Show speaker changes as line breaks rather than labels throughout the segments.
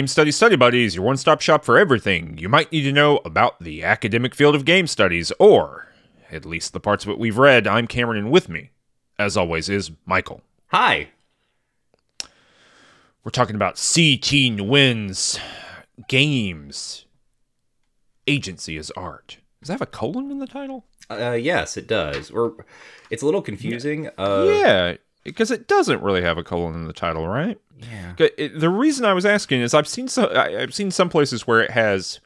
Game Studies Study Buddies, your one stop shop for everything you might need to know about the academic field of game studies, or at least the parts of it we've read. I'm Cameron, and with me, as always, is Michael.
Hi.
We're talking about C. Thi Nguyen's, games. Agency As Art. Does that have a colon in the title?
Uh, yes, it does. We're, it's a little confusing. Uh,
yeah, because it doesn't really have a colon in the title, right?
Yeah.
the reason I was asking is I've seen some I've seen some places where it has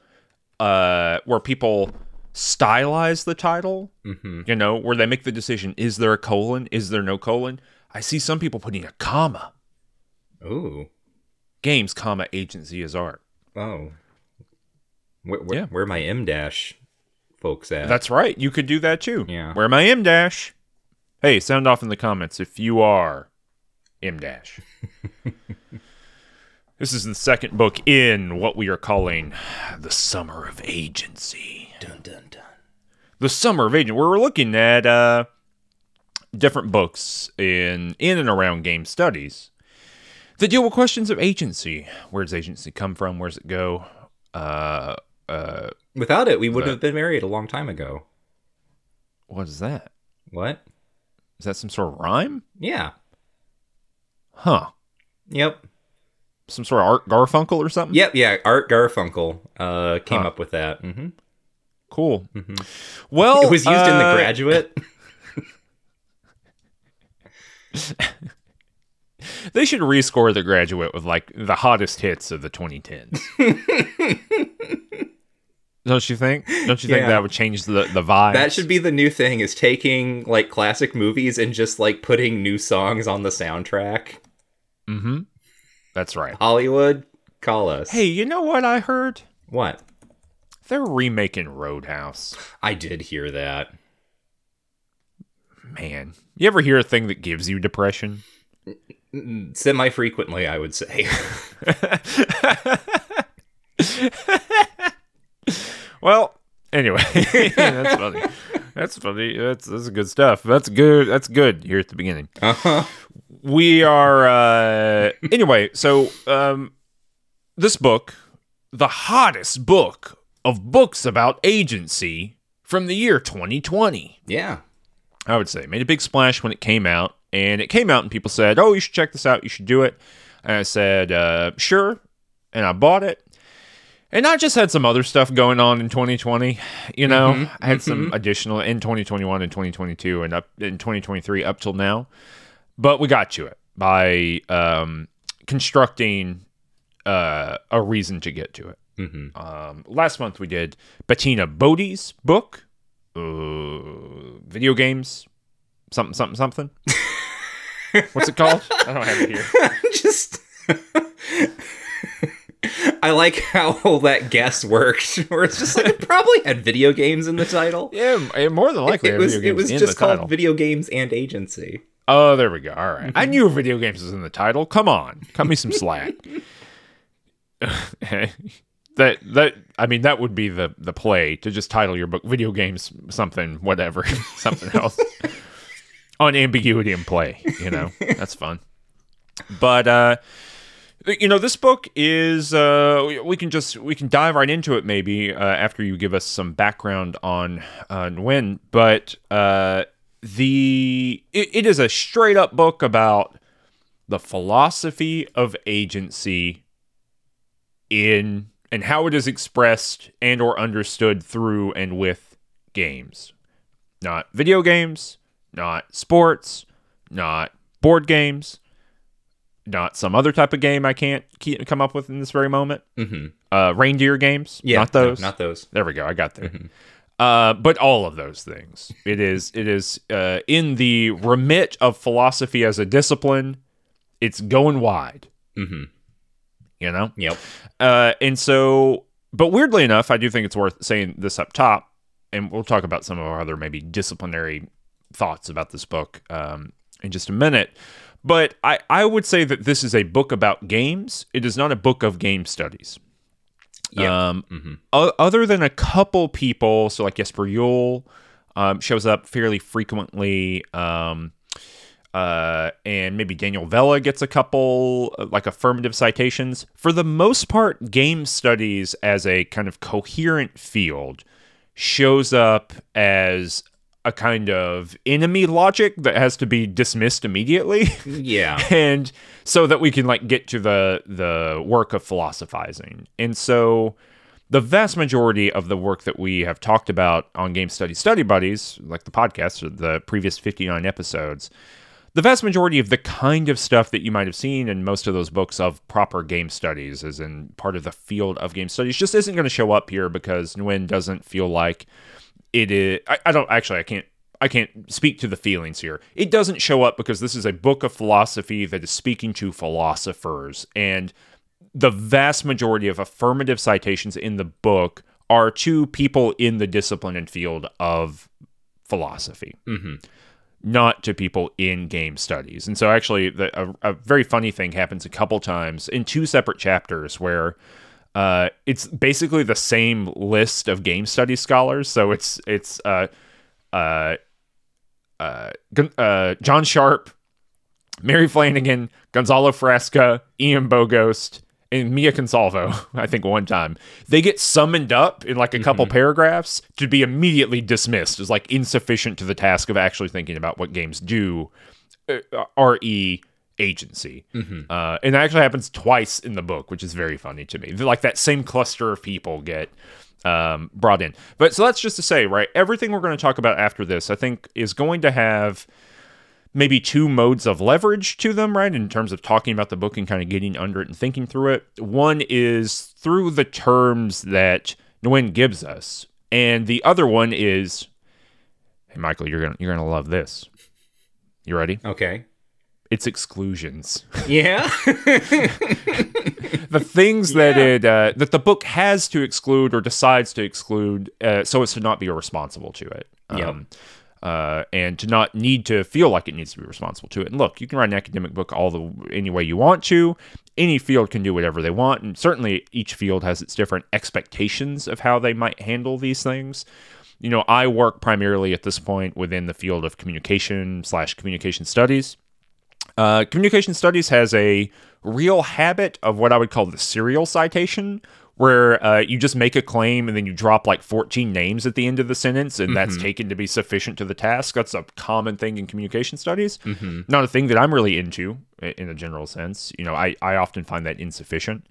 uh where people stylize the title,
hmm
you know, where they make the decision is there a colon, is there no colon? I see some people putting a comma.
Ooh.
Games, comma, agency is art.
Oh. Where, where,
Yeah.
where my M dash folks at?
That's right. You could do that too.
Yeah.
Where my M dash? Hey, sound off in the comments if you are M dash. this is the second book in what we are calling the Summer of Agency.
dun dun dun.
The Summer of Agency. Where we're looking at uh, different books in in and around game studies that deal with questions of agency. Where does agency come from? Where does it go? Uh, uh,
Without it, we would have been married a long time ago.
what is that?
What?
Is that some sort of rhyme?
Yeah.
Huh.
Yep.
Some sort of Art Garfunkel or something?
Yep. Yeah. Art Garfunkel uh, came
Huh.
up with that. hmm
Cool.
Mhm.
Well,
it was used in The
uh,
Graduate.
They should rescore The Graduate with like the hottest hits of the 2010s. Don't you think? Don't you think
Yeah.
that would change the the vibe?
that should be the new thing: is taking like classic movies and just like putting new songs on the soundtrack.
Mm-hmm. That's right.
Hollywood, call us.
Hey, you know what I heard?
what?
They're remaking Roadhouse.
I did hear that.
Man, you ever hear a thing that gives you depression?
Semi frequently, I would say.
Well, anyway, that's funny. That's funny. That's that's good stuff. That's good. That's good here at the beginning.
uh-huh.
We are uh anyway so um this book the hottest book of books about agency from the year 2020
Yeah.
i would say made a big splash when it came out and it came out and people said oh you should check this out. You should do it. And i said uh sure. And i bought it. And I just had some other stuff going on in 2020. You know,
Mhm,
I had some additional in 2021 and 2022 and up in 2023 up till now. But we got to it by um, constructing uh, a reason to get to it.
hmm
Um, last month we did Bettina Bódi's book, uh, video games, something, something, something. What's it called? I don't have it here.
just. I like how all that guess worked, where it's just like it probably had video games in the title.
Yeah, more than likely,
it was
video
it was just called
title.
video games and agency.
Oh, there we go. All right. I knew video games was in the title. Come on. Cut me some slack. that that I mean that would be the the play to just title your book video games something whatever something else on ambiguity and play, you know. That's fun. But uh you know this book is uh we- can just we can dive right into it maybe uh, after you give us some background on uh when but uh the it, it is a straight up book about the philosophy of agency in and how it is expressed and or understood through and with games not video games not sports not board games not some other type of game i can't keep, come up with in this very moment
Mm-hmm.
uh reindeer games
Yeah,
not those
no, not those.
there we go. I got there. Uh, but all of those things. It is. It is uh, in the remit of philosophy as a discipline. It's going wide.
Mm-hmm.
You know.
Yep.
Uh, and so, but weirdly enough, I do think it's worth saying this up top, and we'll talk about some of our other maybe disciplinary thoughts about this book um, in just a minute. But I, I would say that this is a book about games. It is not a book of game studies.
Yeah.
Um,
mm-hmm.
o- other than a couple people, so like Jesper Juul um, shows up fairly frequently. Um, uh, and maybe Daniel Vella gets a couple uh, like affirmative citations. For the most part, game studies as a kind of coherent field shows up as a kind of enemy logic that has to be dismissed immediately.
Yeah.
and so that we can like get to the the work of philosophizing. And so the vast majority of the work that we have talked about on Game Study Study Buddies, like the podcast or the previous 59 episodes, the vast majority of the kind of stuff that you might have seen in most of those books of proper game studies, as in part of the field of game studies, just isn't going to show up here because Nguyen doesn't feel like it is. I, I don't actually. I can't. I can't speak to the feelings here. It doesn't show up because this is a book of philosophy that is speaking to philosophers, and the vast majority of affirmative citations in the book are to people in the discipline and field of philosophy.
hmm
not to people in game studies. And so, actually, the, a, a very funny thing happens a couple times in two separate chapters where uh, it's basically the same list of game study scholars. So it's it's uh, uh, uh, uh, John Sharp, Mary Flanagan, Gonzalo Frasca, Ian Bogost, and Mia Consalvo, I think one time, they get summoned up in like a couple paragraphs to be immediately dismissed as like insufficient to the task of actually thinking about what games do. Uh, RE agency. Uh, and that actually happens twice in the book, which is very funny to me. Like that same cluster of people get um, brought in. But so that's just to say, right? Everything we're going to talk about after this, I think, is going to have maybe two modes of leverage to them, right? In terms of talking about the book and kind of getting under it and thinking through it. One is through the terms that Nguyen gives us, and the other one is, hey, Michael, you're gonna you're gonna love this. You ready?
Okay.
It's exclusions.
Yeah.
the things that it uh, that the book has to exclude or decides to exclude, uh, so as to not be responsible to it.
Yep.
uh, and to not need to feel like it needs to be responsible to it. And look, you can write an academic book all the any way you want to. Any field can do whatever they want, and certainly each field has its different expectations of how they might handle these things. You know, I work primarily at this point within the field of communication slash communication studies. Uh, communication studies has a real habit of what I would call the serial citation, where uh, you just make a claim and then you drop like 14 names at the end of the sentence, and that's taken to be sufficient to the task. That's a common thing in communication studies. Not a thing that I'm really into in a general sense. You know, I, I often find that insufficient.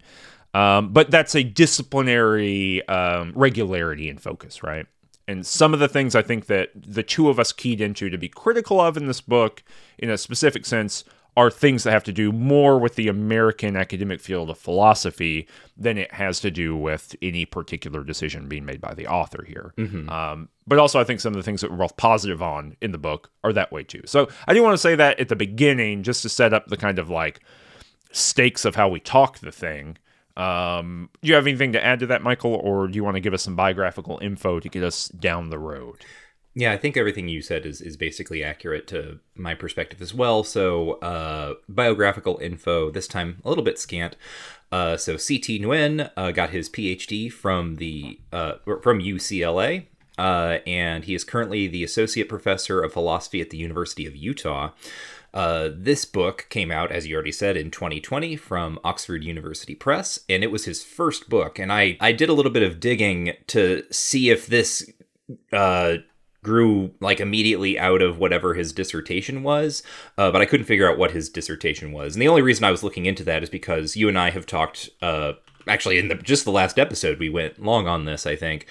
Um, but that's a disciplinary um, regularity and focus, right? And some of the things I think that the two of us keyed into to be critical of in this book, in a specific sense, are things that have to do more with the American academic field of philosophy than it has to do with any particular decision being made by the author here. Um, but also, I think some of the things that we're both positive on in the book are that way too. So I do want to say that at the beginning, just to set up the kind of like stakes of how we talk the thing. Um, do you have anything to add to that, Michael, or do you want to give us some biographical info to get us down the road?
Yeah, I think everything you said is, is basically accurate to my perspective as well. So, uh, biographical info, this time a little bit scant. Uh, so, C.T. Nguyen uh, got his PhD from the uh, from UCLA, uh, and he is currently the associate professor of philosophy at the University of Utah. Uh, this book came out, as you already said, in 2020 from Oxford University Press, and it was his first book. And I, I did a little bit of digging to see if this uh, grew like immediately out of whatever his dissertation was, uh, but I couldn't figure out what his dissertation was. And the only reason I was looking into that is because you and I have talked, uh, actually, in the, just the last episode, we went long on this, I think.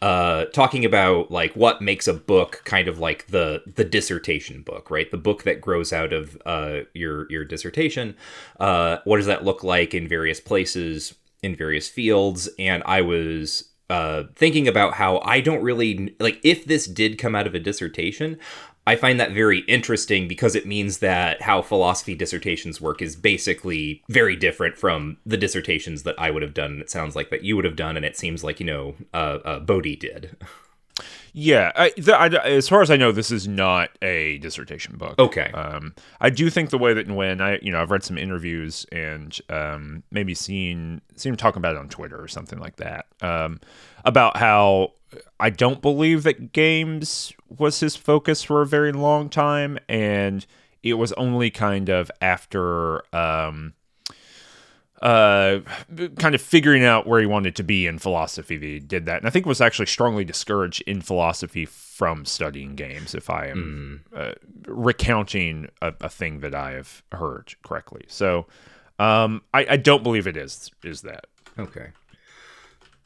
Uh, talking about like what makes a book kind of like the the dissertation book, right? The book that grows out of uh, your your dissertation. Uh, what does that look like in various places, in various fields? And I was uh, thinking about how I don't really like if this did come out of a dissertation. I find that very interesting because it means that how philosophy dissertations work is basically very different from the dissertations that I would have done. It sounds like that you would have done, and it seems like you know uh, uh, Bódi did.
Yeah, I, the, I, as far as I know, this is not a dissertation book.
Okay.
Um, I do think the way that when I, you know, I've read some interviews and um, maybe seen seen him talking about it on Twitter or something like that um, about how I don't believe that games was his focus for a very long time, and it was only kind of after um, uh, kind of figuring out where he wanted to be in philosophy that he did that. And I think was actually strongly discouraged in philosophy from studying games, if I am uh, recounting a, a thing that I have heard correctly. So um, I, I don't believe it is is that.
Okay.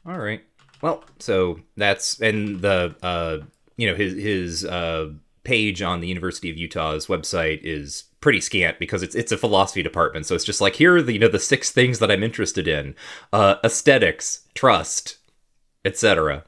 All right. Well, so that's and the uh, you know his his uh, page on the University of Utah's website is pretty scant because it's it's a philosophy department. So it's just like here are the you know the six things that I'm interested in: uh, aesthetics, trust, etc.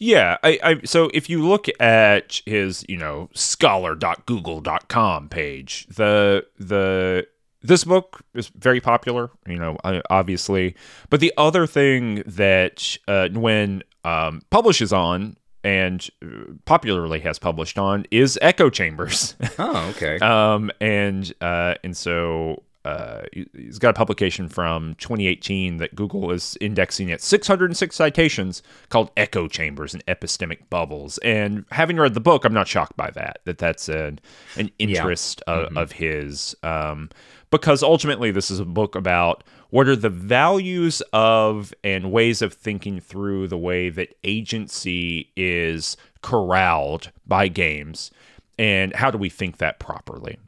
Yeah, I, I so if you look at his, you know, scholar.google.com page, the the this book is very popular, you know, obviously. But the other thing that uh, Nguyen um, publishes on and uh, popularly has published on is echo chambers.
Oh, okay.
um, and uh, and so uh, he- he's got a publication from 2018 that Google is indexing at 606 citations called Echo Chambers and Epistemic Bubbles. And having read the book, I'm not shocked by that. That that's an an interest of, of his. Um, because ultimately, this is a book about what are the values of and ways of thinking through the way that agency is corralled by games, and how do we think that properly.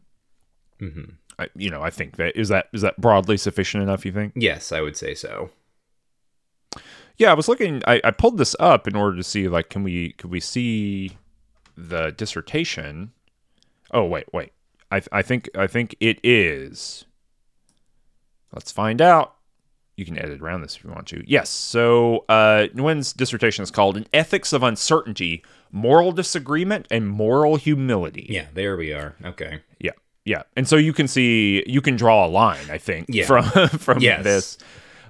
Mm-hmm. I, you know, I think that is that is that broadly sufficient enough. You think?
yes, I would say so.
Yeah, I was looking. I, I pulled this up in order to see like, can we could we see the dissertation? Oh wait, wait. I I think I think it is. Let's find out. You can edit around this if you want to. Yes. So uh, Nguyen's dissertation is called "An Ethics of Uncertainty, Moral Disagreement, and Moral Humility."
Yeah, there we are. Okay.
Yeah, yeah, and so you can see you can draw a line. I think
Yeah.
from from
Yes.
this,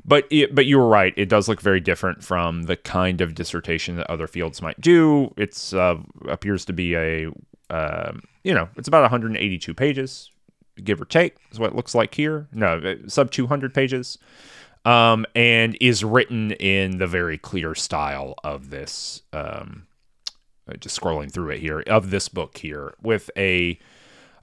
but it, but you were right. It does look very different from the kind of dissertation that other fields might do. It's uh, appears to be a um, you know it's about 182 pages, give or take, is what it looks like here. No, uh, sub 200 pages. Um, and is written in the very clear style of this um, uh, just scrolling through it here of this book here with a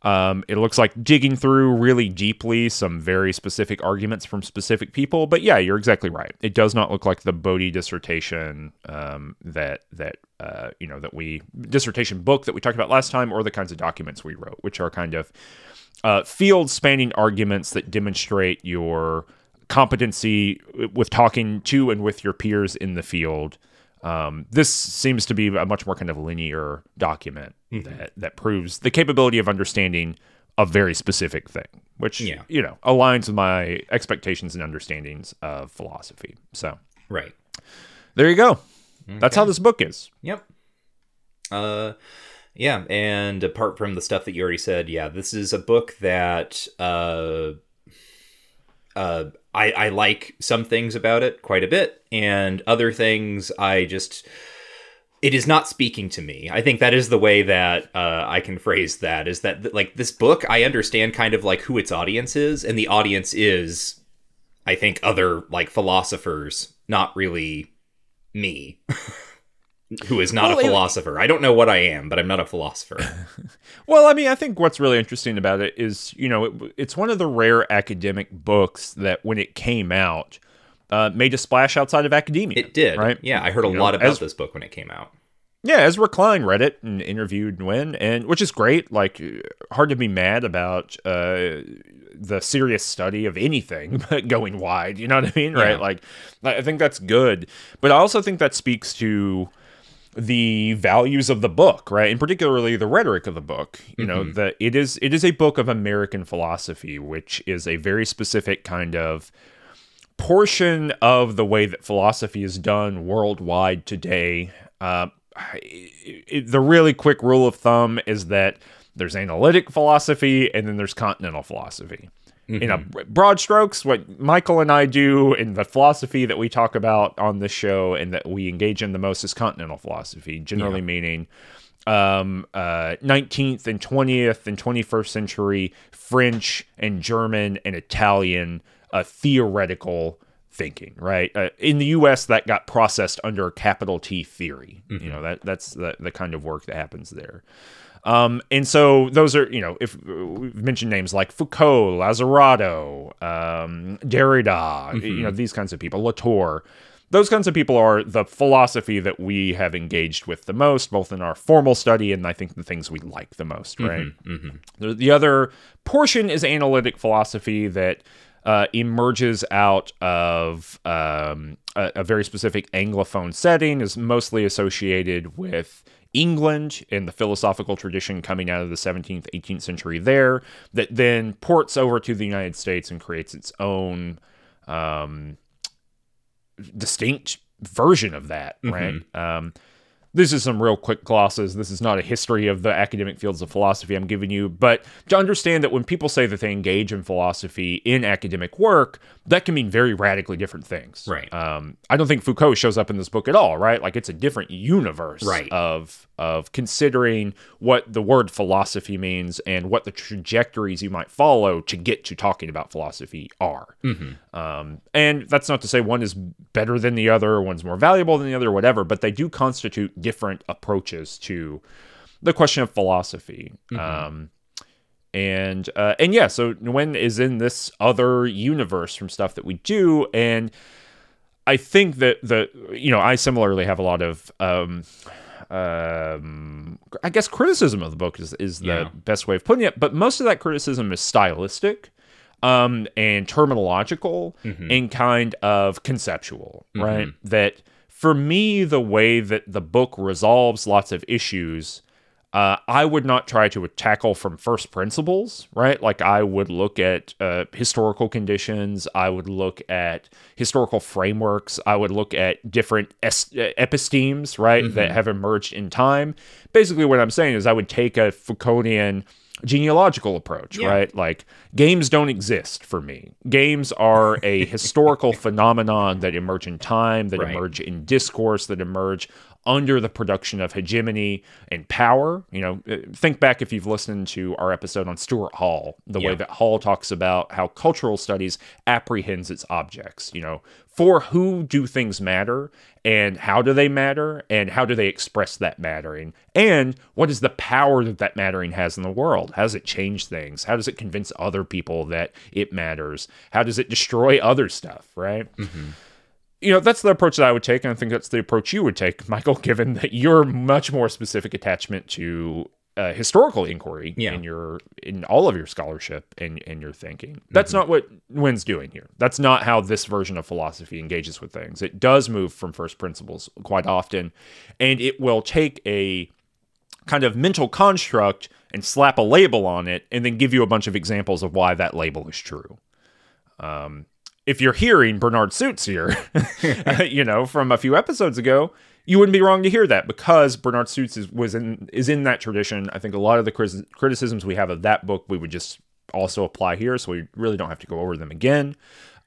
um, it looks like digging through really deeply some very specific arguments from specific people but yeah you're exactly right it does not look like the Bódi dissertation um, that that uh, you know that we dissertation book that we talked about last time or the kinds of documents we wrote which are kind of uh, field spanning arguments that demonstrate your competency with talking to and with your peers in the field. Um, this seems to be a much more kind of linear document that, that proves the capability of understanding a very specific thing, which
Yeah.
you know aligns with my expectations and understandings of philosophy. So
Right.
there you go. That's how this book is.
Yep. Uh yeah, and apart from the stuff that you already said, yeah, this is a book that uh uh I I like some things about it quite a bit and other things I just it is not speaking to me. I think that is the way that uh, I can phrase that. Is that like this book? I understand kind of like who its audience is, and the audience is, I think, other like philosophers, not really me, who is not
Well,
a
it-
philosopher. I don't know what I am, but I'm not a philosopher.
Well, I mean, I think what's really interesting about it is, you know, it, it's one of the rare academic books that when it came out, uh, made a splash outside of academia.
It did,
right?
Yeah, I heard a
You know,
lot about
as-
this book when it came out.
Yeah, Ezra Klein read it and interviewed Nguyen, and which is great. Like, hard to be mad about uh, the serious study of anything but going wide. You know what I mean? Right? Like, I I think that's good, but I also think that speaks to the values of the book, right? And particularly the rhetoric of the book. You know, that it is it is a book of American philosophy, which is a very specific kind of portion of the way that philosophy is done worldwide today. Uh, it- it- the really quick rule of thumb is that there's analytic philosophy and then there's continental philosophy. In a broad strokes, what Michael and I do in the philosophy that we talk about on this show and that we engage in the most is continental philosophy, generally meaning um, uh, 19th and 20th and 21st century French and German and Italian uh, theoretical thinking, right? Uh, in the U.S., that got processed under capital T theory. You know that that's the the kind of work that happens there. Um, and so those are, you know, if we've mentioned names like Foucault, Lazzarato, um, Derrida, you know, these kinds of people, Latour, those kinds of people are the philosophy that we have engaged with the most, both in our formal study and I think the things we like the most, right? The, the other portion is analytic philosophy that uh, emerges out of um, a, a very specific Anglophone setting, is mostly associated with England and the philosophical tradition coming out of the 17th, 18th century there, that then ports over to the United States and creates its own um, distinct version of that, right? Um, this is some real quick glosses. This is not a history of the academic fields of philosophy I'm giving you, but to understand that when people say that they engage in philosophy in academic work, that can mean very radically different things.
Right.
Um, I don't think Foucault shows up in this book at all, right? Like it's a different universe
Right.
of of considering what the word philosophy means and what the trajectories you might follow to get to talking about philosophy are. Um, and that's not to say one is better than the other, or one's more valuable than the other, or whatever, but they do constitute different approaches to the question of philosophy. Um, and uh, and yeah, so Nguyen is in this other universe from stuff that we do, and I think that the you know I similarly have a lot of um, um, I guess criticism of the book is is the
Yeah.
best way of putting it, but most of that criticism is stylistic um, and terminological and kind of conceptual, right? That for me, the way that the book resolves lots of issues, uh, I would not try to tackle from first principles, right? Like I would look at uh, historical conditions, I would look at historical frameworks, I would look at different es- epistemes, right, that have emerged in time. Basically, what I'm saying is I would take a Foucauldian genealogical approach, right? Like games don't exist for me. Games are a historical phenomenon that emerge in time, that
Right.
emerge in discourse, that emerge under the production of hegemony and power. You know, uh, think back if you've listened to our episode on Stuart Hall, the way that Hall talks about how cultural studies apprehends its objects. You know, for who do things matter and how do they matter and how do they express that mattering and what is the power that that mattering has in the world? How does it change things? How does it convince other people that it matters? How does it destroy other stuff, right? You know that's the approach that I would take, and I think that's the approach you would take, Michael. Given that you're much more specific attachment to uh, historical inquiry
Yeah.
in your in all of your scholarship and and your thinking. That's not what Nguyen's doing here. That's not how this version of philosophy engages with things. It does move from first principles quite often, and it will take a kind of mental construct and slap a label on it, and then give you a bunch of examples of why that label is true if you're hearing Bernard Suits here, you know, from a few episodes ago, you wouldn't be wrong to hear that because Bernard Suits is was in is in that tradition. I think a lot of the criticisms we have of that book we would just also apply here, so we really don't have to go over them again.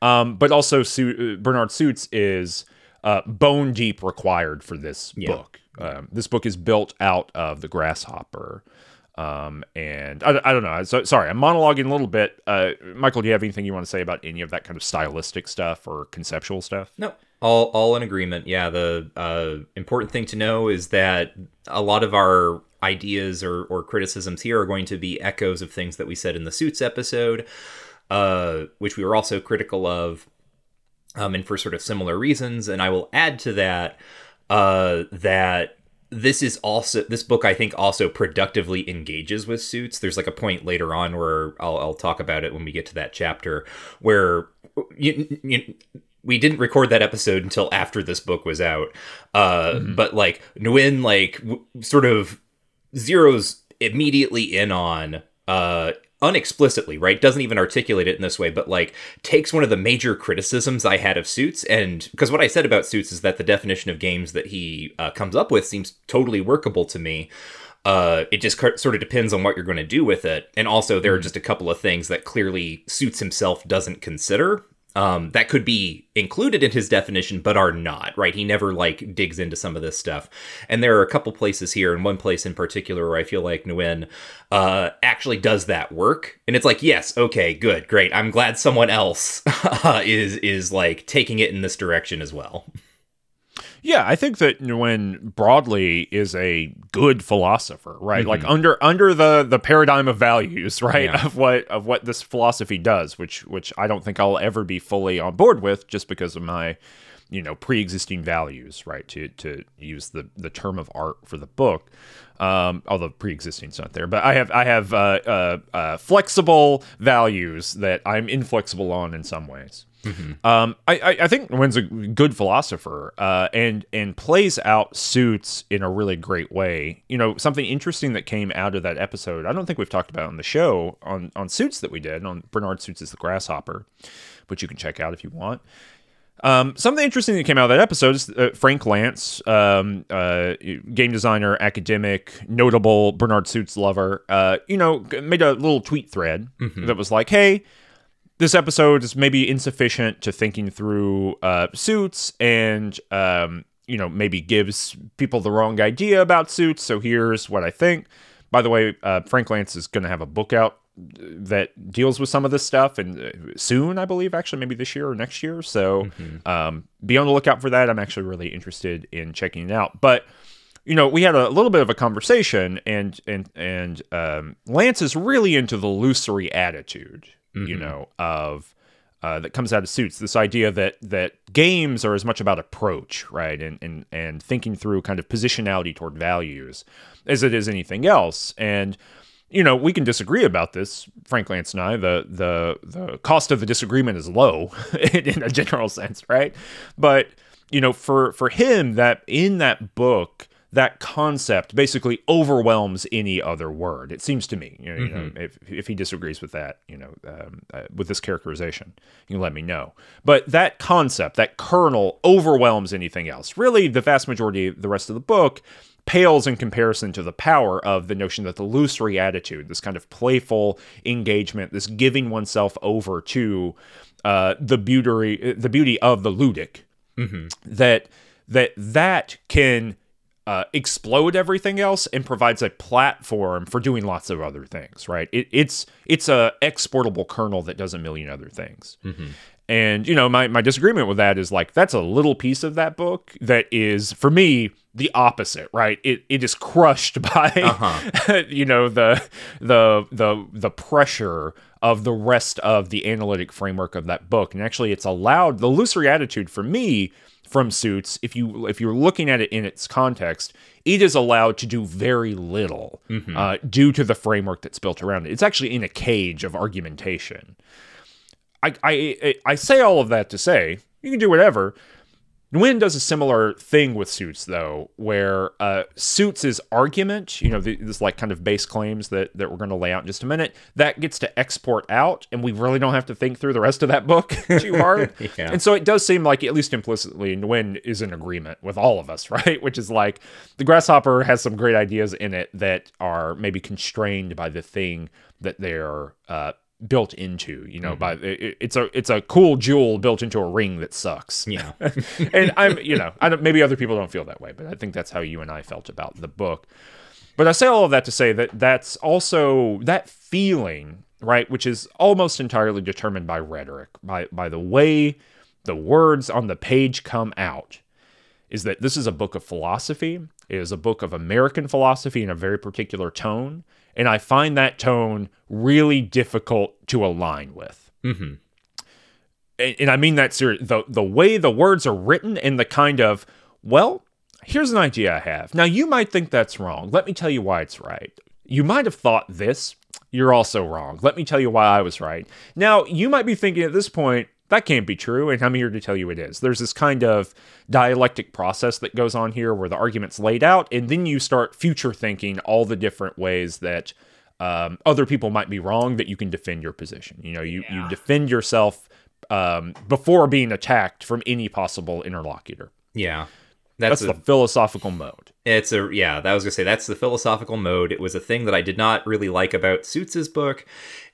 Um, but also, Su- uh, Bernard Suits is uh, bone deep required for this book. Um, this book is built out of the Grasshopper. Um, and I, I don't know. So, sorry, I'm monologuing a little bit. Uh, Michael, do you have anything you want to say about any of that kind of stylistic stuff or conceptual stuff?
No, all all in agreement. Yeah, the uh, important thing to know is that a lot of our ideas or, or criticisms here are going to be echoes of things that we said in the Suits episode, uh, which we were also critical of, um, and for sort of similar reasons. And I will add to that uh, that this is also this book I think also productively engages with suits. There's like a point later on where I'll, I'll talk about it when we get to that chapter where you, you, we didn't record that episode until after this book was out. Uh, But like Nguyen like w- sort of zeroes immediately in on uh unexplicitly right? Doesn't even articulate it in this way but like takes one of the major criticisms i had of suits and because what i said about suits is that the definition of games that he uh, comes up with seems totally workable to me. Uh, it just sort of depends on what you're going to do with it and also there are just a couple of things that clearly suits himself doesn't consider um, that could be included in his definition, but are not, right? He never like digs into some of this stuff. And there are a couple places here, and one place in particular where I feel like Nguyen uh, actually does that work. And it's like, yes, okay, good, great. I'm glad someone else is is like taking it in this direction as well.
Yeah, I think that Nguyen broadly is a good philosopher, right? Like under under the the paradigm of values, right?
Yeah.
Of what of what this philosophy does, which which I don't think I'll ever be fully on board with, just because of my you know pre-existing values, right? To to use the the term of art for the book. Um, although pre-existing's not there, but I have I have uh, uh, uh, flexible values that I'm inflexible on in some ways. Um, I, I, I think Nguyen's a good philosopher uh, and and plays out suits in a really great way. You know, something interesting that came out of that episode. I don't think we've talked about on the show on on suits that we did on Bernard Suits is the Grasshopper, which you can check out if you want. Um, something interesting that came out of that episode is uh, Frank Lantz, um, uh, game designer, academic, notable Bernard Suits lover. Uh, you know, made a little tweet thread that was like, "Hey, this episode is maybe insufficient to thinking through uh, suits and um, you know maybe gives people the wrong idea about suits. So here's what i think. By the way uh, frank lantz is going to have a book out that deals with some of this stuff and uh, soon i believe actually maybe this year or next year. So um, be on the lookout for that. I'm actually really interested in checking it out. But you know, we had a little bit of a conversation, and and and um, Lantz is really into the lusory attitude, you know, of uh, that comes out of suits. This idea that that games are as much about approach, right, and and and thinking through kind of positionality toward values, as it is anything else. And you know, we can disagree about this, Frank Lantz and I. The the the cost of the disagreement is low in a general sense, right? But you know, for for him, that in that book, that concept basically overwhelms any other word. It seems to me. You know, you know if if he disagrees with that, you know, um, uh, with this characterization, you can let me know. But that concept, that kernel, overwhelms anything else. Really, the vast majority of the rest of the book pales in comparison to the power of the notion that the lusory attitude, this kind of playful engagement, this giving oneself over to uh, the beauty, the beauty of the ludic, that that that can uh, explode everything else and provides a platform for doing lots of other things. Right? It, it's it's a exportable kernel that does a million other things. And you know, my my disagreement with that is like that's a little piece of that book that is for me the opposite, right? It it is crushed by you know the the the the pressure of the rest of the analytic framework of that book. And actually it's allowed the lusory attitude for me from suits if you if you're looking at it in its context it is allowed to do very little uh, due to the framework that's built around it it's actually in a cage of argumentation I, I I say all of that to say you can do whatever. Nguyen does a similar thing with Suits, though, where uh, Suits' is argument, you know, the, this like kind of base claims that, that we're going to lay out in just a minute, that gets to export out, and we really don't have to think through the rest of that book too hard.
Yeah.
And so it does seem like, at least implicitly, Nguyen is in agreement with all of us, right? Which is like the Grasshopper has some great ideas in it that are maybe constrained by the thing that they're uh, built into you know mm-hmm. by it, it's a it's a cool jewel built into a ring that sucks
Yeah.
and i'm you know i don't maybe other people don't feel that way but i think that's how you and i felt about the book but i say all of that to say that that's also that feeling right which is almost entirely determined by rhetoric by by the way the words on the page come out is that this is a book of philosophy. It is a book of American philosophy in a very particular tone. And I find that tone really difficult to align with. Mm-hmm. And, and I mean that serious. The, the way the words are written and the kind of, well, here's an idea I have. Now, you might think that's wrong. Let me tell you why it's right. You might have thought this. You're also wrong. Let me tell you why I was right. Now, you might be thinking at this point, that can't be true, and I'm here to tell you it is. There's this kind of dialectic process that goes on here where the argument's laid out, and then you start future thinking all the different ways that um, other people might be wrong that you can defend your position. You know, you, you defend yourself um, before being attacked from any possible interlocutor.
Yeah.
That's
That's, a,
the philosophical mode.
it's a yeah, that was gonna say that's the philosophical mode. It was a thing that I did not really like about Suits's book,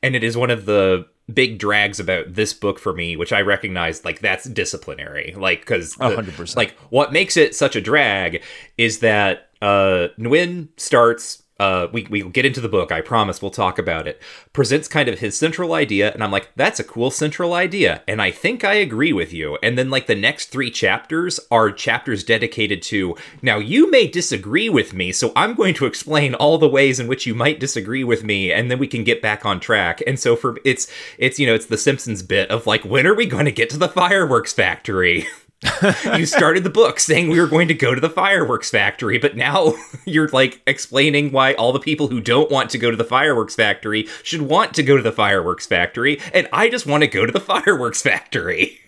and it is one of the big drags about this book for me, which I recognize like that's disciplinary. Like because
hundred percent.
like what makes it such a drag is that uh Nguyen starts uh, we we'll get into the book. I promise we'll talk about it. Presents kind of his central idea, and I'm like, that's a cool central idea, and I think I agree with you. And then like the next three chapters are chapters dedicated to now you may disagree with me, so I'm going to explain all the ways in which you might disagree with me, and then we can get back on track. And so for it's it's you know it's the Simpsons bit of like when are we going to get to the fireworks factory? you started the book saying we were going to go to the fireworks factory, but now you're like explaining why all the people who don't want to go to the fireworks factory should want to go to the fireworks factory, and I just want to go to the fireworks factory.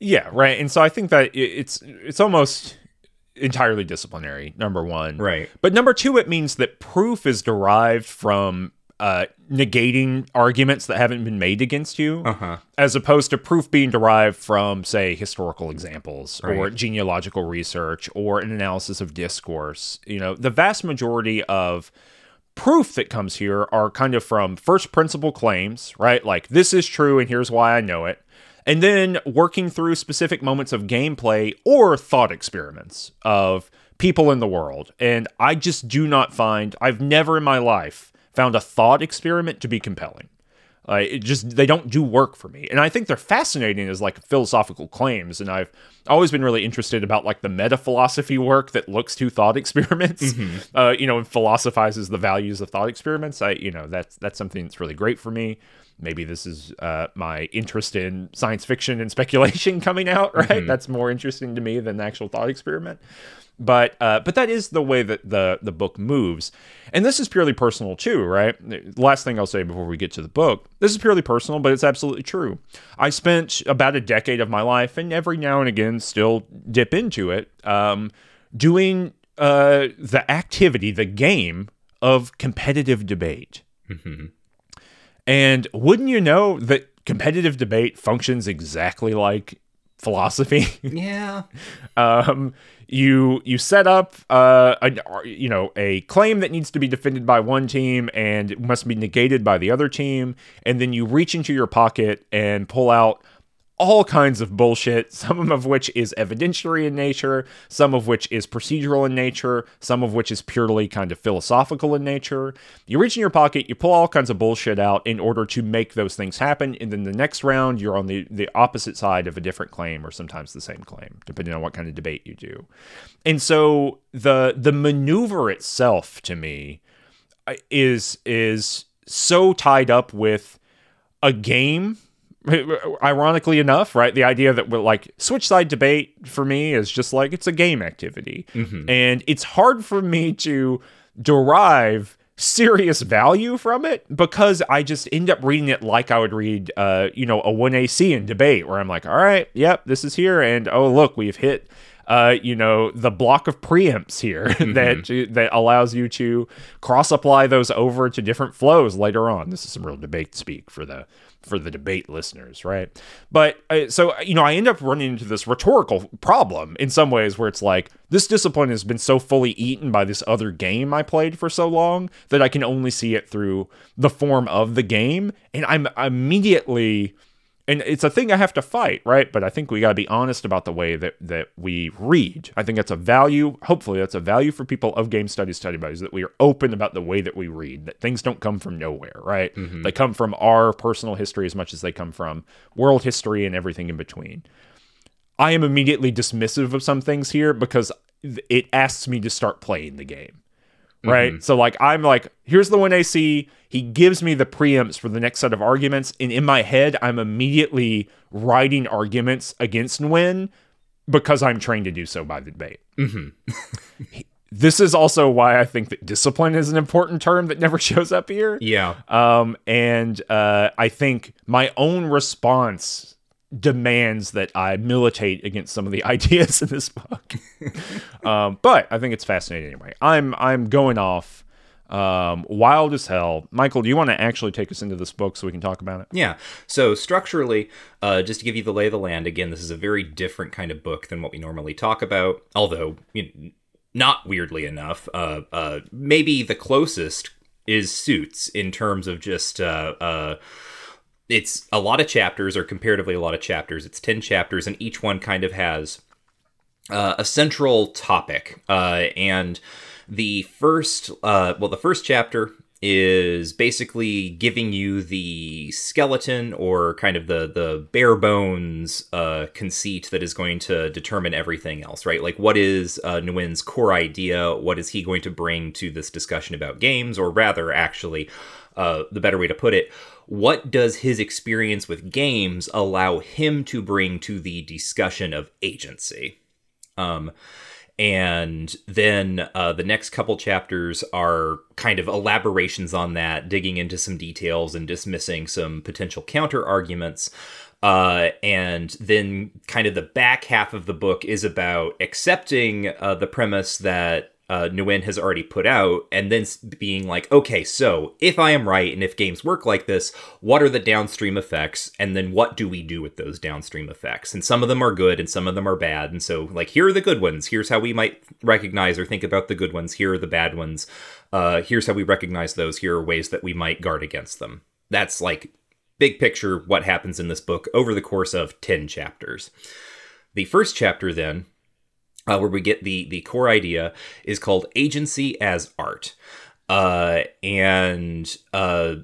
Yeah, right. And so I think that it's it's almost entirely disciplinary. Number one,
right?
But number two, it means that proof is derived from uh, negating arguments that haven't been made against you,
uh-huh.
as opposed to proof being derived from, say, historical examples
Right.
or genealogical research or an analysis of discourse. You know, the vast majority of proof that comes here are kind of from first principle claims, right? Like, this is true and here's why I know it. And then working through specific moments of gameplay or thought experiments of people in the world. And I just do not find, I've never in my life found a thought experiment to be compelling. Uh, it just they don't do work for me, and I think they're fascinating as like philosophical claims. And I've always been really interested about like the meta philosophy work that looks to thought experiments, uh, you know, and philosophizes the values of thought experiments. I, you know, that's that's something that's really great for me. Maybe this is uh, my interest in science fiction and speculation coming out. Right, that's more interesting to me than the actual thought experiment. But uh, but that is the way that the the book moves. And this is purely personal too right? The last thing i'll say before we get to the book this is purely personal but it's absolutely true. I spent about a decade of my life and every now and again still dip into it um, doing uh, the activity the game of competitive debate and wouldn't you know that competitive debate functions exactly like philosophy
Yeah.
um, you you set up uh, a, you know a claim that needs to be defended by one team and must be negated by the other team, and then you reach into your pocket and pull out all kinds of bullshit, some of which is evidentiary in nature, some of which is procedural in nature, some of which is purely kind of philosophical in nature. You reach in your pocket, you pull all kinds of bullshit out in order to make those things happen, and then the next round you're on the, the opposite side of a different claim or sometimes the same claim, depending on what kind of debate you do. And so the the maneuver itself to me uh, is is so tied up with a game ironically enough right the idea that we're like switch side debate for me is just like it's a game activity and it's hard for me to derive serious value from it because I just end up reading it like I would read, uh, you know, a 1AC in debate where I'm like, all right, yep, this is here. And oh, look, we've hit, uh, you know, the block of preempts here that, that allows you to cross apply those over to different flows later on. This is some real debate speak for the for the debate listeners, right? But uh, so you know, I end up running into this rhetorical problem in some ways where it's like this discipline has been so fully eaten by this other game I played for so long that I can only see it through the form of the game, and I'm immediately and it's a thing I have to fight, right? But I think we got to be honest about the way that that we read. I think that's a value. Hopefully, that's a value for people of game studies study buddies that we are open about the way that we read. That things don't come from nowhere, right? Mm-hmm. They come from our personal history as much as they come from world history and everything in between. I am immediately dismissive of some things here because it asks me to start playing the game. Right. So, like, I'm like, here's the one AC. He gives me the preempts for the next set of arguments. And in my head, I'm immediately writing arguments against Nguyen because I'm trained to do so by the debate. this is also why I think that discipline is an important term that never shows up here.
Yeah.
Um, and uh, I think my own response demands that I militate against some of the ideas in this book. um, but I think it's fascinating anyway. I'm I'm going off um, wild as hell. Michael, do you want to actually take us into this book so we can talk about it?
Yeah. So structurally, uh, just to give you the lay of the land, again, this is a very different kind of book than what we normally talk about. Although, you know, not weirdly enough, uh, uh, maybe the closest is Suits in terms of just. Uh, uh, it's a lot of chapters, or comparatively a lot of chapters. It's 10 chapters, and each one kind of has uh, a central topic, uh, and the first, uh, well, the first chapter is basically giving you the skeleton or kind of the the bare bones uh, conceit that is going to determine everything else, right? Like, what is uh, Nguyen's core idea? What is he going to bring to this discussion about games, or rather, actually, uh, the better way to put it, what does his experience with games allow him to bring to the discussion of agency? Um, and then uh, the next couple chapters are kind of elaborations on that, digging into some details and dismissing some potential counter arguments. Uh, and then kind of the back half of the book is about accepting uh, the premise that uh, Nguyen has already put out, and then being like, okay, so if I am right and if games work like this, what are the downstream effects? And then what do we do with those downstream effects? And some of them are good and some of them are bad. And so, like, here are the good ones. Here's how we might recognize or think about the good ones. Here are the bad ones. Uh, here's how we recognize those. Here are ways that we might guard against them. That's like big picture what happens in this book over the course of 10 chapters. The first chapter, then, uh, where we get the the core idea is called agency as art. Uh, and uh,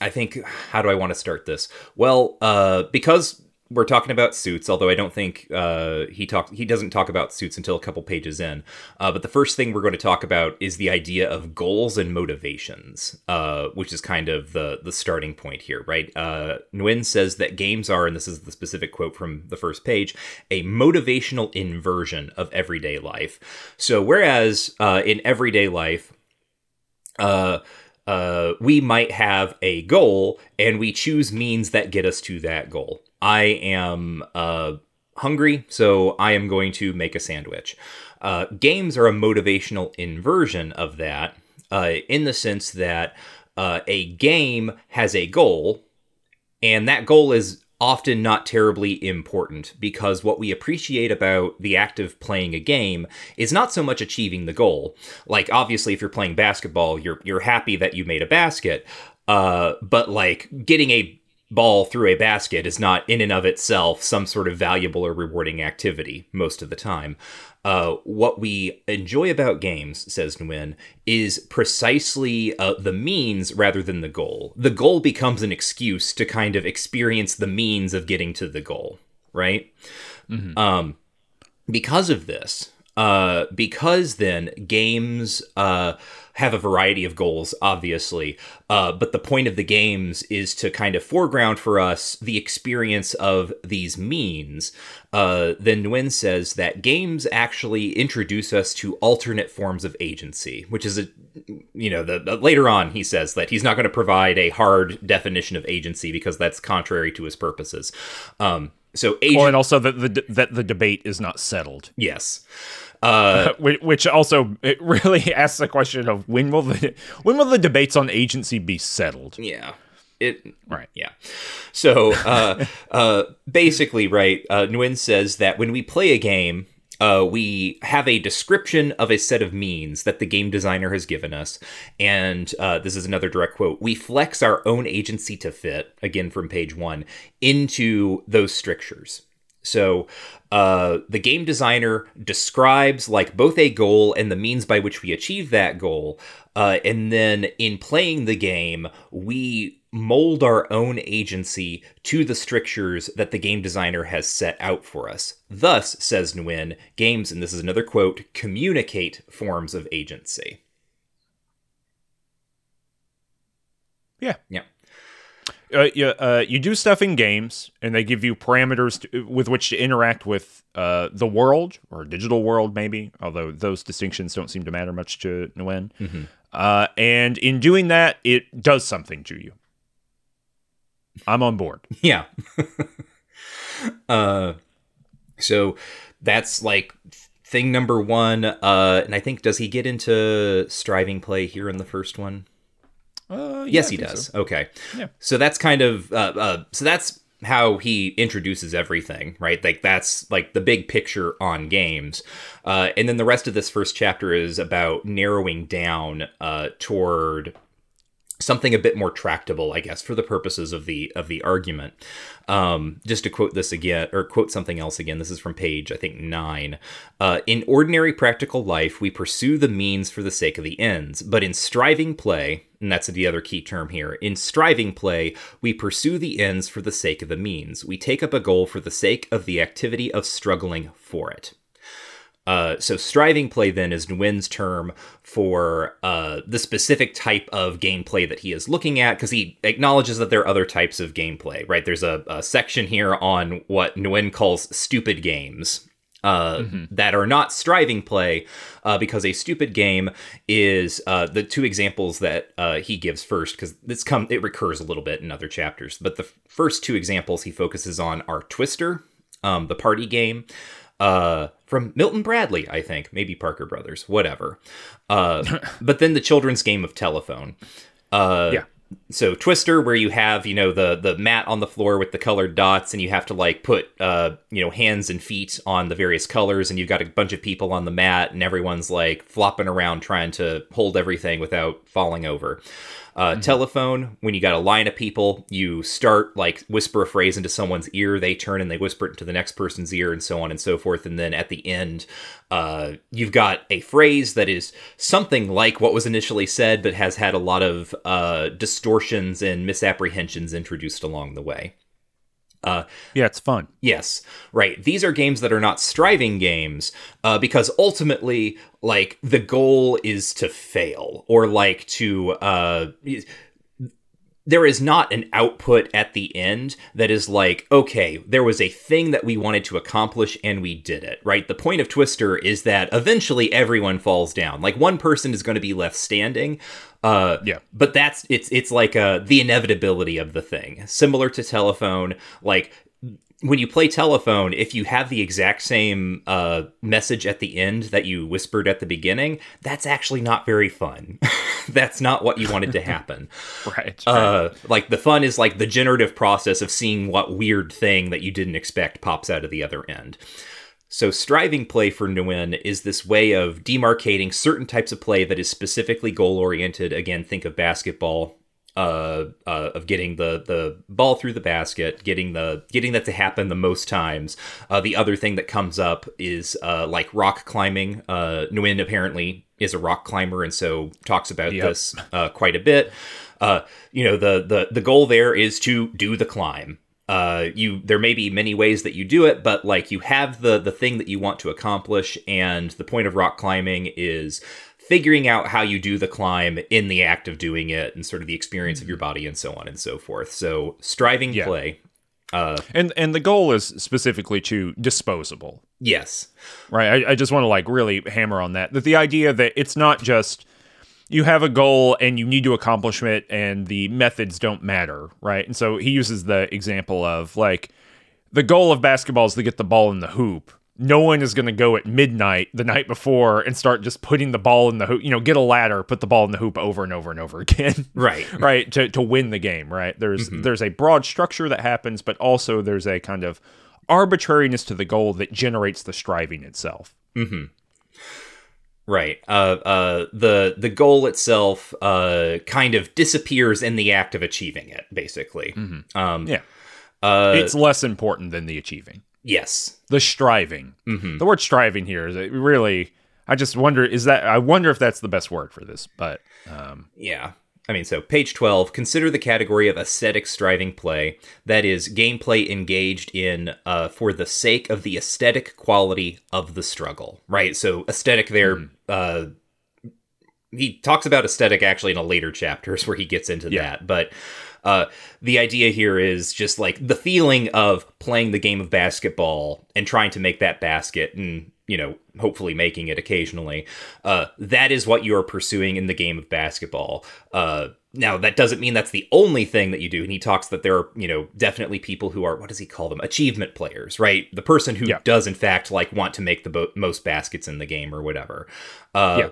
i think how do i want to start this? Well uh, because we're talking about suits, although I don't think uh, he talk he doesn't talk about suits until a couple pages in. Uh, but the first thing we're going to talk about is the idea of goals and motivations, uh, which is kind of the the starting point here, right? Uh, Nguyen says that games are, and this is the specific quote from the first page, a motivational inversion of everyday life. So whereas uh, in everyday life, uh, uh, we might have a goal and we choose means that get us to that goal. I am uh, hungry, so I am going to make a sandwich. Uh, games are a motivational inversion of that uh, in the sense that uh, a game has a goal, and that goal is often not terribly important because what we appreciate about the act of playing a game is not so much achieving the goal. Like obviously if you're playing basketball, you're you're happy that you made a basket, uh, but like getting a ball through a basket is not in and of itself some sort of valuable or rewarding activity most of the time. Uh, what we enjoy about games, says Nguyen, is precisely uh, the means rather than the goal. The goal becomes an excuse to kind of experience the means of getting to the goal, right? Mm-hmm. Um, because of this, uh, because then games uh, have a variety of goals, obviously. Uh, but the point of the games is to kind of foreground for us the experience of these means. Uh, then Nguyen says that games actually introduce us to alternate forms of agency, which is a, you know, the, the later on he says that he's not going to provide a hard definition of agency because that's contrary to his purposes. Um, so
agent- and also that the that the debate is not settled.
Yes.
Uh, which also it really asks the question of when will the when will the debates on agency be settled?
Yeah. It right, yeah. So uh, uh, basically, right, uh, Nguyen says that when we play a game, uh, we have a description of a set of means that the game designer has given us. And uh, this is another direct quote. We flex our own agency to fit, again from page one, into those strictures. So uh, the game designer describes like both a goal and the means by which we achieve that goal. Uh, and then in playing the game, we mold our own agency to the strictures that the game designer has set out for us. Thus, says Nguyen, games, and this is another quote, communicate forms of agency.
Yeah.
Yeah
uh, you, uh, you do stuff in games, and they give you parameters to, with which to interact with uh, the world or digital world, maybe. Although those distinctions don't seem to matter much to Nguyen. Mm-hmm. Uh, and in doing that, it does something to you. I'm on board.
Yeah. uh, so that's like thing number one. Uh, and I think does he get into striving play here in the first one?
Uh,
yes, he does.
So.
Okay.
Yeah.
So that's kind of uh, uh, so that's how he introduces everything, right? Like that's like the big picture on games, uh, and then the rest of this first chapter is about narrowing down uh, toward something a bit more tractable, I guess, for the purposes of the of the argument. Um, just to quote this again, or quote something else again. This is from page, I think nine. Uh, in ordinary practical life, we pursue the means for the sake of the ends, but in striving play, and that's the other key term here. In striving play, we pursue the ends for the sake of the means. We take up a goal for the sake of the activity of struggling for it. Uh, so striving play then is Nguyen's term for uh, the specific type of gameplay that he is looking at because he acknowledges that there are other types of gameplay, right? There's a, a section here on what Nguyen calls stupid games. Uh, mm-hmm. That are not striving play, uh, because a stupid game is uh, the two examples that uh, he gives first. Because this come it recurs a little bit in other chapters, but the first two examples he focuses on are Twister, um, the party game, uh, from Milton Bradley, I think, maybe Parker Brothers, whatever. Uh, but then the children's game of telephone. Uh, yeah. So Twister, where you have you know the the mat on the floor with the colored dots, and you have to like put uh, you know hands and feet on the various colors, and you've got a bunch of people on the mat, and everyone's like flopping around trying to hold everything without falling over. Uh, mm-hmm. Telephone, when you got a line of people, you start like whisper a phrase into someone's ear, they turn and they whisper it into the next person's ear, and so on and so forth. And then at the end, uh, you've got a phrase that is something like what was initially said, but has had a lot of uh, distortions and misapprehensions introduced along the way.
Uh, yeah, it's fun.
Yes, right. These are games that are not striving games uh, because ultimately, like, the goal is to fail or like to. Uh, there is not an output at the end that is like, okay, there was a thing that we wanted to accomplish and we did it, right? The point of Twister is that eventually everyone falls down. Like one person is going to be left standing, uh, yeah. But that's it's it's like uh, the inevitability of the thing. Similar to telephone, like when you play telephone, if you have the exact same uh, message at the end that you whispered at the beginning, that's actually not very fun. that's not what you wanted to happen.
right.
Uh, like the fun is like the generative process of seeing what weird thing that you didn't expect pops out of the other end. So, striving play for Nguyen is this way of demarcating certain types of play that is specifically goal oriented. Again, think of basketball, uh, uh, of getting the the ball through the basket, getting the getting that to happen the most times. Uh, the other thing that comes up is uh, like rock climbing. Uh, Nguyen apparently is a rock climber, and so talks about yep. this uh, quite a bit. Uh, you know, the the the goal there is to do the climb uh you there may be many ways that you do it but like you have the the thing that you want to accomplish and the point of rock climbing is figuring out how you do the climb in the act of doing it and sort of the experience of your mm-hmm. body and so on and so forth so striving yeah. play
uh and and the goal is specifically to disposable
yes
right I, I just want to like really hammer on that that the idea that it's not just you have a goal and you need to accomplish it and the methods don't matter, right? And so he uses the example of like the goal of basketball is to get the ball in the hoop. No one is going to go at midnight the night before and start just putting the ball in the hoop, you know, get a ladder, put the ball in the hoop over and over and over again.
Right.
right, to to win the game, right? There's mm-hmm. there's a broad structure that happens, but also there's a kind of arbitrariness to the goal that generates the striving itself.
Mhm. Right. Uh, uh, the the goal itself uh, kind of disappears in the act of achieving it, basically.
Mm-hmm. Um, yeah. Uh, it's less important than the achieving.
Yes.
The striving. Mm-hmm. The word striving here is really. I just wonder is that I wonder if that's the best word for this, but um,
yeah. I mean, so page 12, consider the category of aesthetic striving play, that is, gameplay engaged in uh, for the sake of the aesthetic quality of the struggle, right? So, aesthetic there, mm. uh, he talks about aesthetic actually in a later chapters where he gets into yeah. that, but uh, the idea here is just like the feeling of playing the game of basketball and trying to make that basket and you know, hopefully making it occasionally. Uh, that is what you are pursuing in the game of basketball. Uh, now, that doesn't mean that's the only thing that you do. And he talks that there are, you know, definitely people who are, what does he call them? Achievement players, right? The person who yeah. does, in fact, like want to make the bo- most baskets in the game or whatever. Uh, yeah.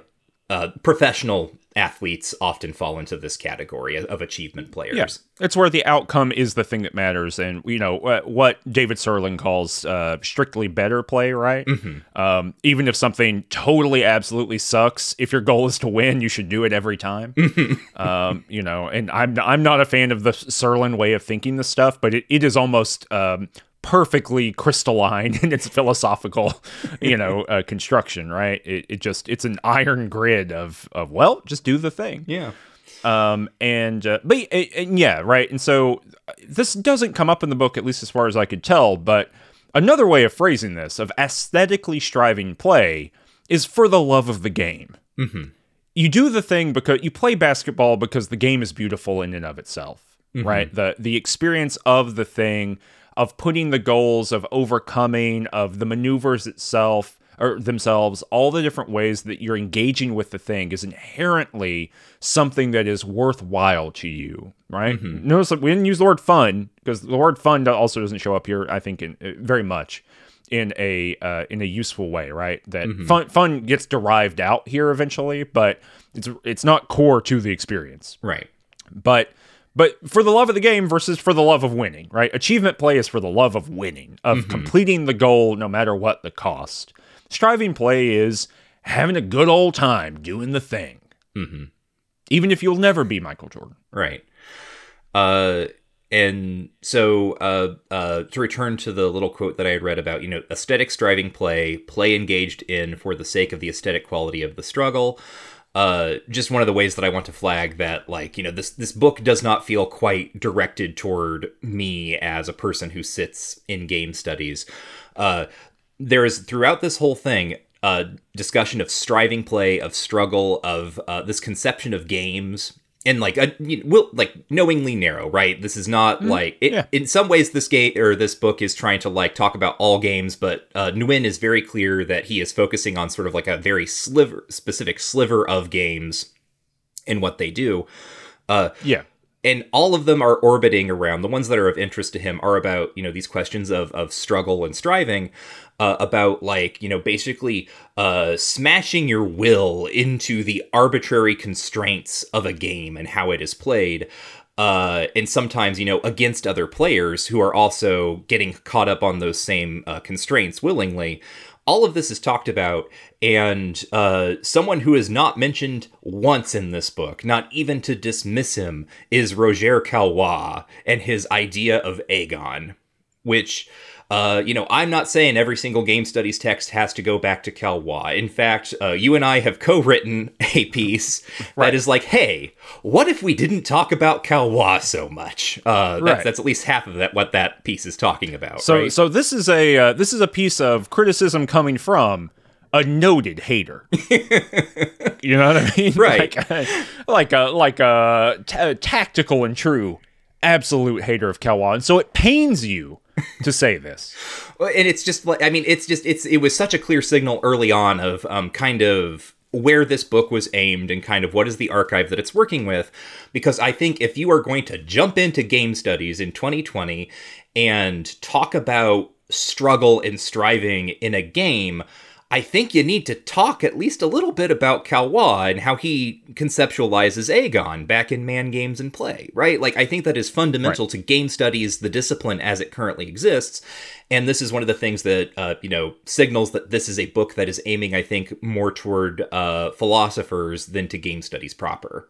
uh, professional athletes often fall into this category of achievement players.
Yeah, it's where the outcome is the thing that matters, and you know what David Sirlin calls uh, strictly better play, right? Um, even if something totally, absolutely sucks, if your goal is to win, you should do it every time. um, you know, and I'm I'm not a fan of the Serling way of thinking this stuff, but it, it is almost. Um, perfectly crystalline in its philosophical you know uh, construction right? It, it just it's an iron grid of of well just do the thing.
Yeah.
um and uh, but and yeah right? And so uh, this doesn't come up in the book at least as far as i could tell but another way of phrasing this of aesthetically striving play is for the love of the game.
Mm-hmm.
you do the thing because you play basketball because the game is beautiful in and of itself right? The the experience of the thing of putting the goals of overcoming of the maneuvers itself or themselves all the different ways that you're engaging with the thing is inherently something that is worthwhile to you right notice that we didn't use the word fun because the word fun also doesn't show up here i think in uh, very much in a uh, in a useful way, right? That fun fun gets derived out here eventually, but it's it's not core to the experience.
Right.
But but for the love of the game versus for the love of winning, right? Achievement play is for the love of winning, of completing the goal no matter what the cost. Striving play is having a good old time doing the thing,
Mm-hmm.
even if you'll never be Michael Jordan.
Right. Uh, and so uh, uh, to return to the little quote that I had read about, you know, aesthetic striving play, play engaged in for the sake of the aesthetic quality of the struggle. Uh, just one of the ways that I want to flag that, like, you know, this this book does not feel quite directed toward me as a person who sits in game studies. Uh, there is throughout this whole thing a discussion of striving play, of struggle, of uh, this conception of games, and like a you know, will like knowingly narrow, right? This is not like it,
yeah.
in some ways this game or this book is trying to like talk about all games, but uh, Nguyen is very clear that he is focusing on sort of like a very sliver specific sliver of games and what they do. Uh,
Yeah.
and all of them are orbiting around the ones that are of interest to him are about you know these questions of of struggle and striving uh, about like you know basically uh smashing your will into the arbitrary constraints of a game and how it is played uh and sometimes you know against other players who are also getting caught up on those same uh, constraints willingly. All of this is talked about and uh, someone who is not mentioned once in this book not even to dismiss him is Roger Caillois and his idea of agon which uh, you know, I'm not saying every single game studies text has to go back to Caillois. In fact, uh, you and I have co-written a piece that is like, hey, what if we didn't talk about Caillois so much? Uh, that's,
Right.
that's at least half of that what that piece is talking about.
So
right?
so this is a uh, this is a piece of criticism coming from a noted hater. you know what I mean?
Right.
Like, like a like a tactical and true absolute hater of Caillois. And so it pains you to say this.
And it's just like I mean, it's just it's it was such a clear signal early on of um kind of where this book was aimed and kind of what is the archive that it's working with because I think if you are going to jump into game studies in 2020 and talk about struggle and striving in a game I think you need to talk at least a little bit about Caillois and how he conceptualizes Agon back in Man Games and Play, right? Like, I think that is fundamental to game studies, the discipline as it currently exists. And this is one of the things that, uh, you know, signals that this is a book that is aiming, I think, more toward uh, philosophers than to game studies proper.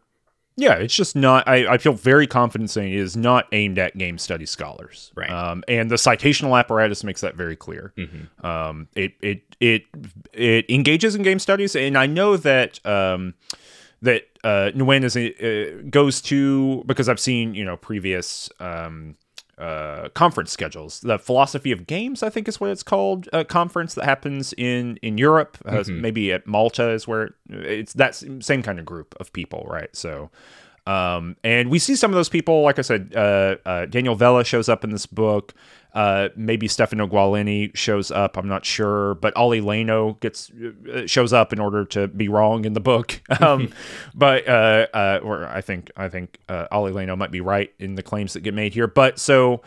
Yeah, it's just not. I, I feel very confident saying it is not aimed at game study scholars.
Right.
Um, and the citational apparatus makes that very clear. Um, it it it it engages in game studies, and I know that um, that uh, Nguyen is uh, goes to because I've seen you know previous um, uh, conference schedules. The philosophy of games, I think, is what it's called. A conference that happens in in Europe, uh, maybe at Malta is where it, it's that same kind of group of people, right? So. Um, and we see some of those people, like I said, uh, uh, Daniel Vella shows up in this book. Uh, maybe Stefano Gualeni shows up. I'm not sure, but Olli Leino gets uh, shows up in order to be wrong in the book. Um, but uh, uh, or I think I think uh, Olli Leino might be right in the claims that get made here. But so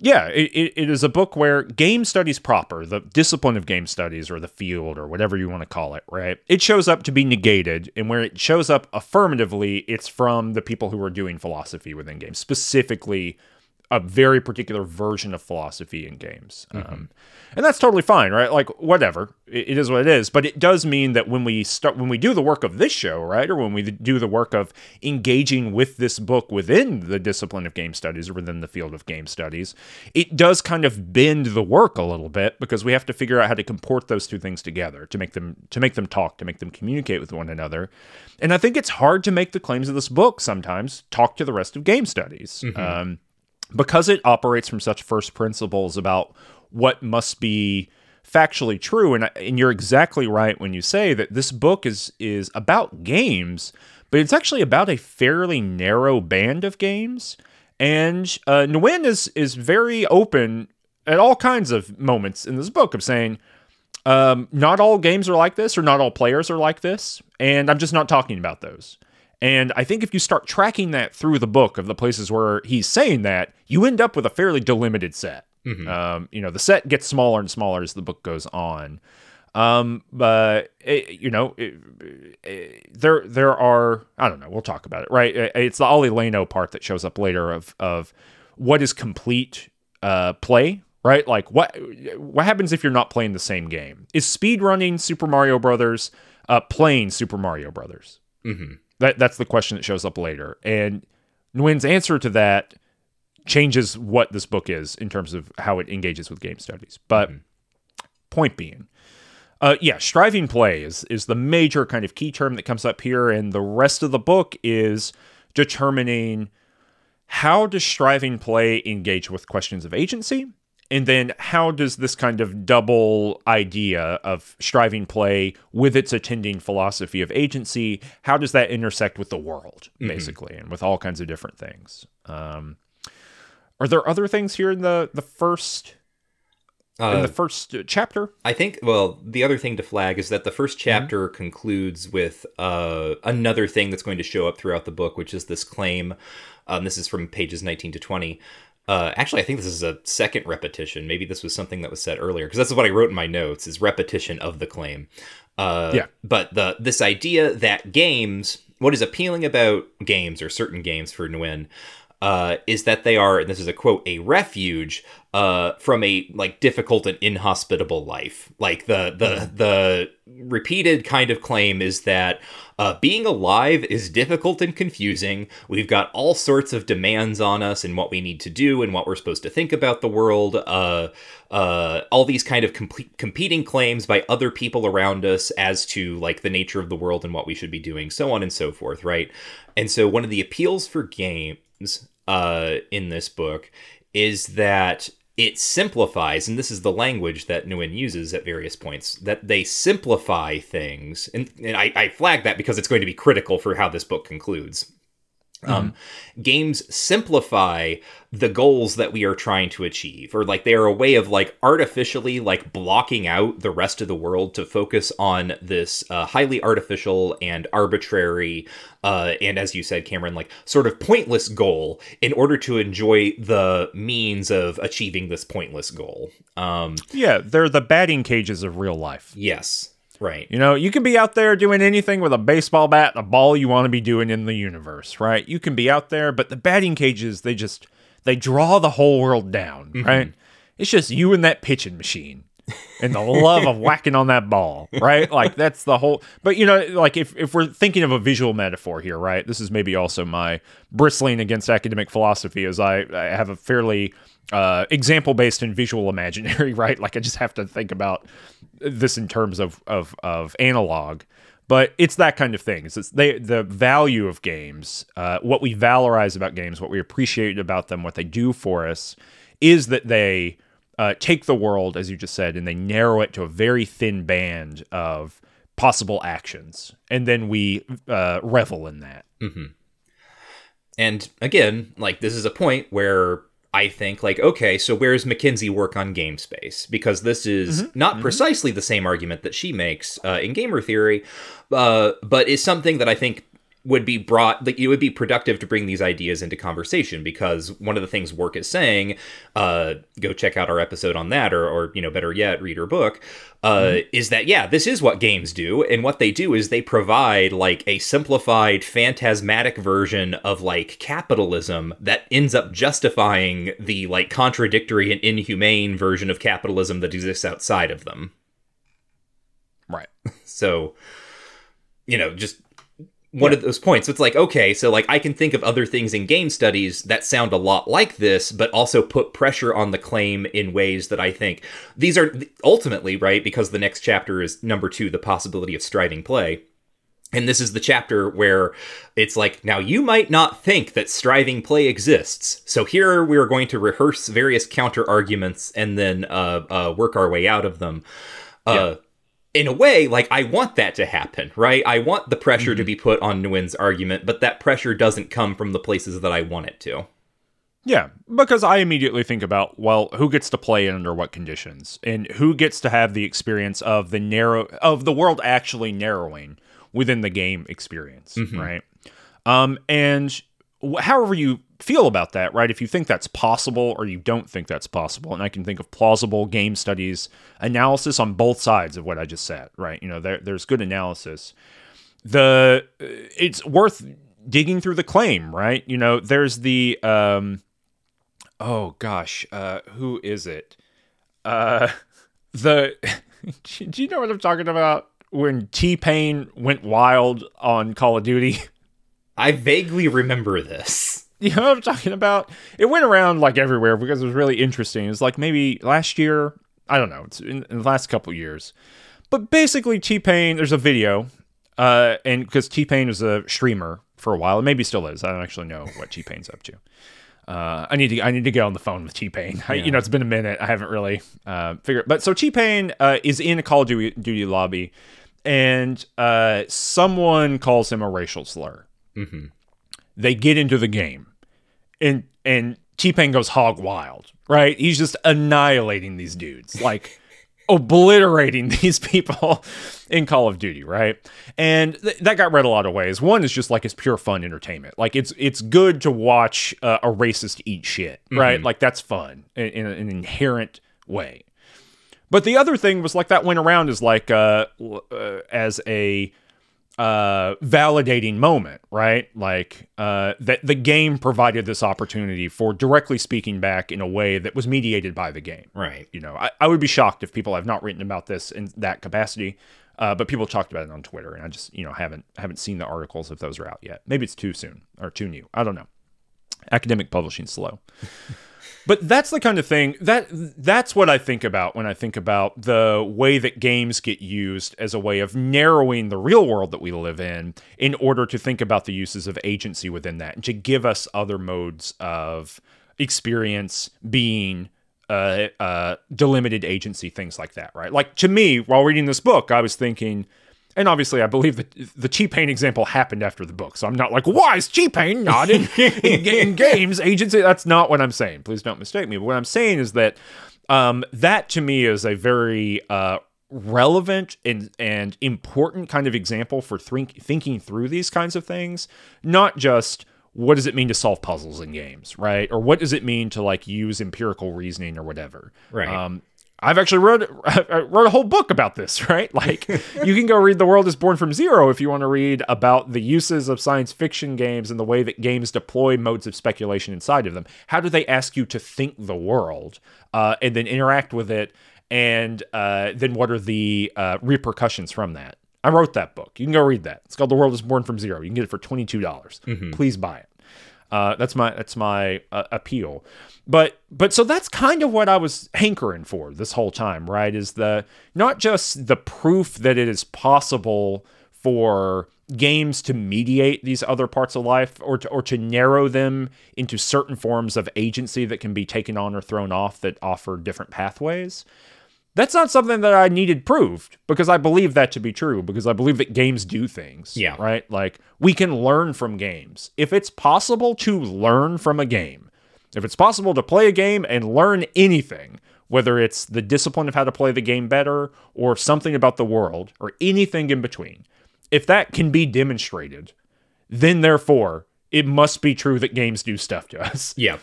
yeah, it, it, it is a book where game studies proper, the discipline of game studies or the field or whatever you want to call it, right? It shows up to be negated, and where it shows up affirmatively, it's from the people who are doing philosophy within games, specifically a very particular version of philosophy in games. Mm-hmm. Um, and that's totally fine, right? Like whatever, it, it is what it is. But it does mean that when we start, when we do the work of this show, right, or when we do the work of engaging with this book within the discipline of game studies or within the field of game studies, it does kind of bend the work a little bit because we have to figure out how to comport those two things together to make them to make them talk, to make them communicate with one another. And I think it's hard to make the claims of this book sometimes talk to the rest of game studies. Mm-hmm. Um, because it operates from such first principles about what must be factually true and, and you're exactly right when you say that this book is is about games but it's actually about a fairly narrow band of games. And uh, Nguyen is is very open at all kinds of moments in this book of saying um, not all games are like this or not all players are like this and I'm just not talking about those and I think if you start tracking that through the book of the places where he's saying that, you end up with a fairly delimited set. Mm-hmm. Um, you know, the set gets smaller and smaller as the book goes on. Um, but it, you know, it, it, there there are I don't know. We'll talk about it. Right? It's the Olli Leino part that shows up later of of what is complete uh, play. Right? Like what what happens if you're not playing the same game? Is speed running Super Mario Brothers uh, playing Super Mario Brothers? Mm-hmm. That that's the question that shows up later. And Nguyen's answer to that changes what this book is in terms of how it engages with game studies. But mm-hmm. point being, uh, yeah, striving play is is the major kind of key term that comes up here, and the rest of the book is determining how does striving play engage with questions of agency and then how does this kind of double idea of striving play with its attending philosophy of agency, how does that intersect with the world, mm-hmm. basically, mm-hmm. and with all kinds of different things? Um, are there other things here in the the first uh, in the uh, first chapter?
I think. Well, the other thing to flag is that the first mm-hmm. chapter mm-hmm. concludes with uh, another thing that's going to show up throughout the book, which is this claim. Um, this is from pages 19 to 20 uh, actually, I think this is a second repetition. Maybe this was something that was said earlier because that's what I wrote in my notes: is repetition of the claim. Uh, yeah. But the this idea that games, what is appealing about games or certain games for Nguyen, uh, is that they are, and this is a quote, a refuge uh, from a like difficult and inhospitable life. Like the the mm-hmm. the repeated kind of claim is that uh, being alive is difficult and confusing. We've got all sorts of demands on us and what we need to do and what we're supposed to think about the world. Uh, uh, all these kind of complete, competing claims by other people around us as to like the nature of the world and what we should be doing, so on and so forth, right? And so one of the appeals for games uh, in this book is that it simplifies, and this is the language that Nguyen uses at various points, that they simplify things. And, and I, I flag that because it's going to be critical for how this book concludes. Mm-hmm. Um, games simplify the goals that we are trying to achieve, or like they are a way of like artificially like blocking out the rest of the world to focus on this uh, highly artificial and arbitrary, uh, and as you said, Cameron, like sort of pointless goal in order to enjoy the means of achieving this pointless goal. Um,
yeah, they're the batting cages of real life.
Yes. Right.
You know, you can be out there doing anything with a baseball bat a ball you want to be doing in the universe, right? You can be out there, but the batting cages, they just they draw the whole world down, mm-hmm. right? It's just you and that pitching machine and the love of whacking on that ball, right? Like that's the whole but you know, like if if we're thinking of a visual metaphor here, right? This is maybe also my bristling against academic philosophy as I, I have a fairly uh, example based in visual imaginary, right? Like I just have to think about this in terms of of of analog. But it's that kind of thing. It's, they, the value of games, uh, what we valorize about games, what we appreciate about them, what they do for us, is that they uh, take the world, as you just said, and they narrow it to a very thin band of possible actions, and then we uh, revel in that.
Mm-hmm. And again, like this is a point where I think like okay, so where's McKenzie Wark on game space? Because this is mm-hmm. not mm-hmm. precisely the same argument that she makes uh, in gamer theory, uh, but is something that I think would be brought like it would be productive to bring these ideas into conversation because one of the things Wark is saying uh go check out our episode on that or or you know better yet read our book uh mm-hmm. is that yeah this is what games do. And what they do is they provide like a simplified phantasmatic version of like capitalism that ends up justifying the like contradictory and inhumane version of capitalism that exists outside of them.
Right.
So you know just one yeah. of those points. It's like, okay, so like I can think of other things in game studies that sound a lot like this, but also put pressure on the claim in ways that I think these are ultimately, right? Because the next chapter is number two, the possibility of striving play. And this is the chapter where it's like, now you might not think that striving play exists. So here we are going to rehearse various counter arguments and then uh, uh, work our way out of them. Uh, yeah in a way, like I want that to happen, right? I want the pressure mm-hmm. to be put on Nguyen's argument, but that pressure doesn't come from the places that I want it to.
Yeah, because I immediately think about, well, who gets to play and under what conditions, and who gets to have the experience of the narrow of the world actually narrowing within the game experience, mm-hmm. right? Um, and however you feel about that, right? If you think that's possible or you don't think that's possible, and I can think of plausible game studies analysis on both sides of what I just said, right? You know, there, there's good analysis. The it's worth digging through the claim, right? You know, there's the um, oh gosh, uh, who is it? Uh, the do you know what I'm talking about? When T Pain went wild on Call of Duty.
I vaguely remember this.
You know what I'm talking about? It went around like everywhere because it was really interesting. It's like maybe last year, I don't know, it's in, in the last couple years. But basically, T Pain, there's a video, uh, and because T Pain was a streamer for a while, and maybe still is. I don't actually know what T Pain's up to. Uh, I need to I need to get on the phone with T Pain. Yeah. You know, it's been a minute. I haven't really uh, figured. But so T Pain uh, is in a Call of Duty, Duty lobby, and uh, someone calls him a racial slur. Mm-hmm. They get into the game, and and T Pain goes hog wild. Right? He's just annihilating these dudes, like obliterating these people in Call of Duty. Right? And th- that got read a lot of ways. One is just like it's pure fun entertainment. Like it's it's good to watch uh, a racist eat shit. Right? Mm-hmm. Like that's fun in, in an inherent way. But the other thing was like that went around as like uh, uh as a uh, validating moment, right? Like uh, that the game provided this opportunity for directly speaking back in a way that was mediated by the game,
right?
You know, I, I would be shocked if people have not written about this in that capacity, uh, but people talked about it on Twitter, and I just you know haven't haven't seen the articles if those are out yet. Maybe it's too soon or too new. I don't know. Academic publishing slow. But that's the kind of thing that that's what I think about when I think about the way that games get used as a way of narrowing the real world that we live in in order to think about the uses of agency within that and to give us other modes of experience being uh, uh, delimited agency, things like that, right? Like to me, while reading this book, I was thinking, and obviously, I believe that the Pain example happened after the book. So I'm not like, why is Pain not in, in, in, games? Agency. That's not what I'm saying. Please don't mistake me. But what I'm saying is that um, that to me is a very uh, relevant and, and important kind of example for think, thinking through these kinds of things, not just what does it mean to solve puzzles in games, right? Or what does it mean to like use empirical reasoning or whatever,
right? Um,
I've actually wrote wrote a whole book about this, right? Like you can go read The World is Born from Zero if you want to read about the uses of science fiction games and the way that games deploy modes of speculation inside of them. How do they ask you to think the world uh, and then interact with it? And uh, then what are the uh, repercussions from that? I wrote that book. You can go read that. It's called The World is Born from Zero. You can get it for twenty two dollars. Mm-hmm. Please buy it. Uh, that's my that's my uh, appeal. But but so that's kind of what I was hankering for this whole time, right? Is the not just the proof that it is possible for games to mediate these other parts of life or to, or to narrow them into certain forms of agency that can be taken on or thrown off that offer different pathways. That's not something that I needed proved because I believe that to be true because I believe that games do things.
Yeah.
Right? Like we can learn from games. If it's possible to learn from a game, if it's possible to play a game and learn anything, whether it's the discipline of how to play the game better or something about the world or anything in between, if that can be demonstrated, then therefore it must be true that games do stuff to us.
Yeah.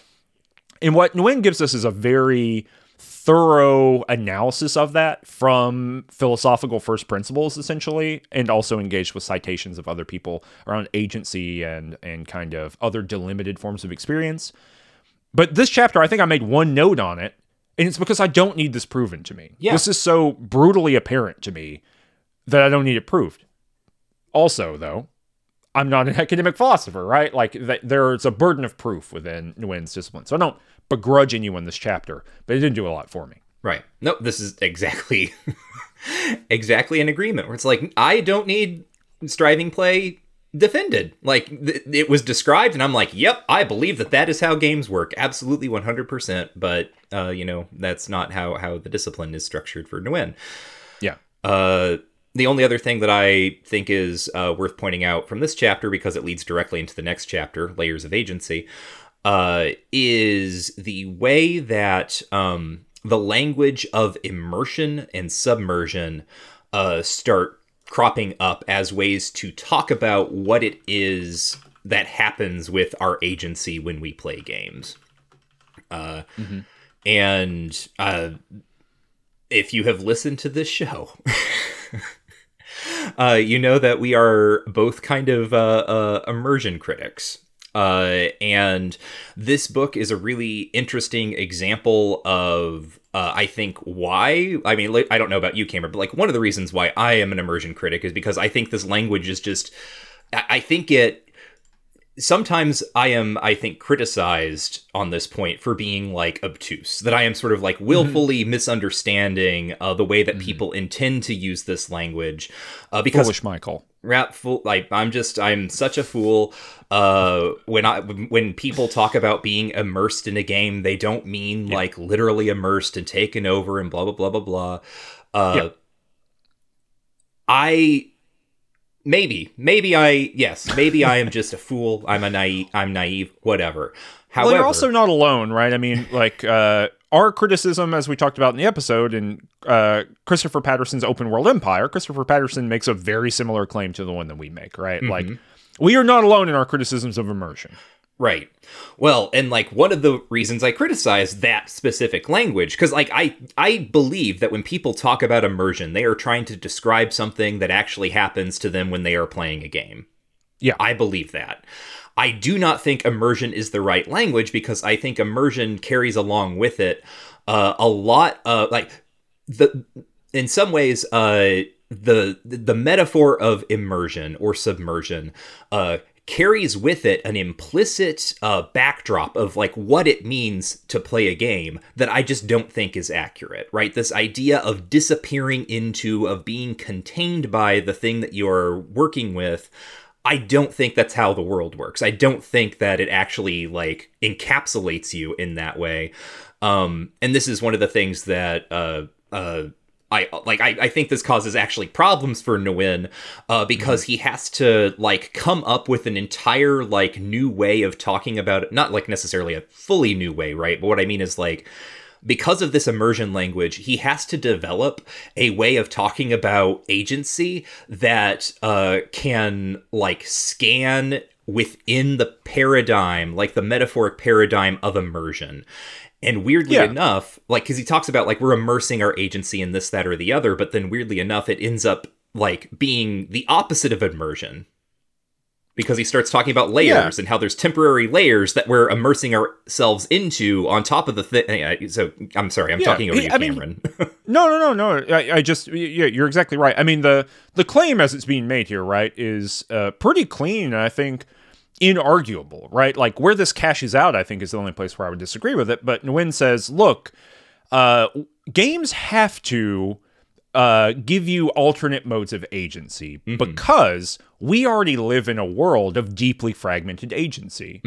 And what Nguyen gives us is a very thorough analysis of that from philosophical first principles, essentially, and also engaged with citations of other people around agency and and kind of other delimited forms of experience. But this chapter, I think I made one note on it, and it's because I don't need this proven to me.
Yeah.
This is so brutally apparent to me that I don't need it proved. Also, though, I'm not an academic philosopher, right? Like that there's a burden of proof within Nguyen's discipline. So I don't begrudge anyone this chapter, but it didn't do a lot for me.
Right. No, this is exactly exactly an agreement where it's like I don't need striving play defended. Like th- it was described and I'm like, "Yep, I believe that that is how games work. Absolutely 100%." But uh, you know, that's not how how the discipline is structured for Nguyen.
Yeah.
Uh the only other thing that I think is uh, worth pointing out from this chapter, because it leads directly into the next chapter, Layers of Agency, uh, is the way that um, the language of immersion and submersion uh, start cropping up as ways to talk about what it is that happens with our agency when we play games. Uh, And uh, if you have listened to this show, uh, you know that we are both kind of uh, uh, immersion critics. Uh, and this book is a really interesting example of, uh, I think, why. I mean, like, I don't know about you, Cameron, but like one of the reasons why I am an immersion critic is because I think this language is just, I, I think it sometimes I am, I think, criticized on this point for being like obtuse. That I am sort of like willfully misunderstanding uh, the way that people intend to use this language, uh, because
Foolish Michael.
rap fool. Like I'm just, I'm such a fool. Uh, when I when people talk about being immersed in a game, they don't mean like literally immersed and taken over and blah blah blah blah blah. Uh,
Yeah.
I maybe maybe I yes maybe I am just a fool. I'm a naive. I'm naive. Whatever. However,
well, you're also not alone, right? I mean, like uh, our criticism, as we talked about in the episode, in uh, Christopher Patterson's Open World Empire, Christopher Patterson makes a very similar claim to the one that we make, right? Like, we are not alone in our criticisms of immersion.
Right. Well, and like one of the reasons I criticize that specific language because like I I believe that when people talk about immersion, they are trying to describe something that actually happens to them when they are playing a game.
Yeah.
I believe that. I do not think immersion is the right language because I think immersion carries along with it uh, a lot of like the in some ways uh the the metaphor of immersion or submersion uh carries with it an implicit uh, backdrop of like what it means to play a game that I just don't think is accurate, right? This idea of disappearing into, of being contained by the thing that you're working with. I don't think that's how the world works. I don't think that it actually like encapsulates you in that way. Um, and this is one of the things that uh, uh, I like. I, I think this causes actually problems for Nguyen uh, because he has to like come up with an entire like new way of talking about it. Not like necessarily a fully new way, right? But what I mean is like because of this immersion language, he has to develop a way of talking about agency that uh, can like scan within the paradigm, like the metaphoric paradigm of immersion. And weirdly
Yeah.
enough, like, because he talks about like we're immersing our agency in this, that, or the other, but then weirdly enough, it ends up like being the opposite of immersion because he starts talking about layers and how there's temporary layers that we're immersing ourselves into on top of the thing. So I'm sorry, I'm
Yeah,
talking over you,
I mean,
Cameron.
No, no, no, no. I, I just, yeah, you're exactly right. I mean, the the claim as it's being made here, right, is uh, pretty clean. I think inarguable, right? Like where this cashes out, I think is the only place where I would disagree with it. But Nguyen says, look, uh, games have to uh, give you alternate modes of agency because we already live in a world of deeply fragmented agency.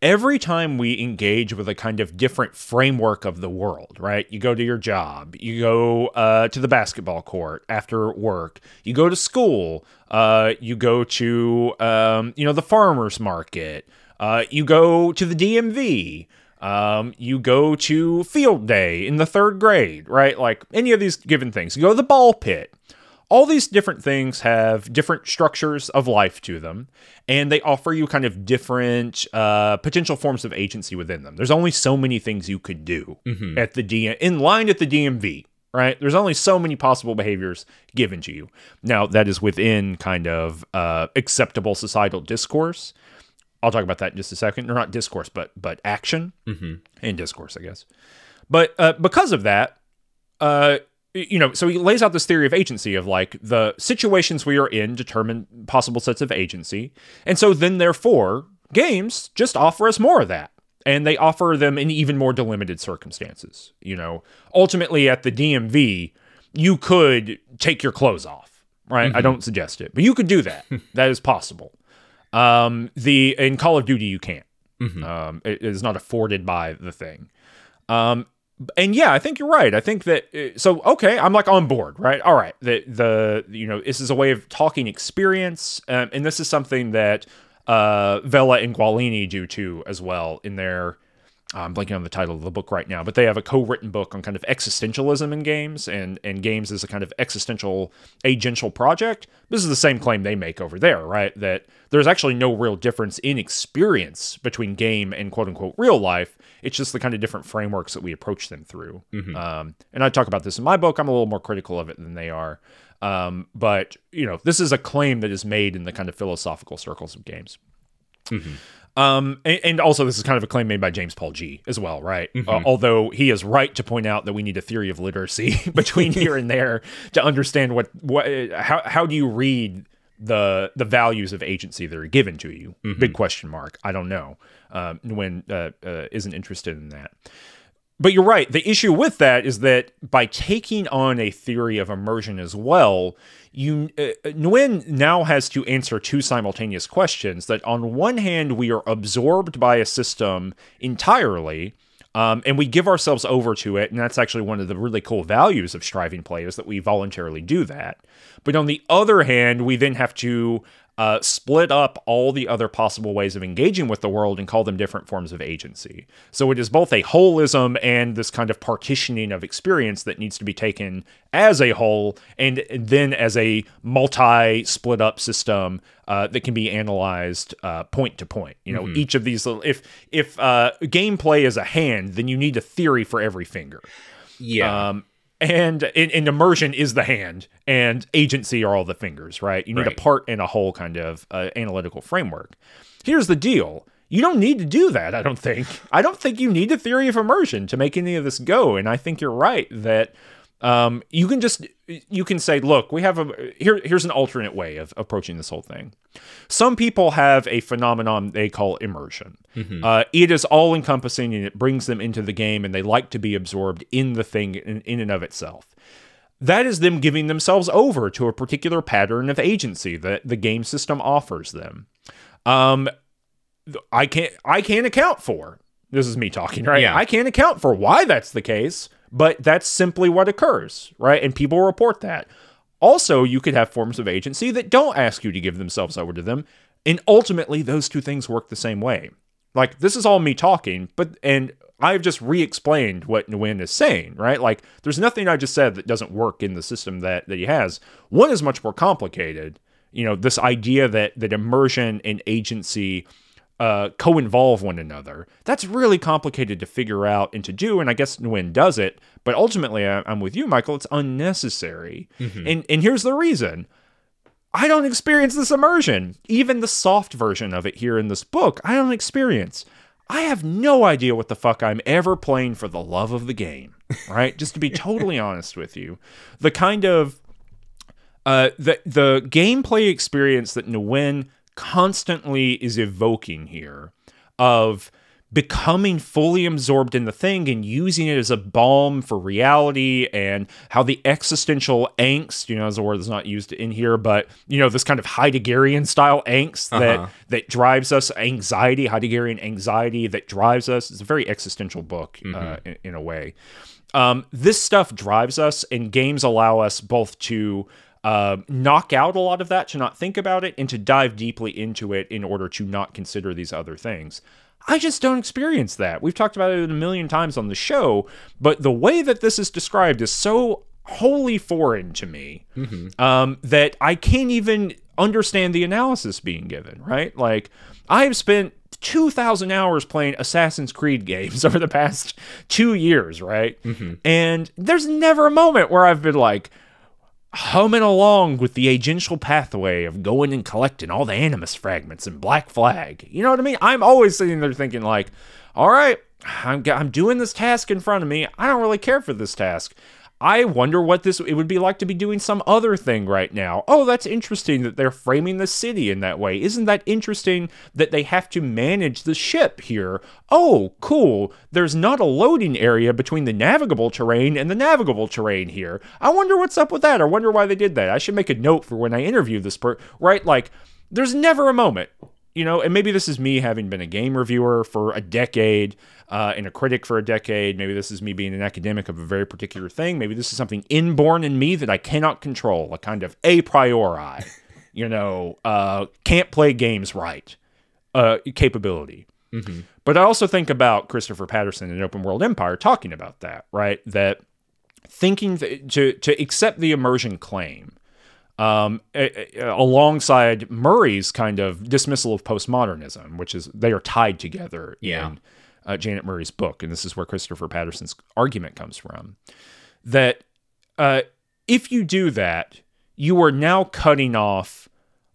Every time we engage with a kind of different framework of the world, right? You go to your job, you go uh, to the basketball court after work, you go to school, uh, you go to um, you know the farmers market, uh, you go to the DMV. Um, you go to field day in the third grade, right? Like any of these given things. You go to the ball pit. all these different things have different structures of life to them, and they offer you kind of different uh, potential forms of agency within them. There's only so many things you could do at the D in line at the DMV, right? There's only so many possible behaviors given to you. Now that is within kind of uh, acceptable societal discourse. I'll talk about that in just a second. Or not discourse, but but action and discourse, I guess. But uh, because of that, uh, you know, so he lays out this theory of agency of like the situations we are in determine possible sets of agency. And so then, therefore, games just offer us more of that. And they offer them in even more delimited circumstances. You know, ultimately at the DMV, you could take your clothes off, right? I don't suggest it, but you could do that. that is possible. Um, the in Call of Duty, you can't. Um, it is not afforded by the thing. Um, and yeah, I think you're right. I think that uh, so okay, I'm like on board, right? All right, the the you know this is a way of talking experience, um, and this is something that uh, Vella and Gualeni do too as well in their. I'm blanking on the title of the book right now, but they have a co-written book on kind of existentialism in games and and games as a kind of existential agential project. This is the same claim they make over there, right? That there's actually no real difference in experience between game and quote unquote real life. It's just the kind of different frameworks that we approach them through. Um, and I talk about this in my book. I'm a little more critical of it than they are. Um, but you know, this is a claim that is made in the kind of philosophical circles of games. Um, and, and also this is kind of a claim made by James Paul Gee as well, right? Uh, although he is right to point out that we need a theory of literacy between here and there to understand what what how how do you read the the values of agency that are given to you? Big question mark. I don't know. Um, when uh, uh, isn't interested in that. But you're right. The issue with that is that by taking on a theory of immersion as well, you uh, Nguyen now has to answer two simultaneous questions. That on one hand, we are absorbed by a system entirely, um, and we give ourselves over to it, and that's actually one of the really cool values of striving play is that we voluntarily do that. But on the other hand, we then have to uh, split up all the other possible ways of engaging with the world and call them different forms of agency. So it is both a holism and this kind of partitioning of experience that needs to be taken as a whole and then as a multi split up system uh, that can be analyzed uh, point to point. You know, each of these little, if if uh, gameplay is a hand, then you need a theory for every finger.
Yeah.
Um, and, and, and immersion is the hand, and agency are all the fingers, right? You need
Right.
a part and a whole kind of uh, analytical framework. Here's the deal. You don't need to do that, I don't think. I don't think you need a theory of immersion to make any of this go. And I think you're right that um, you can just you can say, look, we have a here. Here's an alternate way of approaching this whole thing. Some people have a phenomenon they call immersion. Uh, it is all encompassing and it brings them into the game, and they like to be absorbed in the thing in, in and of itself. That is them giving themselves over to a particular pattern of agency that the game system offers them. Um, I can't I can't account for. This is me talking, right?
Yeah.
I can't account for why that's the case, but that's simply what occurs, right? And people report that. Also, you could have forms of agency that don't ask you to give themselves over to them, and ultimately those two things work the same way. Like this is all me talking, but and I've just re-explained what Nguyen is saying, right? Like there's nothing I just said that doesn't work in the system that that he has. One is much more complicated. You know, this idea that that immersion and agency uh, co-involve one another. That's really complicated to figure out and to do, and I guess Nguyen does it. But ultimately, I- I'm with you, Michael. It's unnecessary, and and here's the reason. I don't experience this immersion. Even the soft version of it here in this book, I don't experience. I have no idea what the fuck I'm ever playing for the love of the game, right? Just to be totally honest with you. The kind of uh, the the gameplay experience that Nguyen constantly is evoking here of becoming fully absorbed in the thing and using it as a balm for reality and how the existential angst, you know, as a word that's not used in here, but you know, this kind of Heideggerian style angst
Uh-huh.
that that drives us, anxiety, Heideggerian anxiety that drives us. It's a very existential book uh, in, in a way. Um, this stuff drives us, and games allow us both to uh, knock out a lot of that, to not think about it, and to dive deeply into it in order to not consider these other things. I just don't experience that. We've talked about it a million times on the show, but the way that this is described is so wholly foreign to me um, that I can't even understand the analysis being given, right? Like, I have spent 2,000 hours playing Assassin's Creed games over the past two years, right? And there's never a moment where I've been like, humming along with the agential pathway of going and collecting all the animus fragments and Black Flag. You know what I mean? I'm always sitting there thinking like, all right, I'm, I'm doing this task in front of me. I don't really care for this task. I wonder what this it would be like to be doing some other thing right now. Oh, that's interesting that they're framing the city in that way. Isn't that interesting that they have to manage the ship here? Oh, cool. There's not a loading area between the navigable terrain and the navigable terrain here. I wonder what's up with that. I wonder why they did that. I should make a note for when I interview this per right like there's never a moment you know, and maybe this is me having been a game reviewer for a decade uh, and a critic for a decade. Maybe this is me being an academic of a very particular thing. Maybe this is something inborn in me that I cannot control, a kind of a priori, you know, uh, can't play games right uh, capability. But I also think about Christopher Patterson in Open World Empire talking about that, right? That thinking th- to to accept the immersion claim um, alongside Murray's kind of dismissal of postmodernism, which is they are tied together
Yeah.
in uh, Janet Murray's book, and this is where Christopher Patterson's argument comes from. That uh, if you do that, you are now cutting off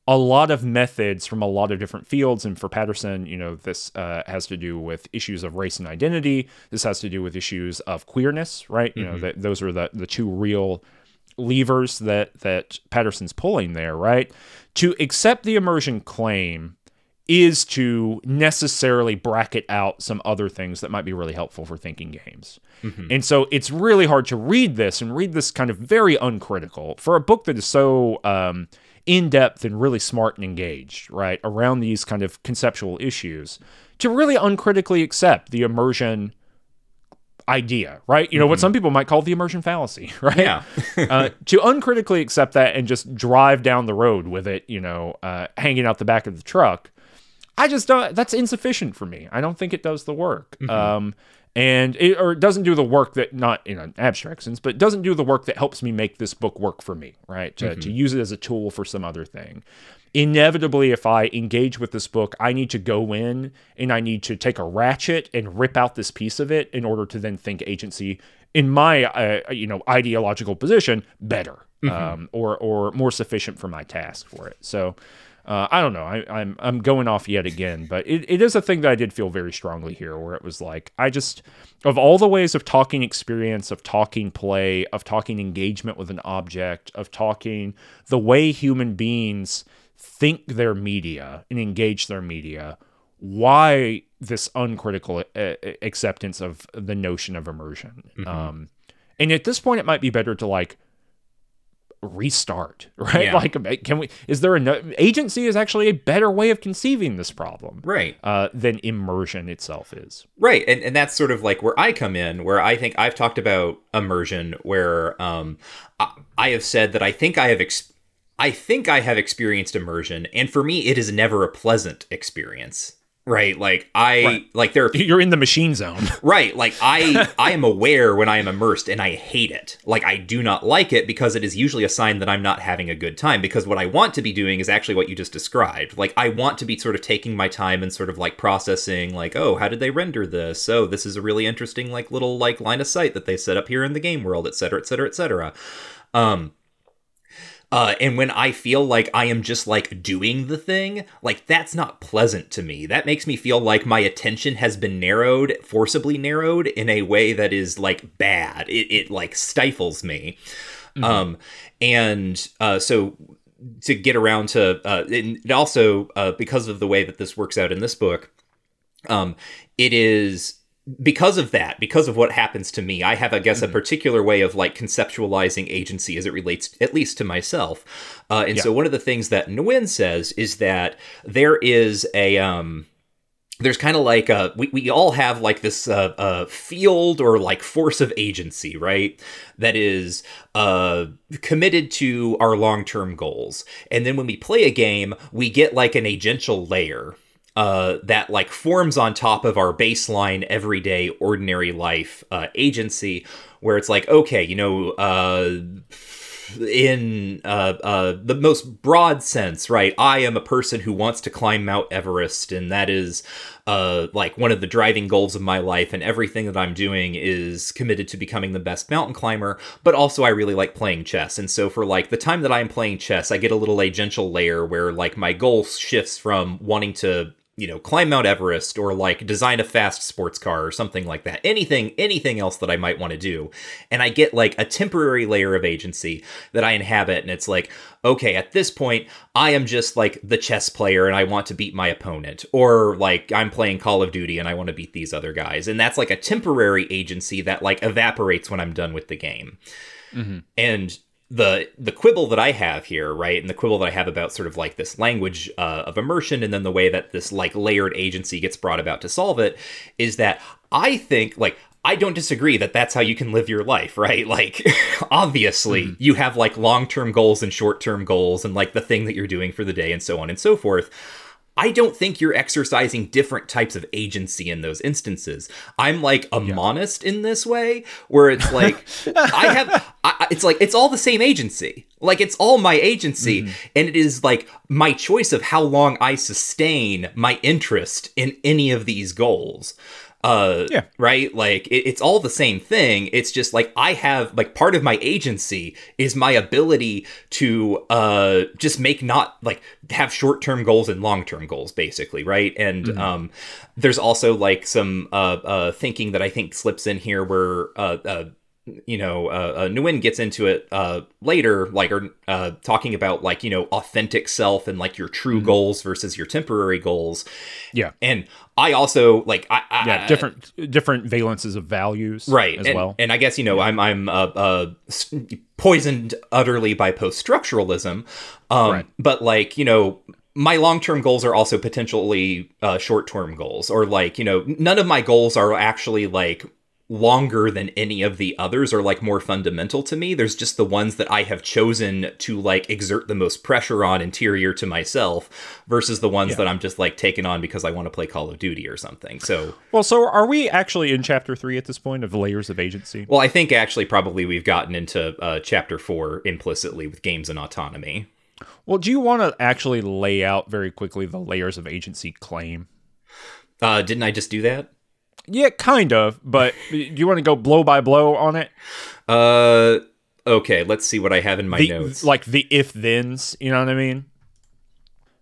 a lot of methods from a lot of different fields. And for Patterson, you know, this uh, has to do with issues of race and identity. This has to do with issues of queerness, right? You know, that those are the the two real levers that that Patterson's pulling there, right? To accept the immersion claim is to necessarily bracket out some other things that might be really helpful for thinking games. And so it's really hard to read this and read this kind of very uncritical for a book that is so um, in depth and really smart and engaged, right, around these kind of conceptual issues, to really uncritically accept the immersion idea, right? You know, what some people might call the immersion fallacy, right?
Yeah.
uh, to uncritically accept that and just drive down the road with it, you know, uh, hanging out the back of the truck, I just don't. That's insufficient for me. I don't think it does the work. Um, and it, or it doesn't do the work that not in an abstract sense, but doesn't do the work that helps me make this book work for me, right? To, to use it as a tool for some other thing. Inevitably, if I engage with this book, I need to go in and I need to take a ratchet and rip out this piece of it in order to then think agency in my uh, you know ideological position better um, or or more sufficient for my task for it. So uh, I don't know. I, I'm I'm going off yet again, but it, it is a thing that I did feel very strongly here, where it was like I just of all the ways of talking experience, of talking play, of talking engagement with an object, of talking the way human beings think their media and engage their media. Why this uncritical uh, acceptance of the notion of immersion? Um, and at this point, it might be better to like restart, right?
Yeah.
Like, can we? Is there a no, agency? Is actually a better way of conceiving this problem,
Right.
Uh, than immersion itself is.
Right, and and that's sort of like where I come in, where I think I've talked about immersion, where um, I, I have said that I think I have ex- I think I have experienced immersion, and for me, it is never a pleasant experience. Right, like I
Right.
like there are
You're in the machine zone.
Right, like I I am aware when I am immersed and I hate it. Like I do not like it because it is usually a sign that I'm not having a good time because what I want to be doing is actually what you just described. Like I want to be sort of taking my time and sort of like processing like, "Oh, how did they render this? Oh, this is a really interesting like little like line of sight that they set up here in the game world, et cetera, et cetera, et cetera." Um uh, and when I feel like I am just like doing the thing, like that's not pleasant to me. That makes me feel like my attention has been narrowed, forcibly narrowed in a way that is like bad. It, it like stifles me. Um, and uh, so to get around to, uh, and it also uh, because of the way that this works out in this book, um, it is because of that, because of what happens to me, I have, I guess, a particular way of like conceptualizing agency as it relates, at least to myself. Uh, and so, one of the things that Nguyen says is that there is a um, there's kind of like a we, we all have like this uh, uh, field or like force of agency right that is uh, committed to our long-term goals. And then when we play a game we get like an agential layer uh, that like forms on top of our baseline everyday ordinary life uh, agency where it's like okay you know uh, in uh, uh, the most broad sense, right? I am a person who wants to climb Mount Everest, and that is like one of the driving goals of my life. And everything that I'm doing is committed to becoming the best mountain climber. But also, I really like playing chess, and so for like the time that I'm playing chess, I get a little agential layer where like my goal shifts from wanting to you know, climb Mount Everest or like design a fast sports car or something like that. Anything, anything else that I might want to do. And I get like a temporary layer of agency that I inhabit. And it's like, okay, at this point, I am just like the chess player and I want to beat my opponent. Or like I'm playing Call of Duty and I want to beat these other guys. And that's like a temporary agency that like evaporates when I'm done with the game. Mm-hmm. And the the quibble that I have here, right, and the quibble that I have about sort of like this language uh, of immersion, and then the way that this like layered agency gets brought about to solve it, is that I think like I don't disagree that that's how you can live your life, right? Like, obviously, mm-hmm. you have like long term goals and short term goals, and like the thing that you're doing for the day, and so on and so forth. I don't think you're exercising different types of agency in those instances. I'm like a yeah. monist in this way, where it's like I have, I, it's like it's all the same agency. Like it's all my agency, mm-hmm. and it is like my choice of how long I sustain my interest in any of these goals uh yeah. right? Like it, it's all the same thing. It's just like i have like part of my agency is my ability to uh just make not like have short-term goals and long-term goals basically right? And mm-hmm. um there's also like some uh uh thinking that i think slips in here where uh, uh you know, uh, uh, Nguyen gets into it uh, later, like, or uh, talking about like, you know, authentic self and like your true mm-hmm. goals versus your temporary goals.
Yeah,
and I also like, I, I
yeah, different different valences of values,
right?
As
and,
well,
and I guess you know, yeah. I'm I'm uh, uh, poisoned utterly by post structuralism, um, right. but like you know, my long-term goals are also potentially uh, short-term goals or like you know none of my goals are actually like longer than any of the others are like more fundamental to me. There's just the ones that I have chosen to like exert the most pressure on interior to myself versus the ones yeah. that I'm just like taking on because I want to play Call of Duty or something. So
Well, so are we actually in chapter 3 at this point of the layers of agency?
Well, I think actually probably we've gotten into uh, chapter 4 implicitly with games and autonomy.
Well, do you want to actually lay out very quickly the layers of agency claim?
Uh, didn't I just do that?
Yeah, kind of. But do you want to go blow by blow on it?
Uh, okay. Let's see what I have in my
the,
notes.
Like the if thens. You know what I mean?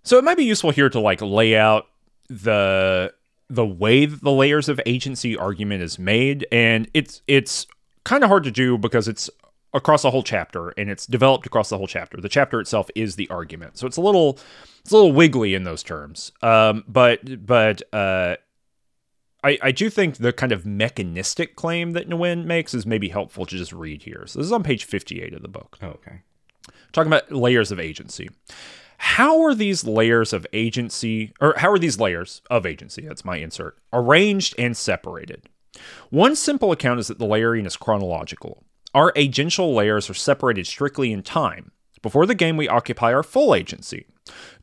So it might be useful here to like lay out the the way the layers of agency argument is made, and it's it's kind of hard to do because it's across a whole chapter and it's developed across the whole chapter. The chapter itself is the argument, so it's a little it's a little wiggly in those terms. Um, but but uh, I, I do think the kind of mechanistic claim that Nguyen makes is maybe helpful to just read here. So this is on page 58 of the book.
Oh, okay.
Talking about layers of agency. How are these layers of agency, or how are these layers of agency, that's my insert, arranged and separated? One simple account is that the layering is chronological. Our agential layers are separated strictly in time. Before the game, we occupy our full agency.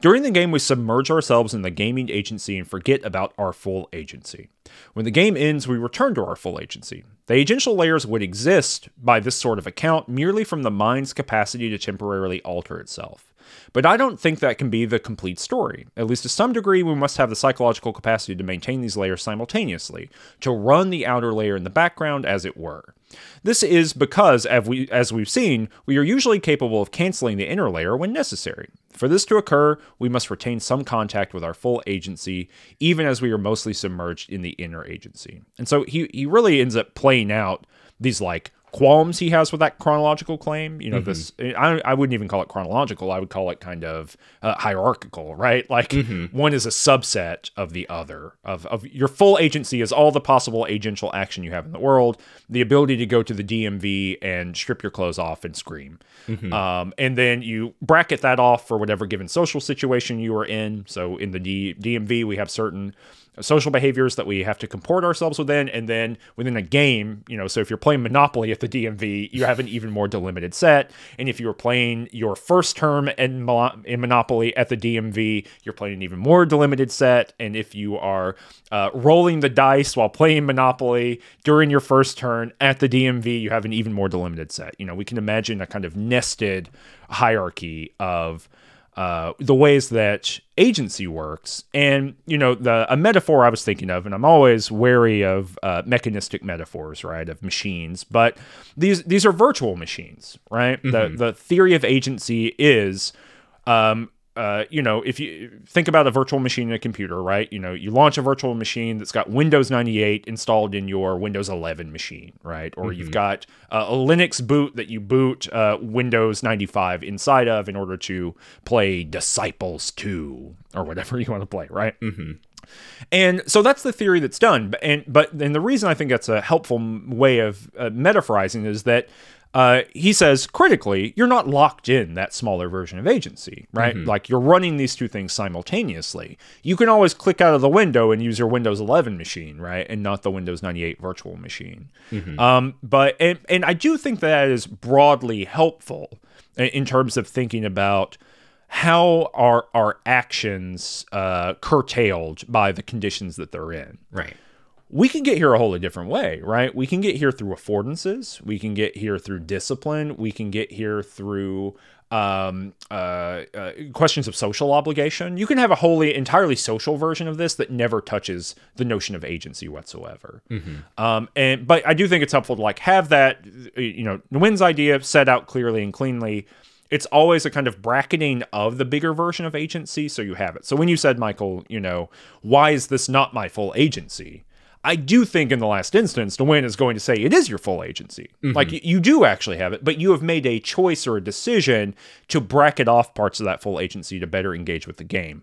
During the game, we submerge ourselves in the gaming agency and forget about our full agency. When the game ends, we return to our full agency. The agential layers would exist by this sort of account merely from the mind's capacity to temporarily alter itself. But I don't think that can be the complete story. At least to some degree, we must have the psychological capacity to maintain these layers simultaneously, to run the outer layer in the background, as it were. This is because, as, we, as we've seen, we are usually capable of canceling the inner layer when necessary. For this to occur, we must retain some contact with our full agency, even as we are mostly submerged in the inner agency. And so he, he really ends up playing out these like qualms he has with that chronological claim. You know, mm-hmm. this I, I wouldn't even call it chronological. I would call it kind of uh, hierarchical, right? Like mm-hmm. one is a subset of the other. Of of your full agency is all the possible agential action you have in the world. The ability to go to the DMV and strip your clothes off and scream, mm-hmm. um, and then you bracket that off for whatever given social situation you are in. So in the D- DMV, we have certain social behaviors that we have to comport ourselves within, and then within a game, you know, so if you're playing Monopoly at the DMV, you have an even more delimited set, and if you were playing your first term in, in Monopoly at the DMV, you're playing an even more delimited set, and if you are uh, rolling the dice while playing Monopoly during your first turn at the DMV, you have an even more delimited set. You know, we can imagine a kind of nested hierarchy of uh, the ways that agency works. And, you know, the a metaphor I was thinking of, and I'm always wary of uh, mechanistic metaphors, right, of machines, but these these are virtual machines, right? Mm-hmm. The the theory of agency is um, uh, you know, if you think about a virtual machine in a computer, right? You know, you launch a virtual machine that's got Windows 98 installed in your Windows 11 machine, right? Or mm-hmm. you've got uh, a Linux boot that you boot uh, Windows 95 inside of in order to play Disciples 2 or whatever you want to play, right?
Mm-hmm.
And so that's the theory that's done. And but and the reason I think that's a helpful way of uh, metaphorizing is that uh, he says critically, you're not locked in that smaller version of agency, right? Mm-hmm. Like you're running these two things simultaneously. You can always click out of the window and use your Windows 11 machine, right, and not the Windows 98 virtual machine. Mm-hmm. Um, but and and I do think that is broadly helpful in terms of thinking about how are our actions uh, curtailed by the conditions that they're in,
right?
We can get here a wholly different way, right? We can get here through affordances. We can get here through discipline. We can get here through um, uh, uh, questions of social obligation. You can have a wholly, entirely social version of this that never touches the notion of agency whatsoever.
Mm-hmm.
Um, and but I do think it's helpful to like have that, you know, Nguyen's idea set out clearly and cleanly it's always a kind of bracketing of the bigger version of agency so you have it so when you said michael you know why is this not my full agency I do think in the last instance, Nguyen is going to say it is your full agency. Mm-hmm. Like you do actually have it, but you have made a choice or a decision to bracket off parts of that full agency to better engage with the game.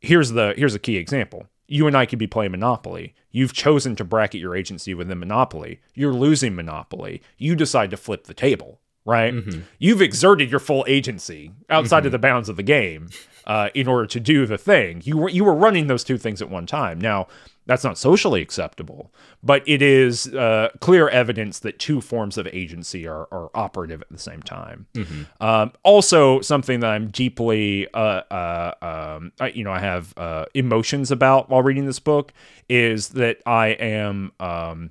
Here's the here's a key example. You and I could be playing Monopoly. You've chosen to bracket your agency within Monopoly. You're losing Monopoly. You decide to flip the table, right? Mm-hmm. You've exerted your full agency outside mm-hmm. of the bounds of the game uh, in order to do the thing. You were you were running those two things at one time. Now that's not socially acceptable, but it is uh, clear evidence that two forms of agency are, are operative at the same time.
Mm-hmm.
Um, also, something that I'm deeply, uh, uh, um, I, you know, I have uh, emotions about while reading this book is that I am um,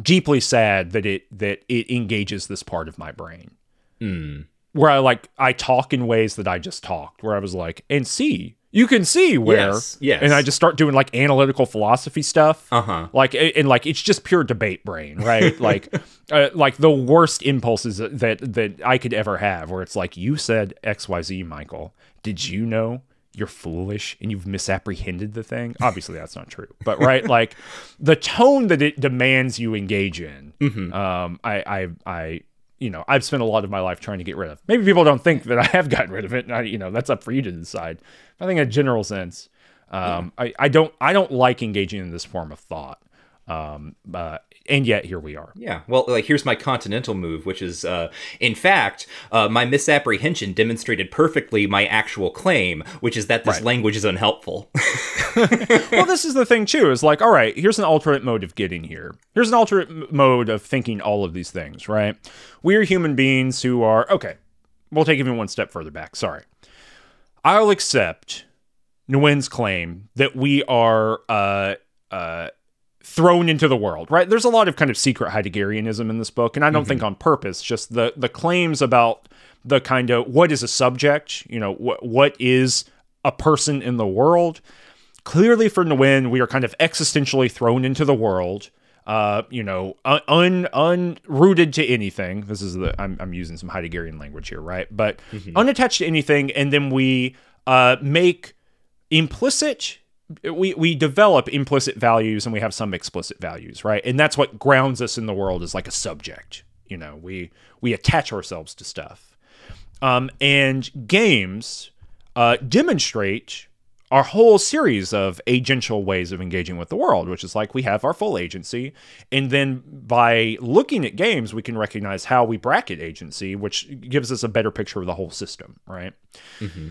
deeply sad that it that it engages this part of my brain.
Mm.
Where I like I talk in ways that I just talked. Where I was like, and see, you can see where
yes, yes.
and i just start doing like analytical philosophy stuff.
Uh-huh.
Like and like it's just pure debate brain right? Like uh, like the worst impulses that that i could ever have where it's like you said xyz michael. Did you know you're foolish and you've misapprehended the thing? Obviously that's not true but right? Like the tone that it demands you engage in
mm-hmm.
um i i i you know, I've spent a lot of my life trying to get rid of. Maybe people don't think that I have gotten rid of it. I, you know, that's up for you to decide. I think in a general sense, um, yeah. I, I don't I don't like engaging in this form of thought. Um, uh, and yet here we are.
Yeah. Well, like here's my continental move, which is, uh, in fact, uh, my misapprehension demonstrated perfectly my actual claim, which is that this right. language is unhelpful.
well, this is the thing too. Is like, all right, here's an alternate mode of getting here. Here's an alternate mode of thinking all of these things. Right? We are human beings who are okay. We'll take even one step further back. Sorry. I'll accept Nguyen's claim that we are uh, uh, thrown into the world, right? There's a lot of kind of secret Heideggerianism in this book, and I don't mm-hmm. think on purpose. Just the the claims about the kind of what is a subject, you know, what what is a person in the world. Clearly, for Nguyen, we are kind of existentially thrown into the world. Uh, you know, un unrooted to anything. This is the I'm, I'm using some Heideggerian language here, right? But mm-hmm. unattached to anything, and then we uh, make implicit we we develop implicit values and we have some explicit values, right? And that's what grounds us in the world is like a subject. You know, we we attach ourselves to stuff. Um, and games uh, demonstrate our whole series of agential ways of engaging with the world, which is like we have our full agency. And then by looking at games, we can recognize how we bracket agency, which gives us a better picture of the whole system, right?
Mm-hmm.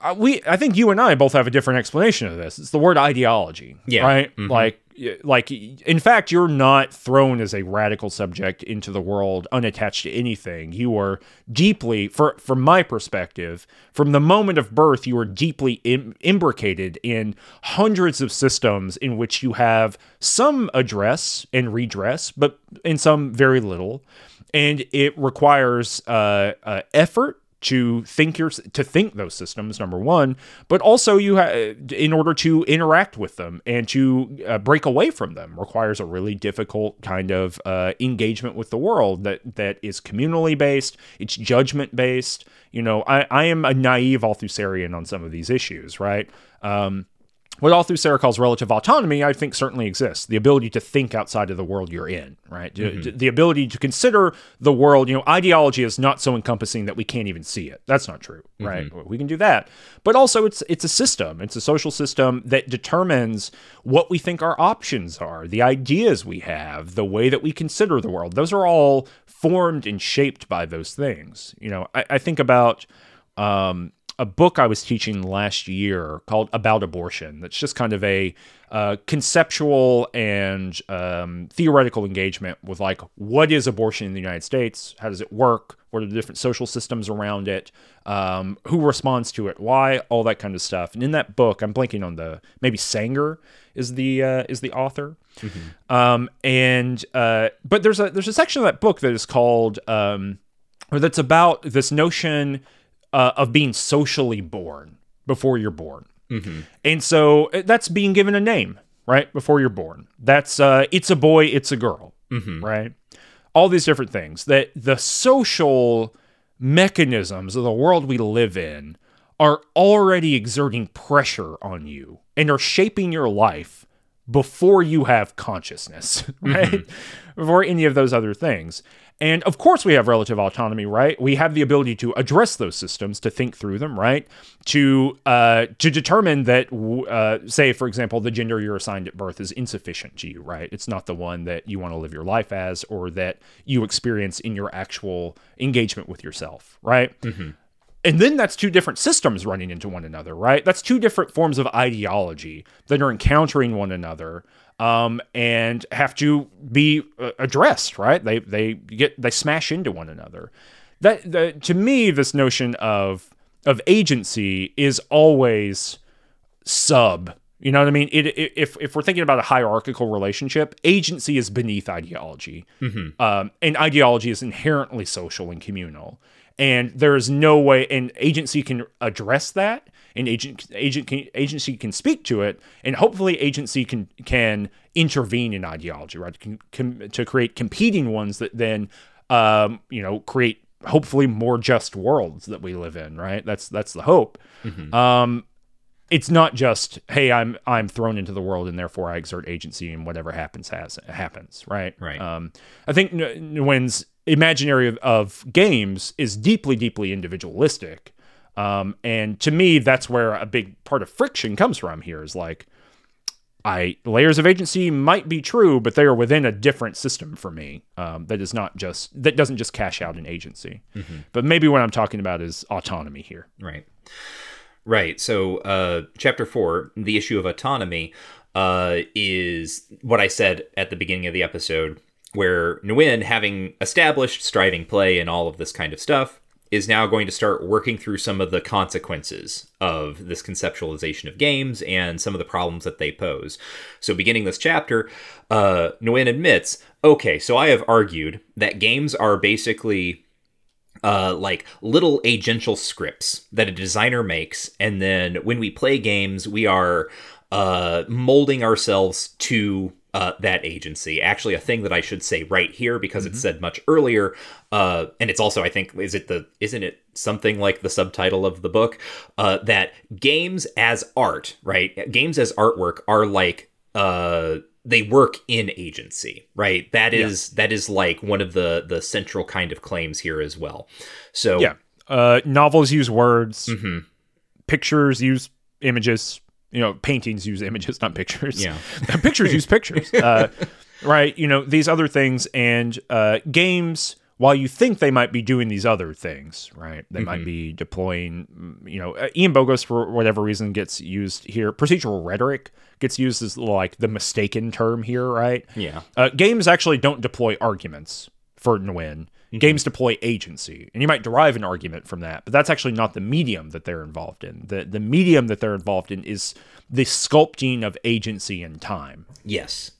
Uh, we I think you and I both have a different explanation of this. It's the word ideology,
Yeah.
right? Like like in fact you're not thrown as a radical subject into the world unattached to anything. You are deeply for from my perspective, from the moment of birth you are deeply Im- imbricated in hundreds of systems in which you have some address and redress, but in some very little. And it requires uh, uh, effort to think your to think those systems number one but also you have in order to interact with them and to uh, break away from them requires a really difficult kind of uh, engagement with the world that that is communally based it's judgment based. You know i i am a naive althusserian on some of these issues right? Um what Althusser calls relative autonomy, I think certainly exists. The ability to think outside of the world you're in, right? To- The ability to consider the world, you know, ideology is not so encompassing that we can't even see it. That's not true, right? We can do that. But also it's it's a system. It's a social system that determines what we think our options are, the ideas we have, the way that we consider the world. Those are all formed and shaped by those things. You know, I, I think about um, a book I was teaching last year called About Abortion. That's just kind of a uh, conceptual and um, theoretical engagement with like what is abortion in the United States? How does it work? What are the different social systems around it? Um, who responds to it? Why? All that kind of stuff. And in that book, I'm blanking on the maybe Sanger is the uh, is the author. Um, and uh, but there's a there's a section of that book that is called um, or that's about this notion uh, of being socially born before you're born. And so uh, that's being given a name, right? Before you're born. That's uh, it's a boy, it's a girl, right? All these different things that the social mechanisms of the world we live in are already exerting pressure on you and are shaping your life before you have consciousness, right? Before any of those other things. And of course, we have relative autonomy, right? We have the ability to address those systems, to think through them, right? To uh, to determine that, uh, say, for example, the gender you're assigned at birth is insufficient to you, right? It's not the one that you want to live your life as, or that you experience in your actual engagement with yourself, right? And then that's two different systems running into one another, right? That's two different forms of ideology that are encountering one another um, and have to be uh, addressed, right? They they get they smash into one another. That the, to me, this notion of of agency is always sub. You know what I mean? It, it, if if we're thinking about a hierarchical relationship, agency is beneath ideology, um, and ideology is inherently social and communal. And there is no way, an agency can address that, an agent agent can, agency can speak to it, and hopefully agency can can intervene in ideology, right? Can, can, to create competing ones that then, um, you know, create hopefully more just worlds that we live in, right? That's that's the hope. Um, it's not just hey i'm i'm thrown into the world and therefore i exert agency and whatever happens has happens right
Right.
um i think N- Nguyen's imaginary of, of games is deeply deeply individualistic um and to me that's where a big part of friction comes from here is like I layers of agency might be true, but they are within a different system for me. Um, that is not just that doesn't just cash out an agency. But maybe what I'm talking about is autonomy here.
Right. Right. So, uh, chapter four, the issue of autonomy, uh, is what I said at the beginning of the episode, where Nguyen, having established striving play and all of this kind of stuff, is now going to start working through some of the consequences of this conceptualization of games and some of the problems that they pose. So, beginning this chapter, uh, Nguyen admits, okay, so I have argued that games are basically uh, like little agential scripts that a designer makes, and then when we play games, we are uh, molding ourselves to uh, that agency. Actually, a thing that I should say right here because it's said much earlier, uh, and it's also I think is it the isn't it something like the subtitle of the book uh, that games as art, right? Games as artwork are like uh they work in agency right that is that is like one of the the central kind of claims here as well so
Yeah. Uh, novels use words. Pictures use images. You know, paintings use images, not pictures.
Yeah.
pictures use pictures. Uh, right. You know, these other things and uh, games while you think they might be doing these other things, right? They might be deploying, mm, you know, uh, Ian Bogost for whatever reason gets used here. Procedural rhetoric gets used as like the mistaken term here, right?
Yeah.
Uh, games actually don't deploy arguments for Nguyen. Games deploy agency, and you might derive an argument from that, but that's actually not the medium that they're involved in. the The medium that they're involved in is the sculpting of agency and time.
Yes.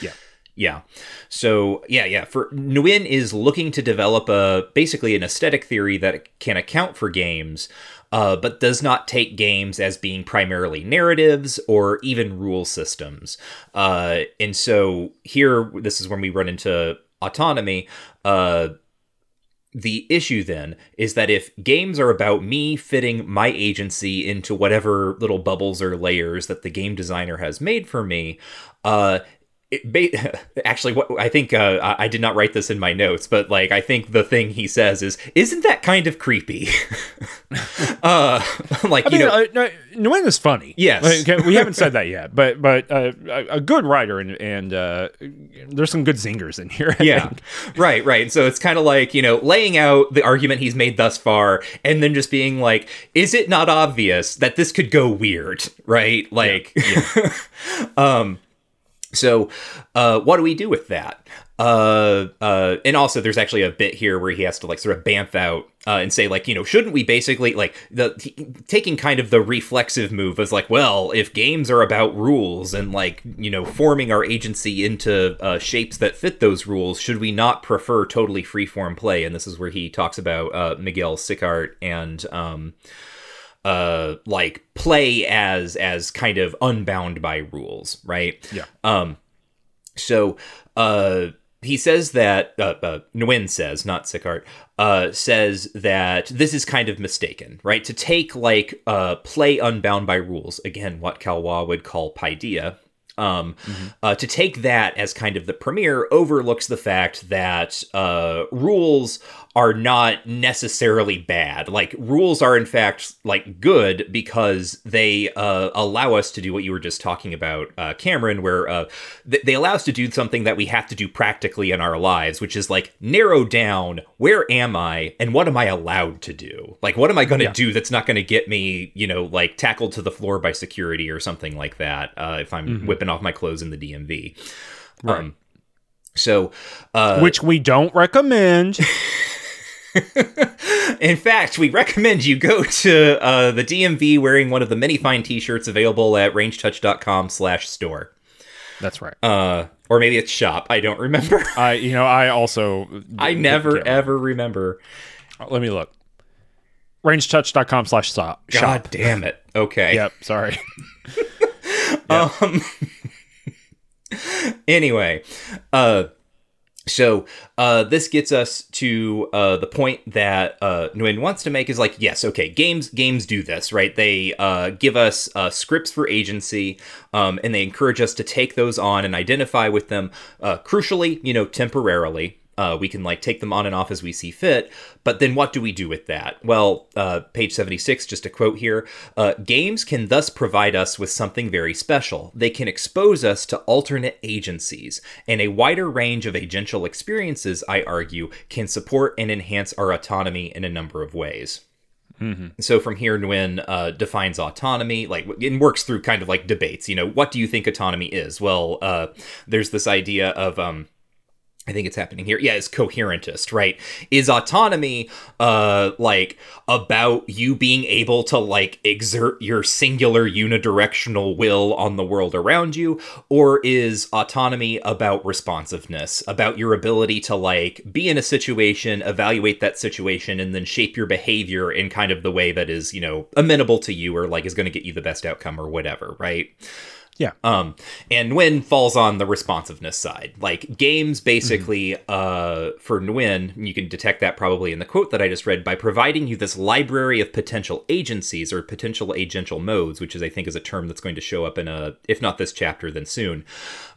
Yeah.
Yeah. So yeah, yeah. For Nguyen is looking to develop a basically an aesthetic theory that can account for games, uh, but does not take games as being primarily narratives or even rule systems. Uh, and so here, this is when we run into autonomy. Uh, the issue then is that if games are about me fitting my agency into whatever little bubbles or layers that the game designer has made for me, uh, ba- actually what I think uh, I I did not write this in my notes, but like I think the thing he says is, "Isn't that kind of creepy?" uh, like
I
you
mean,
know,
uh, no, Nguyen is funny.
Yes.
Like, okay, we haven't said that yet, but but uh, a, a good writer and and uh, there's some good zingers in here. I
yeah
think.
right right so it's kind of like you know laying out the argument he's made thus far and then just being like is it not obvious that this could go weird right like um so uh what do we do with that? Uh uh and also there's actually a bit here where he has to like sort of bamf out uh, and say like you know shouldn't we basically like the t- taking kind of the reflexive move as like well if games are about rules and like you know forming our agency into uh, shapes that fit those rules should we not prefer totally freeform play? And this is where he talks about uh, Miguel Sicart and um uh like play as as kind of unbound by rules right?
Yeah.
um so uh he says that uh, uh Nguyen says not Sicart uh says that this is kind of mistaken right? To take like uh play unbound by rules again what Caillois would call paideia um, uh, to take that as kind of the premiere overlooks the fact that uh, rules are not necessarily bad. Like rules are in fact like good because they uh, allow us to do what you were just talking about, uh, Cameron, where uh, th- they allow us to do something that we have to do practically in our lives, which is like narrow down where am I and what am I allowed to do? Like what am I going to do that's not going to get me, you know, like tackled to the floor by security or something like that uh, if I'm whipping off my clothes in the DMV. Um, so, uh,
Which we don't recommend.
in fact, we recommend you go to uh, the DMV wearing one of the many fine T-shirts available at rangedtouch.com/store,
That's right.
uh, or maybe it's shop. I don't remember.
I you know I also
I never ever remember.
remember. let me look. Rangedtouch.com slash shop.
God damn it. Okay.
Yep. Sorry.
Um. anyway, uh, so uh, this gets us to uh, the point that uh, Nguyen wants to make is like, yes, okay, games games do this, right? They uh, give us uh, scripts for agency, um, and they encourage us to take those on and identify with them. Uh, crucially, you know, temporarily. Uh, we can like take them on and off as we see fit, but then what do we do with that? Well, uh, page 76, just a quote here uh, Games can thus provide us with something very special. They can expose us to alternate agencies, and a wider range of agential experiences, I argue, can support and enhance our autonomy in a number of ways. So from here, Nguyen uh, defines autonomy, like and works through kind of like debates. You know, what do you think autonomy is? Well, uh, there's this idea of um, I think it's happening here. Yeah, it's coherentist, right? Is autonomy uh like about you being able to like exert your singular unidirectional will on the world around you or is autonomy about responsiveness, about your ability to like be in a situation, evaluate that situation and then shape your behavior in kind of the way that is, you know, amenable to you or like is going to get you the best outcome or whatever, right?
Yeah.
Um, and Nguyen falls on the responsiveness side. Like games basically, uh, for Nguyen, you can detect that probably in the quote that I just read, by providing you this library of potential agencies or potential agential modes, which is I think is a term that's going to show up in a, if not this chapter, then soon.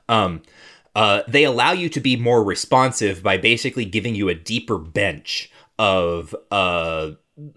Um, uh, they allow you to be more responsive by basically giving you a deeper bench of uh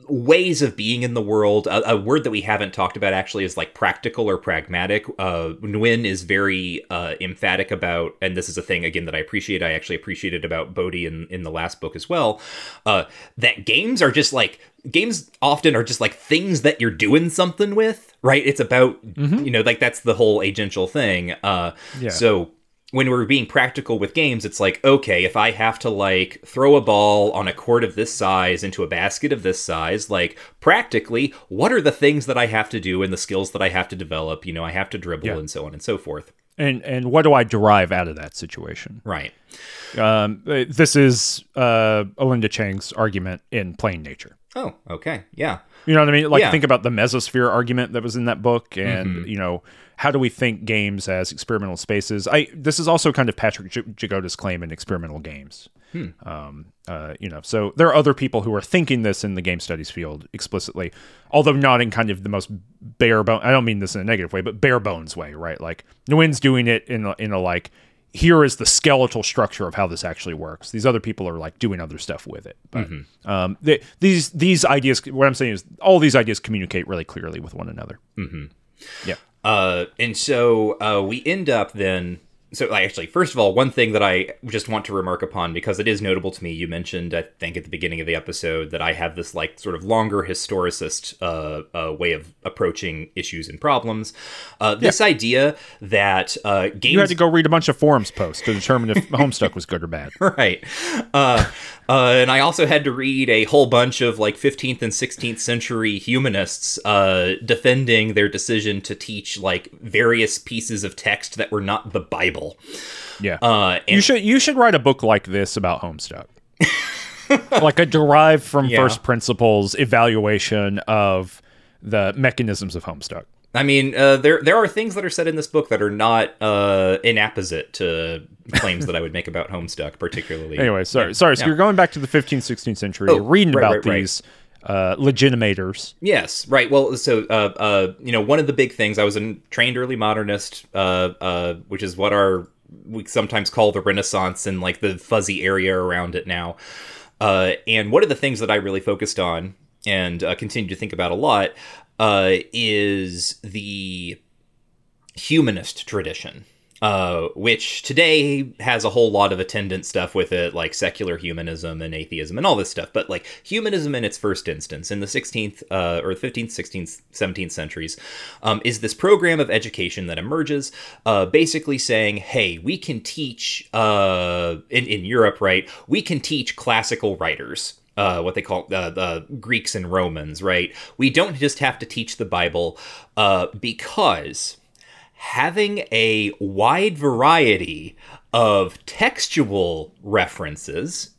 ways of being in the world. A, a, word that we haven't talked about actually is like practical or pragmatic. Uh, Nguyen is very uh, emphatic about, and this is a thing again that I appreciate. I actually appreciated about Bódi in in the last book as well. Uh, that games are just like games often are just like things that you're doing something with, right? It's about mm-hmm. you know like that's the whole agential thing. Uh, yeah. So when we're being practical with games, it's like, okay, if I have to like throw a ball on a court of this size into a basket of this size, like practically, what are the things that I have to do and the skills that I have to develop? You know, I have to dribble yeah. and so on and so forth.
And and what do I derive out of that situation?
Right.
Um, this is uh, Alenda Chang's argument in Playing Nature.
Oh, okay, yeah.
You know what I mean? Like yeah. think about the mesocosm argument that was in that book, and mm-hmm. you know how do we think games as experimental spaces? I this is also kind of Patrick Jagoda's claim in experimental games. Hmm. Um, uh, you know, so there are other people who are thinking this in the game studies field explicitly, although not in kind of the most bare bone. I don't mean this in a negative way, but bare bones way, right? Like Nguyen's doing it in a, in a like here is the skeletal structure of how this actually works. These other people are like doing other stuff with it. But mm-hmm. um, they, these these ideas, what I'm saying is, all these ideas communicate really clearly with one another.
Mm-hmm. Yeah. Uh, and so uh, we end up then. So, actually, first of all, one thing that I just want to remark upon because it is notable to me. You mentioned, I think, at the beginning of the episode that I have this like sort of longer historicist uh, uh way of approaching issues and problems. Uh, this yeah. idea that uh, games
you had to go read a bunch of forums posts to determine if Homestuck was good or bad,
right? Uh, uh, and I also had to read a whole bunch of like 15th and 16th century humanists uh, defending their decision to teach like various pieces of text that were not the Bible.
Yeah, uh, you should you should write a book like this about Homestuck. like a derived from yeah. first principles evaluation of the mechanisms of Homestuck.
I mean, uh, there there are things that are said in this book that are not uh, inapposite to claims that I would make about Homestuck, particularly.
Anyway, sorry, yeah. sorry. So yeah. you're going back to the 15th, 16th century, oh, reading right, about right, these right. Uh, legitimators.
Yes, right. Well, so uh, uh, you know, one of the big things I was a trained early modernist, uh, uh, which is what our we sometimes call the Renaissance and like the fuzzy area around it now. Uh, and one of the things that I really focused on and continue to think about a lot is the humanist tradition. Uh, which today has a whole lot of attendant stuff with it, like secular humanism and atheism and all this stuff. But like humanism in its first instance, in the 16th uh, or 15th, 16th, 17th centuries, um, is this program of education that emerges, uh, basically saying, hey, we can teach uh, in in Europe, right? We can teach classical writers uh, what they call uh, the Greeks and Romans, right? We don't just have to teach the Bible uh, because having a wide variety of textual references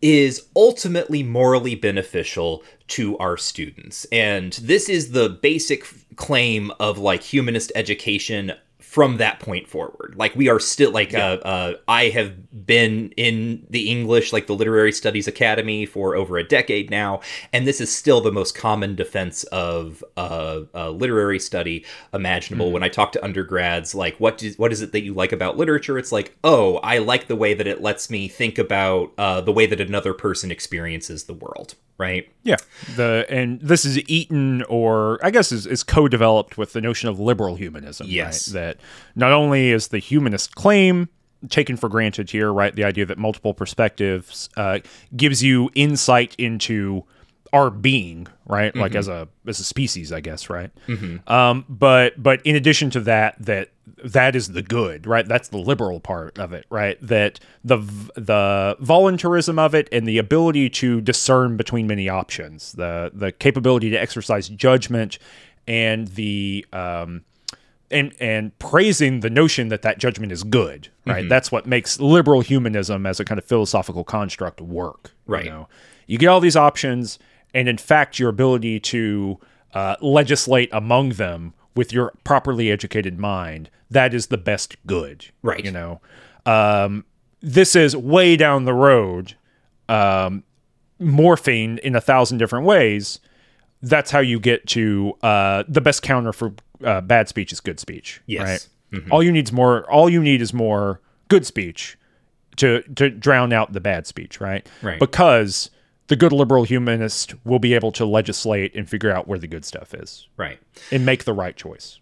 is ultimately morally beneficial to our students. And this is the basic claim of like humanist education from that point forward. Like we are still like yeah. uh, uh, I have been in the English like the Literary Studies Academy for over a decade now, and this is still the most common defense of uh, uh literary study imaginable. Mm. When I talk to undergrads, like what do, what is it that you like about literature? It's like oh, I like the way that it lets me think about uh, the way that another person experiences the world right?
Yeah. The and this is eaten or I guess is, is co-developed with the notion of liberal humanism.
Yes.
Right? That not only is the humanist claim taken for granted here, right? The idea that multiple perspectives uh, gives you insight into our being, right? Mm-hmm. Like as a as a species, I guess, right? Mm-hmm. Um, but but in addition to that, that that is the good, right? That's the liberal part of it, right? That the the voluntarism of it and the ability to discern between many options, the the capability to exercise judgment, and the um, and and praising the notion that that judgment is good, right? Mm-hmm. That's what makes liberal humanism as a kind of philosophical construct work,
right?
You, know? you get all these options, and in fact, your ability to uh, legislate among them with your properly educated mind, that is the best good.
Right.
You know, um, this is way down the road, um, morphing in a thousand different ways. That's how you get to uh, the best counter for uh, bad speech is good speech.
Yes.
Right. Mm-hmm. All you need is more. All you need is more good speech to to drown out the bad speech. Right.
Right.
Because the good liberal humanist will be able to legislate and figure out where the good stuff is
Right.
and make the right choice.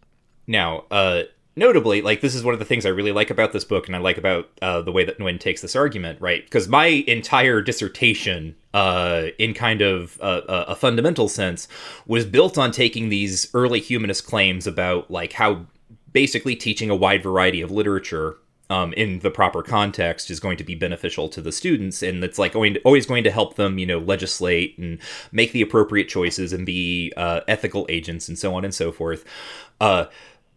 Now, uh, notably, like this is one of the things I really like about this book, and I like about uh, the way that Nguyen takes this argument, right? Because my entire dissertation, uh, in kind of a, a fundamental sense, was built on taking these early humanist claims about like how basically teaching a wide variety of literature. Um, in the proper context is going to be beneficial to the students and it's like going to, always going to help them you know legislate and make the appropriate choices and be uh, ethical agents and so on and so forth uh,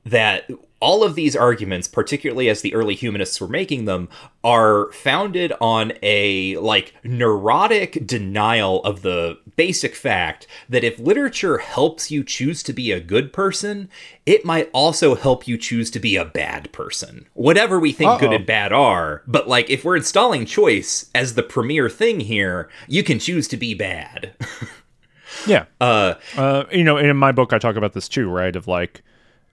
that all of these arguments, particularly as the early humanists were making them, are founded on a like neurotic denial of the basic fact that if literature helps you choose to be a good person, it might also help you choose to be a bad person. Whatever we think good
Uh-oh.
and bad are, but like if we're installing choice as the premier thing here, you can choose to be bad.
Yeah.
Uh
Uh, you know, in my book, I talk about this too, right? Of like,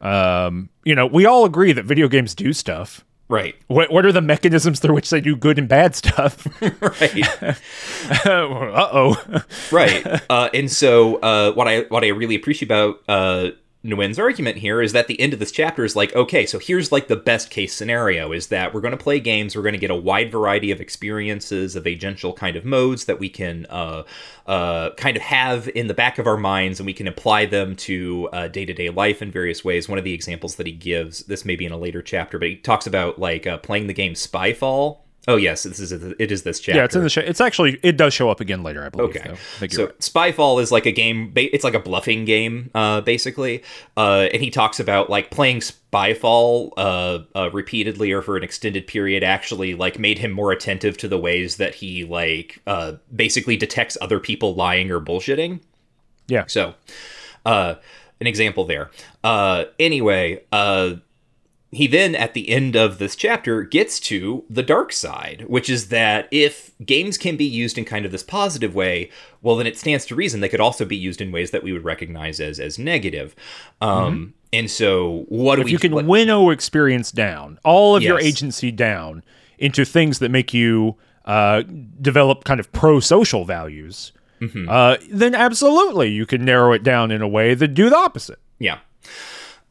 um, you know, we all agree that video games do stuff.
right.
What, what are the mechanisms through which they do good and bad stuff?
Right.
uh oh.
right uh, and so uh, what i what i really appreciate about uh Nguyen's argument here is that the end of this chapter is like, okay, so here's like the best case scenario is that we're going to play games, we're going to get a wide variety of experiences of agential kind of modes that we can uh, uh, kind of have in the back of our minds, and we can apply them to day to day life in various ways. One of the examples that he gives, this may be in a later chapter, but he talks about like uh, playing the game Spyfall. Oh yes, this is it. Is this chapter?
Yeah, it's in the show. It's actually it does show up again later, I believe.
Okay.
though. I
So
right.
Spyfall is like a game. It's like a bluffing game, uh, basically. Uh, and he talks about like playing Spyfall uh, uh, repeatedly or for an extended period actually like made him more attentive to the ways that he like uh, basically detects other people lying or bullshitting.
Yeah.
So, uh, an example there. Uh, anyway, uh, he then at the end of this chapter gets to the dark side, which is that if games can be used in kind of this positive way, well, then it stands to reason they could also be used in ways that we would recognize as as negative. Um, And so, what do
If
we?
you can
what-
winnow experience down, all of your agency down into things that make you uh, develop kind of pro-social values,
Mm-hmm.
uh, then absolutely you can narrow it down in a way that do the opposite.
Yeah.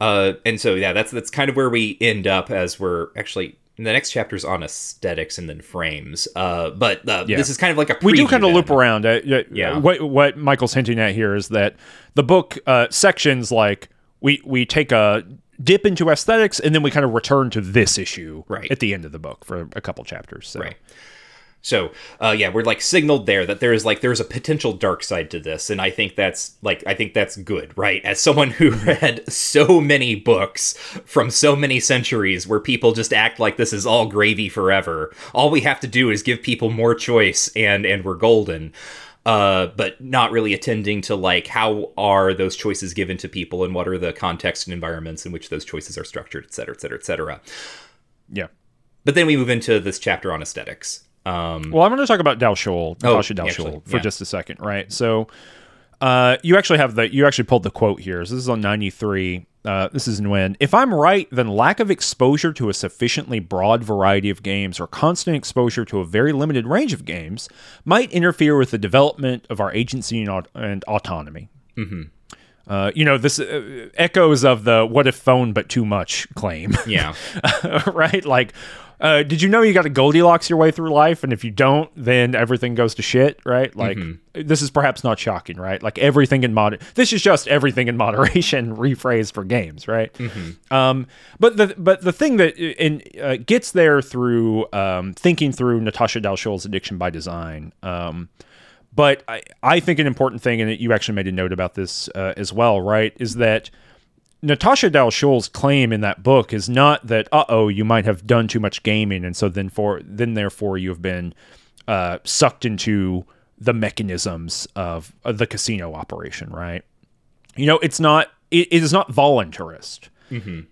Uh, and so yeah, that's that's kind of where we end up as we're actually the next chapter is on aesthetics and then frames. Uh, but uh,
Yeah.
this is kind of like a
we do kind of
then.
loop around. Uh, yeah,
Yeah.
What what Michael's hinting at here is that the book uh, sections like we we take a dip into aesthetics and then we kind of return to this issue
Right.
at the end of the book for a couple chapters. So.
Right. So, uh, yeah, we're like signaled there that there is like there's a potential dark side to this, and I think that's like I think that's good, right? As someone who read so many books from so many centuries where people just act like this is all gravy forever, all we have to do is give people more choice, and and we're golden. Uh, but not really attending to like how are those choices given to people, and what are the context and environments in which those choices are structured, et cetera, et cetera, et cetera.
Yeah.
But then we move into this chapter on aesthetics. Um,
Well, I'm going to talk about Dow Schüll,
Oh,
Natasha Dow
actually,
Schüll, for
yeah.
just a second, right? So, uh, you actually have the you actually pulled the quote here. So this is on 93. Uh, this is Nguyen. If I'm right, then lack of exposure to a sufficiently broad variety of games or constant exposure to a very limited range of games might interfere with the development of our agency and, aut- and autonomy. Uh, you know, this uh, echoes of the "what if phone but too much" claim.
yeah.
right? Like, uh, did you know you got to Goldilocks your way through life, and if you don't, then everything goes to shit, right? Like, this is perhaps not shocking, right? Like everything in moder. This is just everything in moderation rephrased for games, right? Um, but the but the thing that in uh, gets there through um, thinking through Natasha Dow Schüll's addiction by design. Um, but I, I think an important thing, and you actually made a note about this uh, as well, right? Is that Natasha Dow Schüll's claim in that book is not that uh oh you might have done too much gaming and so then for then therefore you have been uh, sucked into the mechanisms of, of the casino operation right? You know it's not it, it is not voluntarist.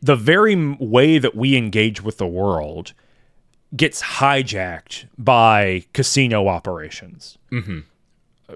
The very way that we engage with the world gets hijacked by casino operations.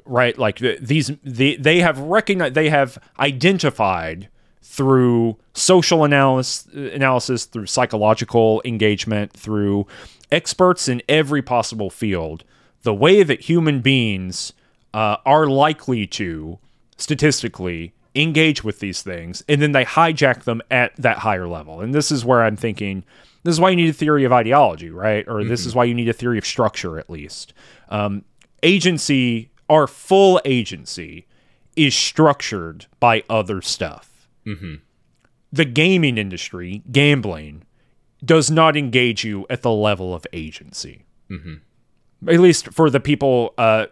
Right? Like th- these the, they have recognized they have identified through social analysis analysis through psychological engagement through experts in every possible field the way that human beings uh, are likely to statistically engage with these things and then they hijack them at that higher level. And this is where I'm thinking this is why you need a theory of ideology, right? Or this is why you need a theory of structure, at least. Um, agency, our full agency, is structured by other stuff. Mm-hmm. The gaming industry, gambling, does not engage you at the level of agency. Mm-hmm. At least for the people uh,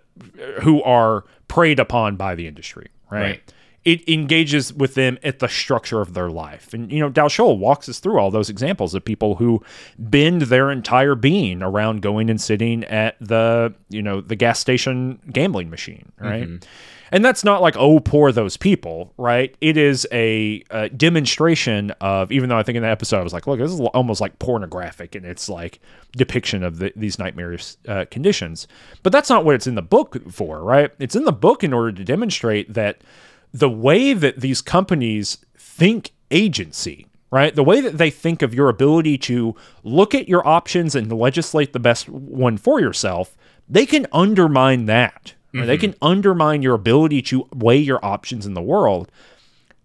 who are preyed upon by the industry, right?
Right.
It engages with them at the structure of their life. And, you know, Dow Schüll walks us through all those examples of people who bend their entire being around going and sitting at the, you know, the gas station gambling machine, right? Mm-hmm. And that's not like, oh, poor those people, right? It is a, uh demonstration of, even though I think in the episode I was like, look, this is almost like pornographic and it's like depiction of the, these nightmarish uh, conditions. But that's not what it's in the book for, right? It's in the book in order to demonstrate that the way that these companies think agency, right? The way that they think of your ability to look at your options and legislate the best one for yourself, they can undermine that. Right? They can mm-hmm. undermine your ability to weigh your options in the world.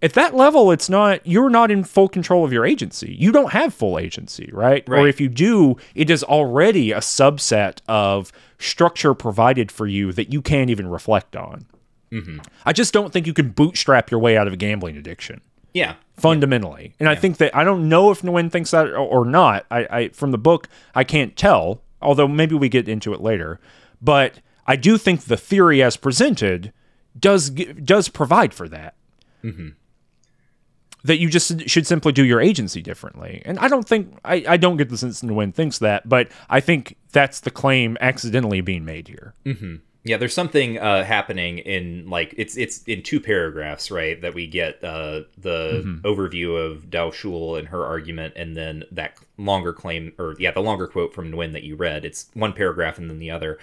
At that level, it's not, you're not in full control of your agency. You don't have full agency, right? Or if you do, it is already a subset of structure provided for you that you can't even reflect on. Mm-hmm. I just don't think you can bootstrap your way out of a gambling addiction
Yeah.
fundamentally. And I think that I don't know if Nguyen thinks that or, or not. I, I from the book I can't tell, although maybe we get into it later. But I do think the theory as presented does does provide for that. That you just should simply do your agency differently. And I don't think I, I don't get the sense Nguyen thinks that, but I think that's the claim accidentally being made here.
Yeah, there's something uh, happening in like it's it's in two paragraphs, right? That we get uh, the
Mm-hmm.
overview of Dow Schüll and her argument, and then that longer claim, or yeah, the longer quote from Nguyen that you read. It's one paragraph and then the other.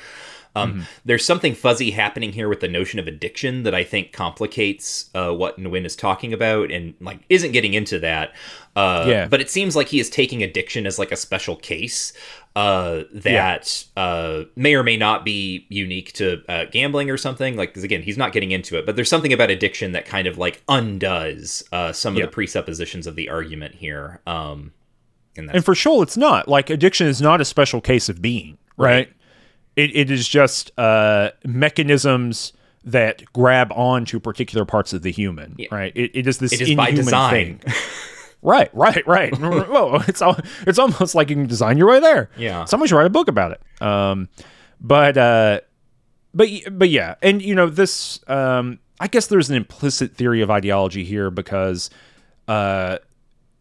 Um,
Mm-hmm.
There's something fuzzy happening here with the notion of addiction that I think complicates uh, what Nguyen is talking about, and like isn't getting into that. Uh,
Yeah.
But it seems like he is taking addiction as like a special case uh, that uh, may or may not be unique to uh, gambling or something. Like, 'cause again, he's not getting into it, but there's something about addiction that kind of like undoes uh, some of
Yeah.
the presuppositions of the argument here. Um, and
And for Schüll, it's not like addiction is not a special case of being, right? It, it is just uh, mechanisms that grab on to particular parts of the human, right? It, it is this
it is by
inhuman
design.
thing. Right, right, right. well, it's al- it's almost like you can design your way there.
Yeah.
someone should write a book about it. Um, but uh, but but yeah, and you know this. Um, I guess there's an implicit theory of ideology here because uh,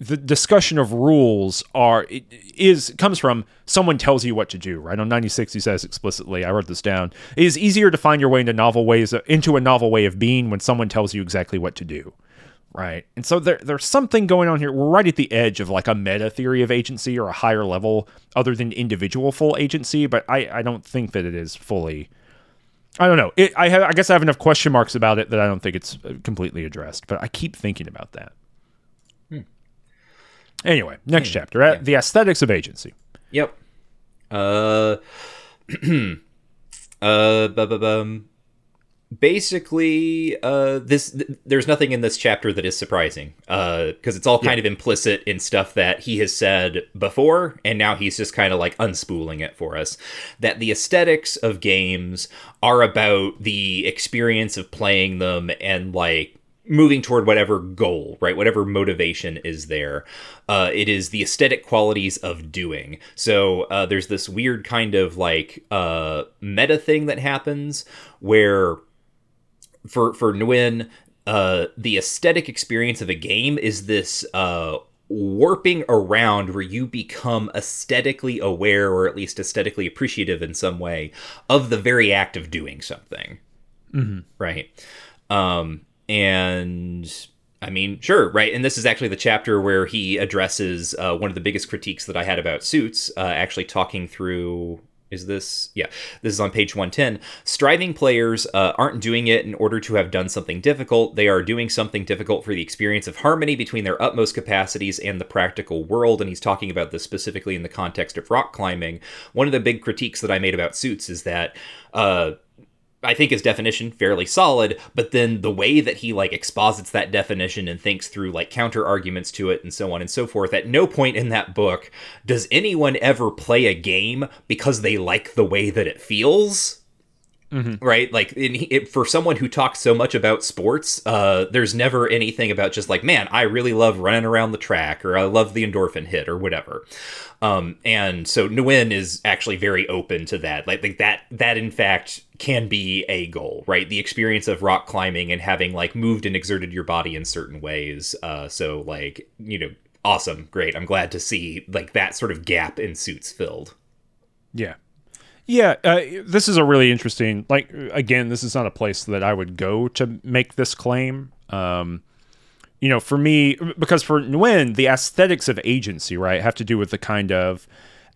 the discussion of rules are is comes from someone tells you what to do right on 96 he says explicitly i wrote this down it is easier to find your way into novel ways into a novel way of being when someone tells you exactly what to do right and so there, there's something going on here we're right at the edge of like a meta theory of agency or a higher level other than individual full agency but i i don't think that it is fully I don't know. It, I I guess I have enough question marks about it that I don't think it's uh, completely addressed. But I keep thinking about that. Anyway, next chapter: uh, the aesthetics of agency.
Yep. Uh, uh, bu- basically, uh, this th- there's nothing in this chapter that is surprising, uh, because it's all kind of implicit in stuff that he has said before, and now he's just kind of like unspooling it for us. That the aesthetics of games are about the experience of playing them and like moving toward whatever goal, right? Whatever motivation is there. Uh, it is the aesthetic qualities of doing. So uh, there's this weird kind of like uh, meta thing that happens where for for Nguyen, uh, the aesthetic experience of a game is this uh, warping around where you become aesthetically aware or at least aesthetically appreciative in some way of the very act of doing something right um and i mean sure right? And this is actually the chapter where he addresses uh, one of the biggest critiques that i had about suits uh, actually talking through is this? Yeah this is on page 110 striving players uh, aren't doing it in order to have done something difficult. They are doing something difficult for the experience of harmony between their utmost capacities and the practical world. And he's talking about this specifically in the context of rock climbing. One of the big critiques that i made about suits is that uh, I think his definition fairly solid, but then the way that he like exposits that definition and thinks through like counter arguments to it and so on and so forth. At no point in that book does anyone ever play a game because they like the way that it feels. Mm-hmm. Right, like in, it, for someone who talks so much about sports, uh, there's never anything about just like, man, I really love running around the track, or I love the endorphin hit, or whatever. Um, and so Nguyen is actually very open to that. Like, like that, that in fact can be a goal, right? The experience of rock climbing and having like moved and exerted your body in certain ways. Uh, so like, you know, awesome, great. I'm glad to see like that sort of gap in suits filled.
Yeah, yeah, uh, this is a really interesting. Like again, this is not a place that I would go to make this claim. Um, you know, for me, because for Nguyen, the aesthetics of agency, right, have to do with the kind of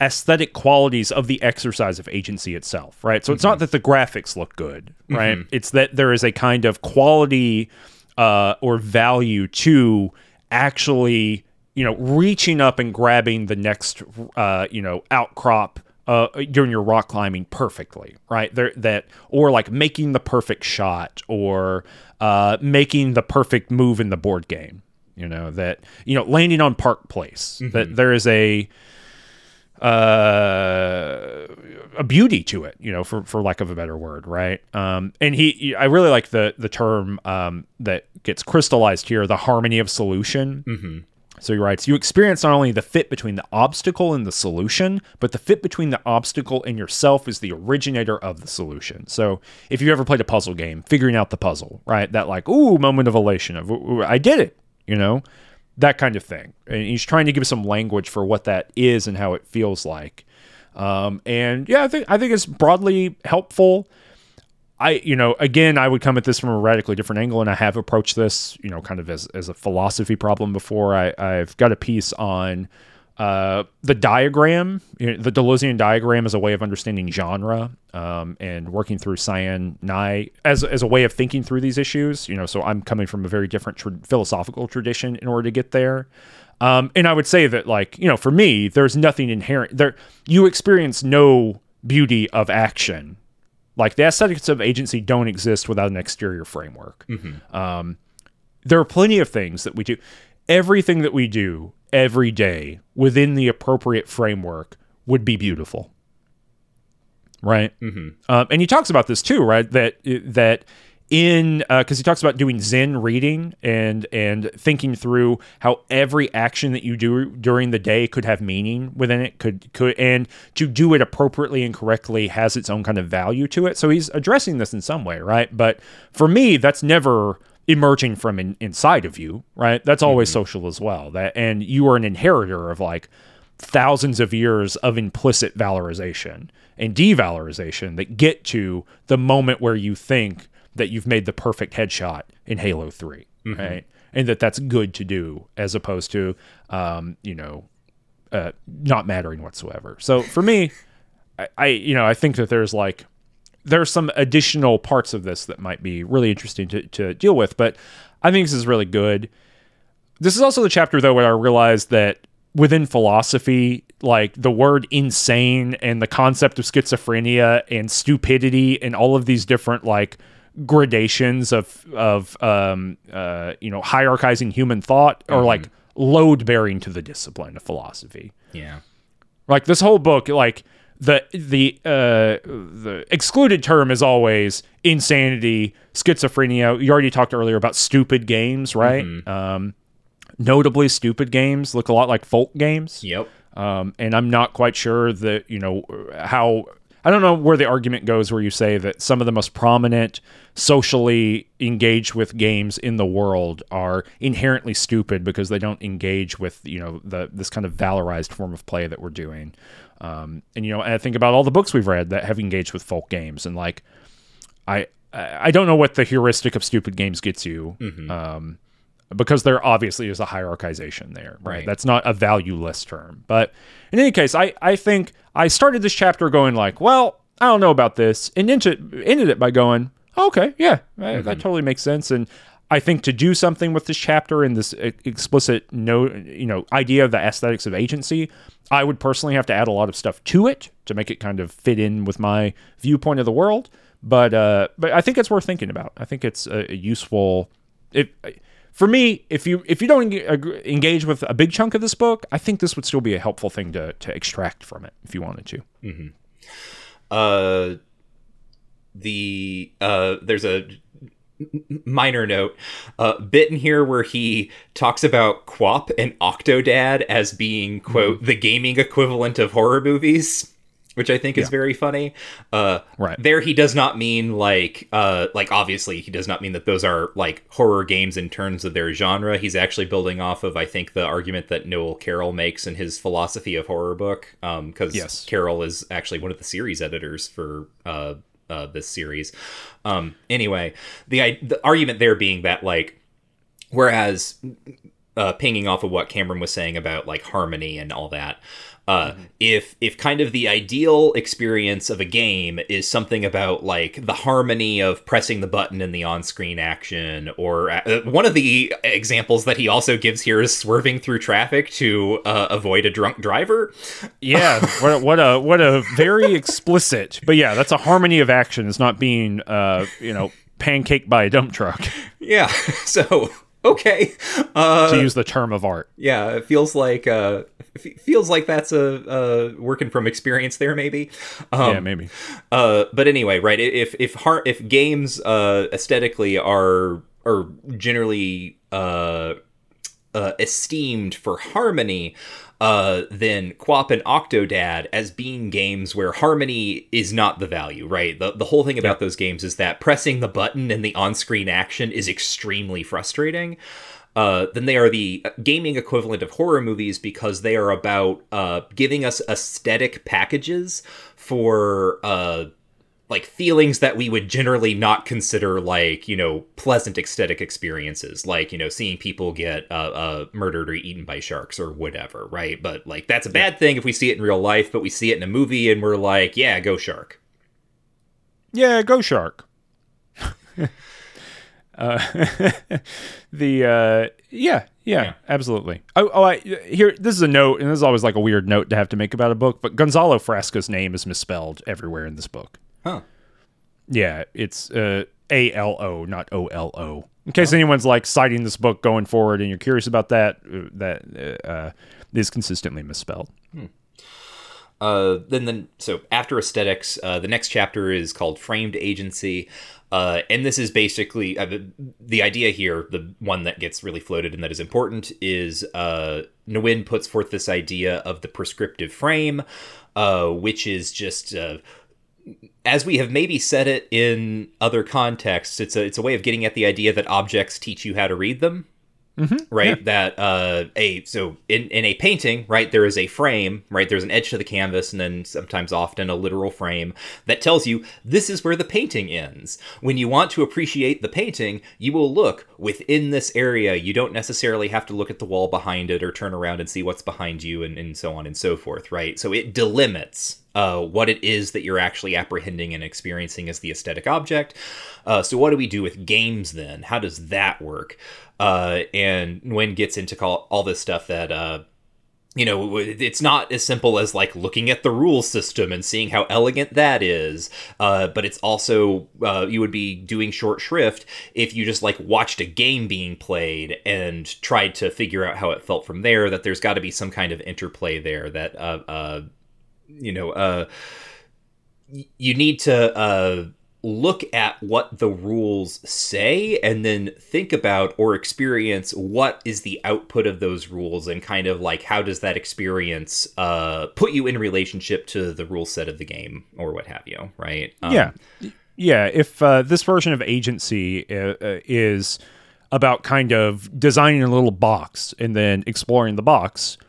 aesthetic qualities of the exercise of agency itself, right? So mm-hmm. it's not mm-hmm. that the graphics look good, right? Mm-hmm. It's that there is a kind of quality uh, or value to actually, you know, reaching up and grabbing the next, uh, you know, outcrop uh, during your rock climbing perfectly, right? There, that or like making the perfect shot or uh, making the perfect move in the board game. You know that you know landing on Park Place. Mm-hmm. That there is a uh, a beauty to it, you know, for for lack of a better word, right? Um, and he, I really like the the term um, that gets crystallized here, the harmony of solution. Mm-hmm so he writes, You experience not only the fit between the obstacle and the solution, but the fit between the obstacle and yourself is the originator of the solution. So if you ever played a puzzle game, figuring out the puzzle, right? That like, ooh, moment of elation of I did it, you know, that kind of thing. And he's trying to give some language for what that is and how it feels like. Um, and yeah, I think I think it's broadly helpful. I, you know, again, I would come at this from a radically different angle, and I have approached this, you know, kind of as, as a philosophy problem before. I, I've got a piece on uh, the diagram, you know, the Deleuzian diagram as a way of understanding genre um, and working through Sianne Ngai as, as a way of thinking through these issues. You know, so I'm coming from a very different tra- philosophical tradition in order to get there. Um, and I would say that, like, you know, for me, there's nothing inherent there. You experience no beauty of action like the aesthetics of agency don't exist without an exterior framework. Mm-hmm. Um, there are plenty of things that we do. Everything that we do every day within the appropriate framework would be beautiful, right? Mm-hmm. Um, and he talks about this too, right? That that in because uh, he talks about doing Zen reading and and thinking through how every action that you do during the day could have meaning within it could could and to do it appropriately and correctly has its own kind of value to it. So he's addressing this in some way, right? But for me, that's never emerging from in, inside of you, right? That's always mm-hmm. social as well. That and you are an inheritor of like thousands of years of implicit valorization and devalorization that get to the moment where you think that you've made the perfect headshot in Halo 3, mm-hmm. right? And that that's good to do as opposed to, um, you know, uh, not mattering whatsoever. So for me, I, I, you know, I think that there's like, there's some additional parts of this that might be really interesting to, to deal with, but I think this is really good. This is also the chapter, though, where I realized that within philosophy, like the word insane and the concept of schizophrenia and stupidity and all of these different, like, gradations of of um, uh, you know hierarchizing human thought or mm-hmm. like load bearing to the discipline of philosophy.
Yeah,
like this whole book, like the the uh, the excluded term is always insanity, schizophrenia. You already talked earlier about stupid games, right? Mm-hmm. Um, notably, stupid games look a lot like folk games.
Yep.
Um, and I'm not quite sure that you know how I don't know where the argument goes where you say that some of the most prominent socially engaged with games in the world are inherently stupid because they don't engage with you know the this kind of valorized form of play that we're doing. Um, and you know, I think about all the books we've read that have engaged with folk games, and like, I I don't know what the heuristic of stupid games gets you. Mm-hmm. Um, because there obviously is a hierarchization there, right? right? That's not a valueless term. But in any case, I, I think I started this chapter going like, well, I don't know about this, and ended, ended it by going, okay, yeah, mm-hmm. that totally makes sense. And I think to do something with this chapter and this explicit no, you know, idea of the aesthetics of agency, I would personally have to add a lot of stuff to it to make it kind of fit in with my viewpoint of the world. But uh, but I think it's worth thinking about. I think it's a, a useful. If for me, if you if you don't engage with a big chunk of this book, I think this would still be a helpful thing to to extract from it if you wanted to.
Uh, the uh, there's a minor note uh, bit in here where he talks about QWOP and Octodad as being quote the gaming equivalent of horror movies. Which I think is very funny. Uh,
Right.
There, he does not mean like, uh, like obviously he does not mean that those are like horror games in terms of their genre. He's actually building off of I think the argument that Noel Carroll makes in his philosophy of horror book. Because
Yes.
Carroll is actually one of the series editors for uh, uh, this series. Um, anyway, the the argument there being that like, whereas uh, pinging off of what Cameron was saying about like harmony and all that. Uh, if if kind of the ideal experience of a game is something about like the harmony of pressing the button in the on-screen action, or uh, one of the examples that he also gives here is swerving through traffic to uh, avoid a drunk driver.
Yeah, what a, what a what a very explicit. But yeah, that's a harmony of action. It's not being uh you know pancaked by a dump truck
Yeah, so okay, uh,
to use the term of art.
yeah, it feels like uh, f- feels like that's a uh, working from experience there, maybe. Um,
yeah, maybe.
Uh, but anyway, right? If if har- if games uh, aesthetically are are generally uh, uh, esteemed for harmony, uh, then QWOP and Octodad as being games where harmony is not the value, right? The the whole thing about those games is that pressing the button and the on screen action is extremely frustrating. Uh, then they are the gaming equivalent of horror movies because they are about uh, giving us aesthetic packages for uh, like feelings that we would generally not consider like you know pleasant aesthetic experiences like you know seeing people get uh, uh, murdered or eaten by sharks or whatever right but like that's a bad thing if we see it in real life but we see it in a movie and we're like yeah go shark
Yeah, go shark. uh, the uh, yeah, yeah, absolutely. Oh, oh, I here. This is a note, and this is always like a weird note to have to make about a book. But Gonzalo Frasca's name is misspelled everywhere in this book.
Huh
Yeah, it's uh, A L O, not O L O. In case anyone's like citing this book going forward, and you're curious about that, uh, that uh, uh, is consistently misspelled.
Uh, then, then, so after aesthetics, uh, the next chapter is called framed agency, uh, and this is basically uh, the, the idea here. The one that gets really floated and that is important is uh, Nguyen puts forth this idea of the prescriptive frame, uh, which is just. As we have maybe said it in other contexts, it's a it's a way of getting at the idea that objects teach you how to read them right? That uh a so in in a painting right there is a frame right? There's an edge to the canvas and then sometimes often a literal frame that tells you this is where the painting ends. When you want to appreciate the painting you will look within this area. You don't necessarily have to look at the wall behind it or turn around and see what's behind you and, and so on and so forth right? So it delimits uh, what it is that you're actually apprehending and experiencing as the aesthetic object. Uh, so, what do we do with games then? How does that work? Uh, and Nguyen gets into call, all this stuff that, uh, you know, it's not as simple as like looking at the rule system and seeing how elegant that is, uh, but it's also, uh, you would be doing short shrift if you just like watched a game being played and tried to figure out how it felt from there, that there's got to be some kind of interplay there that, uh, uh, you know, uh, you need to uh, look at what the rules say and then think about or experience what is the output of those rules and kind of like how does that experience uh, put you in relationship to the rule set of the game or what have you, right? Um,
yeah, yeah. If uh, this version of agency uh, uh, is about kind of designing a little box and then exploring the box,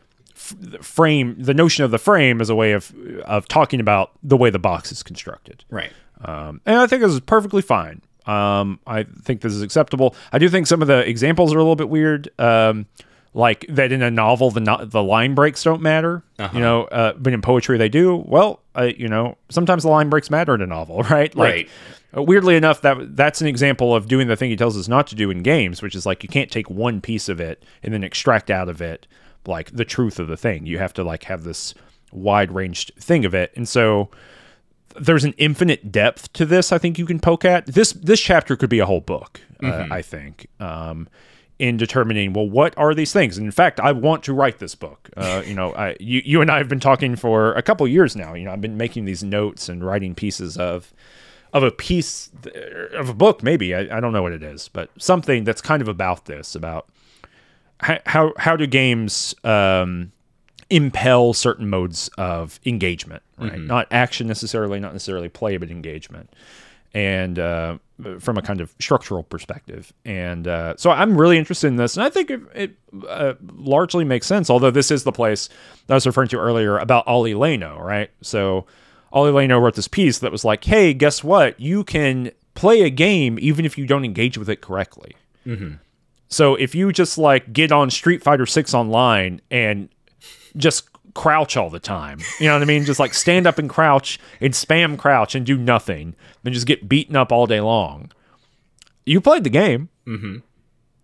frame the notion of the frame is a way of of talking about the way the box is constructed.
Right.
Um, and I think this is perfectly fine. Um, I think this is acceptable. I do think some of the examples are a little bit weird. Um, like that in a novel, the no- the line breaks don't matter. You know, uh, but in poetry they do. Well, uh, you know, sometimes the line breaks matter in a novel, right? Like,
Right.
uh, weirdly enough, that that's an example of doing the thing he tells us not to do in games, which is like you can't take one piece of it and then extract out of it like the truth of the thing. You have to like have this wide ranged thing of it, and so there's an infinite depth to this. I think you can poke at this. This chapter could be a whole book. Uh, I think. Um, in determining well what are these things and in fact i want to write this book uh, you know I, you, you and i have been talking for a couple years now you know i've been making these notes and writing pieces of of a piece of a book maybe I, I don't know what it is but something that's kind of about this about how how, how do games um, impel certain modes of engagement right not action necessarily not necessarily play but engagement and uh, from a kind of structural perspective. And uh, so I'm really interested in this, and I think it, it uh, largely makes sense. Although this is the place that I was referring to earlier about Olli Leino, right? So Olli Leino wrote this piece that was like, "Hey, guess what? You can play a game even if you don't engage with it correctly." So if you just like get on Street Fighter Six online and just crouch all the time. You know what I mean? Just like stand up and crouch and spam crouch and do nothing, and just get beaten up all day long. You played the game. Mm-hmm.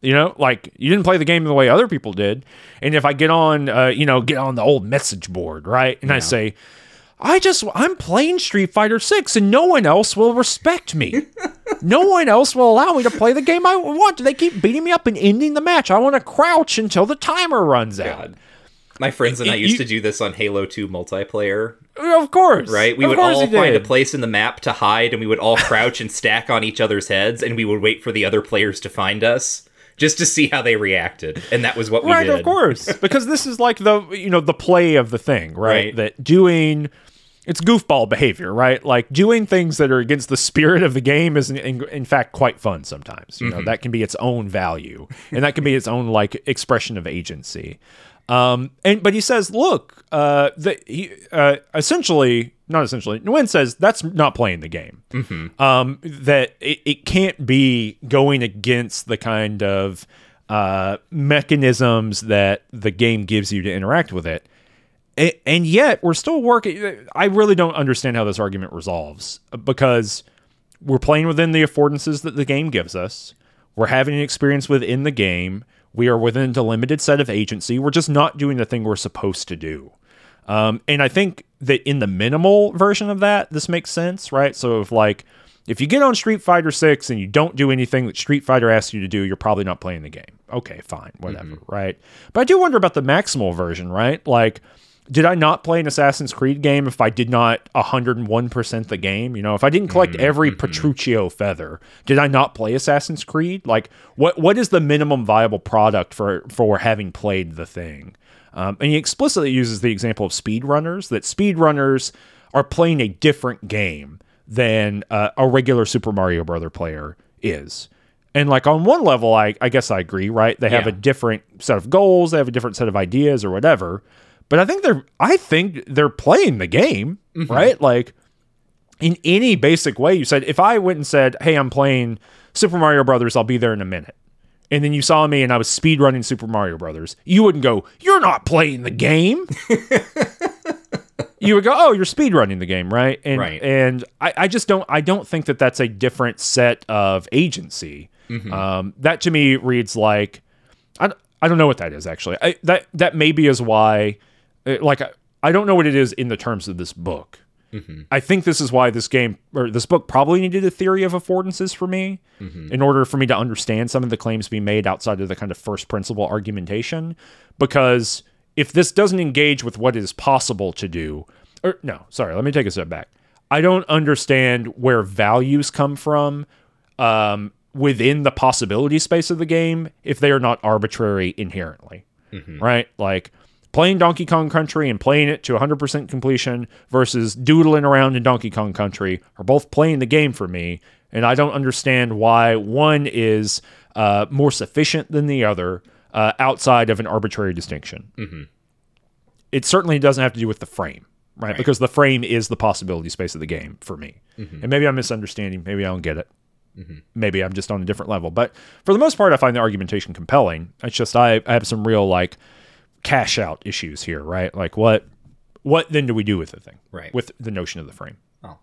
You know, like you didn't play the game the way other people did. And if I get on, uh, you know, get on the old message board, right, and I say, I just I'm playing Street Fighter 6 and no one else will respect me. no one else will allow me to play the game I want. They keep beating me up and ending the match. I want to crouch until the timer runs out.
My friends and I used
you-
to do this on Halo 2 multiplayer,
Of course.
right? We
Of
would all find a place in the map to hide and we would all crouch and stack on each other's heads and we would wait for the other players to find us just to see how they reacted. And that was what we
Right,
did.
of course. because this is like the you know, the play of the thing, right?
Right.
That doing it's goofball behavior, right? Like doing things that are against the spirit of the game is in, in, in fact quite fun sometimes. You know, mm-hmm. that can be its own value and that can be its own like expression of agency. Um, and but he says, look, uh, that he uh, essentially, not essentially, Nguyen says that's not playing the game. Um, that it, it can't be going against the kind of uh, mechanisms that the game gives you to interact with it. And yet we're still working. I really don't understand how this argument resolves because we're playing within the affordances that the game gives us. We're having an experience within the game. We are within a limited set of agency. We're just not doing the thing we're supposed to do. Um, and I think that in the minimal version of that, this makes sense, right? So if like if you get on Street Fighter Six and you don't do anything that Street Fighter asks you to do, you're probably not playing the game. Okay, fine, whatever, right? But I do wonder about the maximal version, right? Like, did I not play an Assassin's Creed game if I did not 101% the game? You know, if I didn't collect every Petruccio feather, did I not play Assassin's Creed? Like, what what is the minimum viable product for for having played the thing? Um, and he explicitly uses the example of speedrunners, that speedrunners are playing a different game than uh, a regular Super Mario Brother player is. And like on one level, I, I guess I agree, right? They have
Yeah.
a different set of goals, they have a different set of ideas or whatever. But I think they're I think they're playing the game, right? Like in any basic way, you said if I went and said, "Hey, I'm playing Super Mario Brothers. I'll be there in a minute," and then you saw me and I was speed running Super Mario Brothers, you wouldn't go, "You're not playing the game." you would go, "Oh, you're speed running the game, right?" And
Right.
and I, I just don't I don't think that that's a different set of agency. Um, that to me reads like I, don't- I don't know what that is actually. I, that that maybe is why, uh, like I, I don't know what it is in the terms of this book. I think this is why this game or this book probably needed a theory of affordances for me in order for me to understand some of the claims being made outside of the kind of first principle argumentation. Because if this doesn't engage with what is possible to do, or no, sorry, let me take a step back. I don't understand where values come from um, within the possibility space of the game if they are not arbitrary inherently, right? Like playing Donkey Kong Country and playing it to 100% completion versus doodling around in Donkey Kong Country are both playing the game for me, and I don't understand why one is uh, more sufficient than the other uh, outside of an arbitrary distinction. It certainly doesn't have to do with the frame. Right? Because the frame is the possibility space of the game for me. And maybe I'm misunderstanding. Maybe I don't get it maybe I'm just on a different level. But for the most part, I find the argumentation compelling. It's just I, I have some real like cash out issues here, right? Like what what then do we do with the thing?
Right.
With the notion of the frame.
Oh.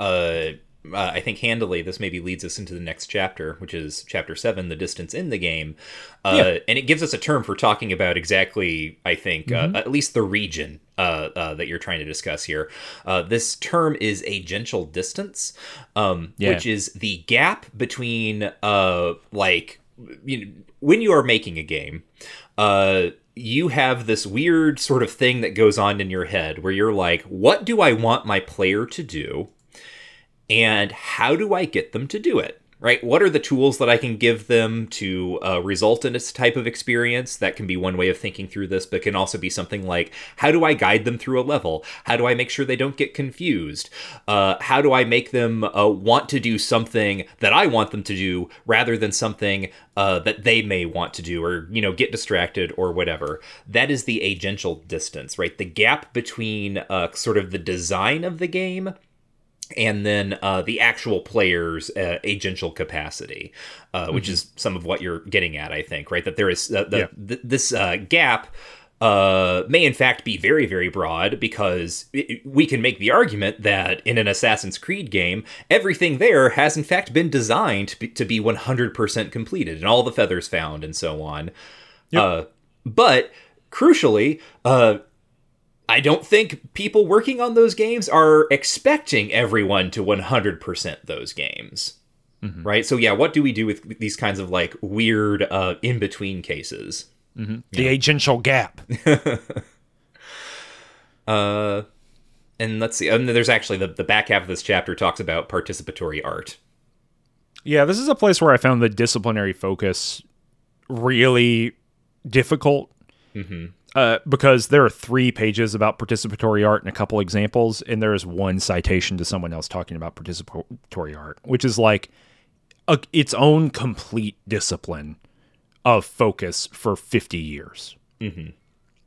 Uh, uh, I think handily, this maybe leads us into the next chapter, which is chapter seven, the distance in the game, uh,
Yeah.
and it gives us a term for talking about exactly, I think,
Mm-hmm.
uh, at least the region uh, uh, that you're trying to discuss here. Uh, this term is agential distance, um,
Yeah.
which is the gap between, uh, like, you know, when you are making a game. You have this weird sort of thing that goes on in your head where you're like, what do I want my player to do? and how do I get them to do it? Right? What are the tools that I can give them to uh, result in this type of experience? That can be one way of thinking through this, but can also be something like how do I guide them through a level? How do I make sure they don't get confused? Uh, how do I make them uh, want to do something that I want them to do rather than something uh, that they may want to do or, you know, get distracted or whatever? That is the agential distance, right? The gap between uh, sort of the design of the game and then uh, the actual player's uh, agential capacity, uh, which is some of what you're getting at, I think, right? That there is uh, the,
Yeah.
th- this uh, gap. Uh, may in fact be very, very broad because it, we can make the argument that in an Assassin's Creed game, everything there has in fact been designed to be, to be 100% completed and all the feathers found and so on. Uh, but crucially, uh, I don't think people working on those games are expecting everyone to 100% those games. Right? So, yeah, what do we do with these kinds of like weird uh, in between cases?
The agential gap.
Uh, and let's see. And there's actually the, the back half of this chapter talks about participatory art.
Yeah, this is a place where I found the disciplinary focus really difficult. Uh, because there are three pages about participatory art and a couple examples, and there is one citation to someone else talking about participatory art, which is like a, its own complete discipline of focus for 50 years.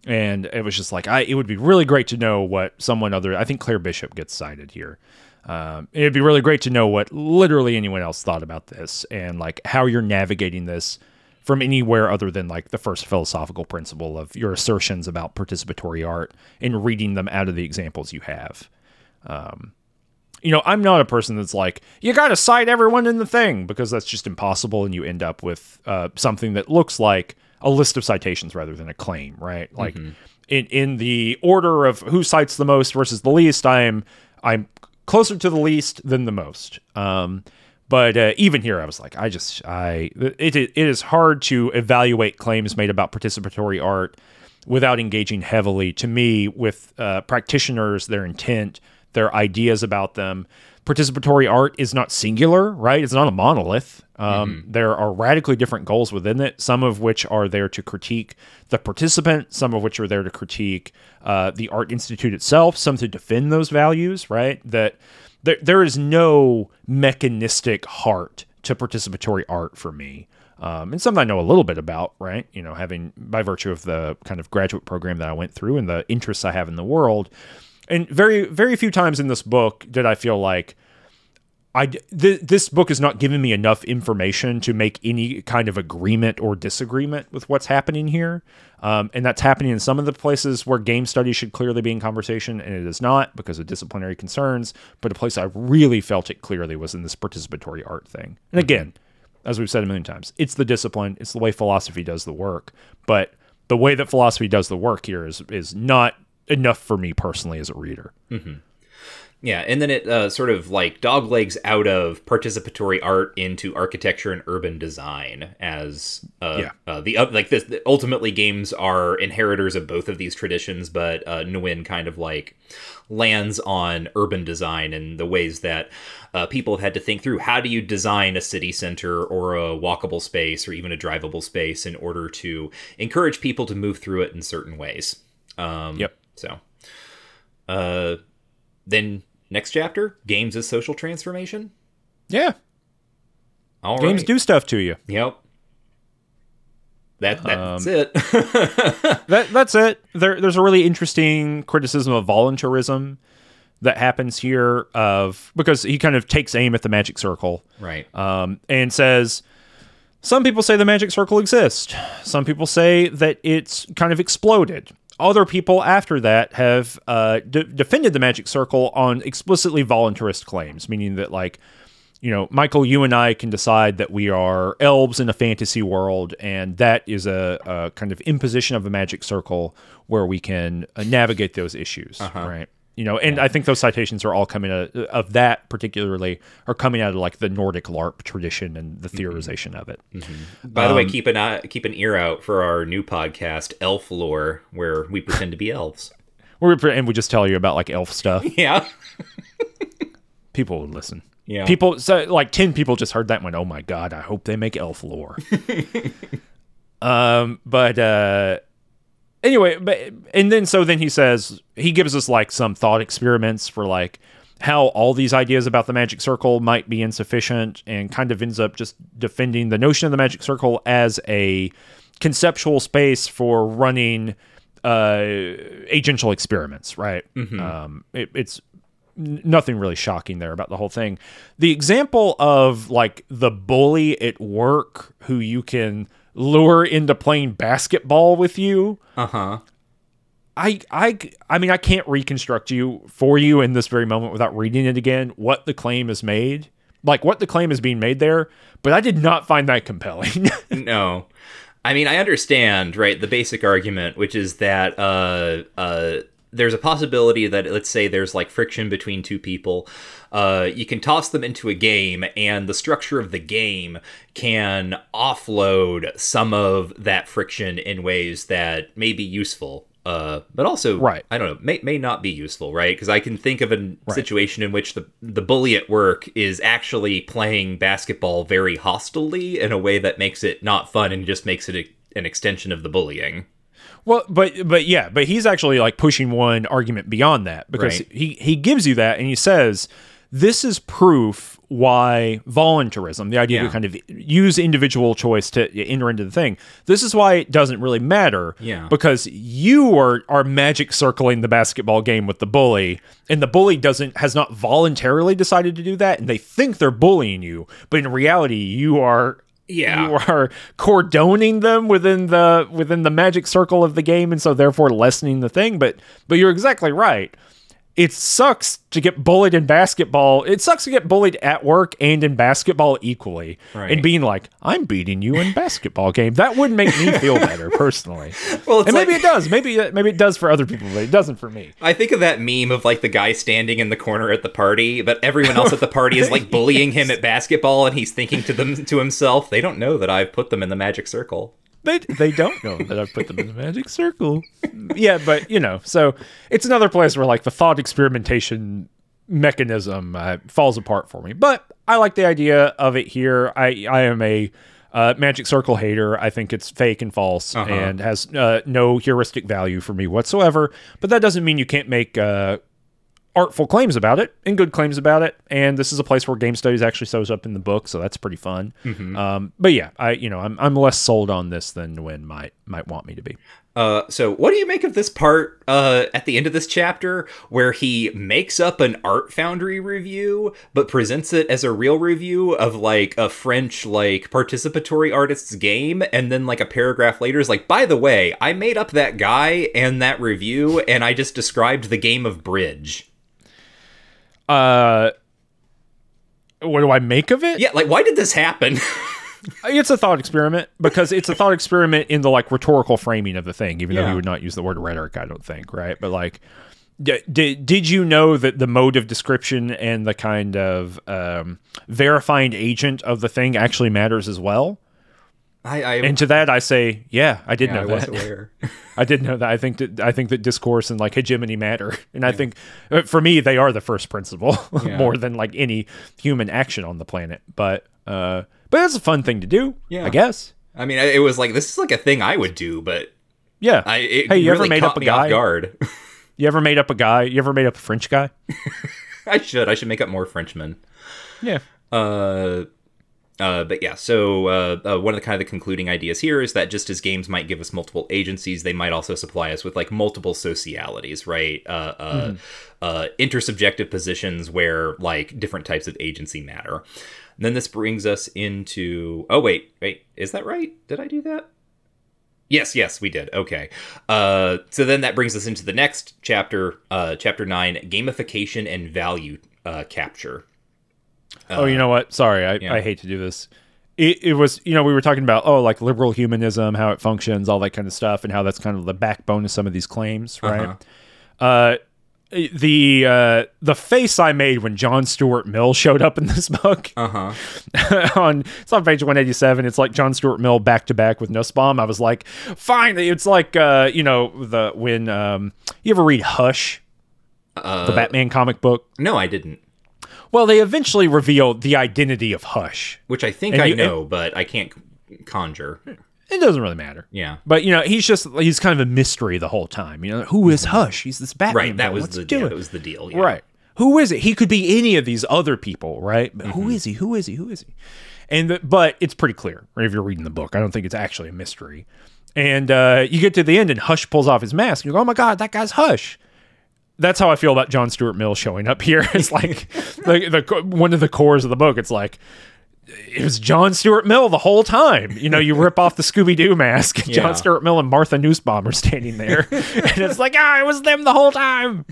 And it was just like, I, it would be really great to know what someone other, I think Claire Bishop gets cited here. Um, it'd be really great to know what literally anyone else thought about this and like how you're navigating this from anywhere other than like the first philosophical principle of your assertions about participatory art and reading them out of the examples you have. Um, you know, I'm not a person that's like, you got to cite everyone in the thing because that's just impossible. And you end up with uh, something that looks like a list of citations rather than a claim, right? Like in, in the order of who cites the most versus the least, I'm, I'm closer to the least than the most. Um, but uh, even here, I was like, I just, I, it, it is hard to evaluate claims made about participatory art without engaging heavily to me with uh, practitioners, their intent, their ideas about them. Participatory art is not singular, right? It's not a monolith. Um, There are radically different goals within it, some of which are there to critique the participant, some of which are there to critique uh, the Art Institute itself, some to defend those values, right? That there, there is no mechanistic heart to participatory art for me. Um, and something I know a little bit about, right? You know, having by virtue of the kind of graduate program that I went through and the interests I have in the world. And very, very few times in this book did I feel like I th- this book is not giving me enough information to make any kind of agreement or disagreement with what's happening here. Um, and that's happening in some of the places where game studies should clearly be in conversation, and it is not because of disciplinary concerns. But a place I really felt it clearly was in this participatory art thing. And again, as we've said a million times, it's the discipline, it's the way philosophy does the work. But the way that philosophy does the work here is is not enough for me personally as a reader.
Yeah, and then it uh, sort of like doglegs out of participatory art into architecture and urban design as uh,
Yeah.
uh, the like this. Ultimately, games are inheritors of both of these traditions, but uh, Nguyen kind of like lands on urban design and the ways that uh, people have had to think through how do you design a city center or a walkable space or even a drivable space in order to encourage people to move through it in certain ways. Um,
Yep.
So, uh, then next chapter, games as social transformation.
Yeah,
All
games
right.
do stuff to you.
Yep. That that's
Um,
it.
that that's it. There, there's a really interesting criticism of voluntarism that happens here of because he kind of takes aim at the magic circle
right.
um, and says some people say the magic circle exists some people say that it's kind of exploded other people after that have uh, de- defended the magic circle on explicitly voluntarist claims, meaning that like you know, Michael, you and I can decide that we are elves in a fantasy world, and that is a, a kind of imposition of a magic circle where we can uh, navigate those issues, right? You know, and I think those citations are all coming out of that particularly are coming out of like the Nordic LARP tradition and the theorization of it.
By the way, keep an eye, keep an ear out for our new podcast, Elf Lore, where we pretend to be elves.
We're, and we just tell you about like elf stuff.
Yeah.
People would listen.
Yeah.
People, so like 10 people just heard that and went, oh my God, I hope they make elf lore. um, but, uh, anyway, but, and then, so then he says, he gives us like some thought experiments for like how all these ideas about the magic circle might be insufficient and kind of ends up just defending the notion of the magic circle as a conceptual space for running uh agential experiments right um it, it's nothing really shocking there about the whole thing. The example of like the bully at work who you can lure into playing basketball with you.
Uh huh.
I I I mean I can't reconstruct you for you in this very moment without reading it again what the claim is made. Like what the claim is being made there, but I did not find that compelling.
No. I mean, I understand, right, the basic argument, which is that uh, uh, there's a possibility that, let's say, there's like friction between two people. Uh, you can toss them into a game, and the structure of the game can offload some of that friction in ways that may be useful. Uh, but also,
Right.
I don't know, may, may not be useful, right? Because I can think of a situation in which the the bully at work is actually playing basketball very hostilely in a way that makes it not fun and just makes it a, an extension of the bullying.
Well, but but yeah, but he's actually like pushing one argument beyond that because
Right.
he he gives you that and he says this is proof why voluntarism, the idea
Yeah.
to kind of use individual choice to enter into the thing, this is why it doesn't really matter.
Yeah.
Because you are are magic circling the basketball game with the bully, and the bully doesn't has not voluntarily decided to do that, and they think they're bullying you, but in reality, you are
Yeah.
you are cordoning them within the within the magic circle of the game and so therefore lessening the thing but but you're exactly right it sucks to get bullied in basketball. It sucks to get bullied at work and in basketball equally
Right.
and being like i'm beating you in basketball game. That wouldn't make me feel better personally.
Well,
and maybe
like-
it does. Maybe uh, maybe it does for other people but it doesn't for me.
I think of that meme of like the guy standing in the corner at the party, but everyone else at the party is like bullying him at basketball, and he's thinking to them to himself, "They don't know that I've put them in the magic circle."
They, they don't know that I've put them in the magic circle. Yeah, but you know, so it's another place where like the thought experimentation mechanism uh, falls apart for me. But I like the idea of it here. I I am a uh, magic circle hater. I think it's fake and false and has uh, no heuristic value for me whatsoever. But that doesn't mean you can't make uh, artful claims about it and good claims about it. And this is a place where game studies actually shows up in the book, so that's pretty fun. Um, but yeah, I you know I'm I'm less sold on this than Nguyen might might want me to be.
Uh, so what do you make of this part uh, at the end of this chapter where he makes up an art foundry review but presents it as a real review of like a french like participatory artist's game and then like a paragraph later is like by the way i made up that guy and that review and i just described the game of bridge
Uh, what do I make of it?
yeah like why did this happen
It's a thought experiment because it's a thought experiment in the like rhetorical framing of the thing, even though
Yeah.
he would not use the word rhetoric, I don't think, right? But like, did did you know that the mode of description and the kind of um, verifying agent of the thing actually matters as well?
I i,
And to that, I say, yeah, I did
yeah, I
know
was
that.
aware
I did know that. I think that I think that discourse and like hegemony matter, and I think uh, for me they are the first principle
Yeah.
more than like any human action on the planet. But uh, but it's a fun thing to do,
Yeah.
I guess.
i mean it was like this is like a thing i would do but
Yeah.
i
hey, you
really
ever made up a guy?
guard
You ever made up a guy? You ever made up a French guy?
i should i should make up more frenchmen
Yeah.
Uh, uh, but yeah, so uh, uh, one of the kind of the concluding ideas here is that just as games might give us multiple agencies, they might also supply us with like multiple socialities, right? Uh, uh, uh, intersubjective positions where like different types of agency matter. And then this brings us into. Oh wait, wait, is that right? Did I do that? Yes, yes, we did. Okay. Uh, so then that brings us into the next chapter, uh, chapter nine, gamification and value uh,
oh, you know what? Sorry, I,
yeah.
I hate to do this. It, it was, you know, we were talking about, oh, like liberal humanism, how it functions, all that kind of stuff, and how that's kind of the backbone of some of these claims, right? uh the uh, the face I made when John Stuart Mill showed up in this book
Uh huh.
on it's on page 187 it's like John Stuart Mill back to back with Nussbaum I was like fine it's like uh, you know the when um, you ever read Hush
Uh,
the Batman comic book
no, I didn't.
Well they eventually reveal the identity of Hush
Which I think
And
I
you-
know, but I can't conjure.
it doesn't really matter
Yeah.
but you know he's just he's kind of a mystery the whole time you know who is Hush he's this Batman
Right. That
villain.
was
What's
the yeah, that was the deal. Yeah.
Right. Who is it? He could be any of these other people, right? But
Mm-hmm.
who is he? Who is he? Who is he? And the, but it's pretty clear if you're reading the book. I don't think it's actually a mystery. And uh, you get to the end, and Hush pulls off his mask. And you go, "Oh my god, that guy's Hush." That's how I feel about John Stuart Mill showing up here. It's like the, the one of the cores of the book. It's like it was John Stuart Mill the whole time. You know, you rip off the Scooby Doo mask.
Yeah.
John Stuart Mill and Martha Nussbaum are standing there, and it's like, ah, it was them the whole time.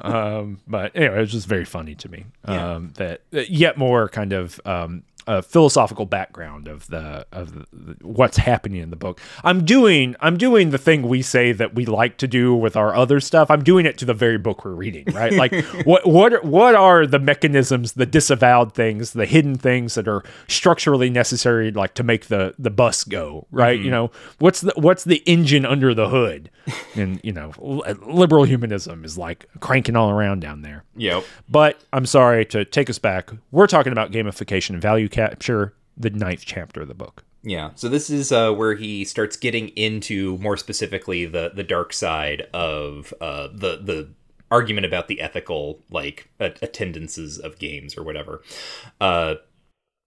um, but anyway, it was just very funny to me. Um, that that yet more kind of um, a philosophical background of the of the, what's happening in the book. I'm doing I'm doing the thing we say that we like to do with our other stuff. I'm doing it to the very book we're reading, right? Like what what are- what are the mechanisms, the disavowed things, the hidden things that are structurally necessary, like to make the the bus go, right? Mm-hmm. You know, what's the what's the engine under the hood? And you know, uh, liberal humanism is like cranking all around down there.
Yep.
But I'm sorry to take us back. We're talking about gamification and value capture, the ninth chapter of the book.
Yeah. So this is uh, where he starts getting into more specifically the the dark side of uh, the the argument about the ethical like attendances of games or whatever. Uh,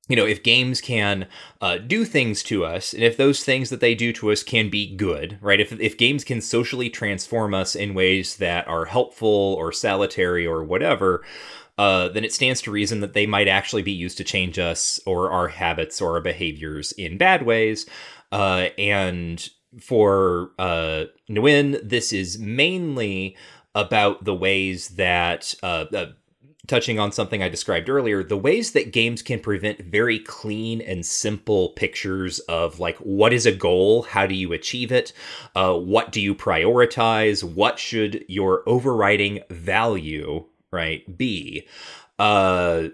you know, if games can uh, do things to us, and if those things that they do to us can be good, right? If, if games can socially transform us in ways that are helpful or salutary or whatever, uh, then it stands to reason that they might actually be used to change us or our habits or our behaviors in bad ways. Uh, and for uh, Nguyen, this is mainly about the ways that. Uh, uh, touching on something I described earlier, the ways that games can prevent very clean and simple pictures of like what is a goal, how do you achieve it, uh, what do you prioritize, what should your overriding value right B. Uh,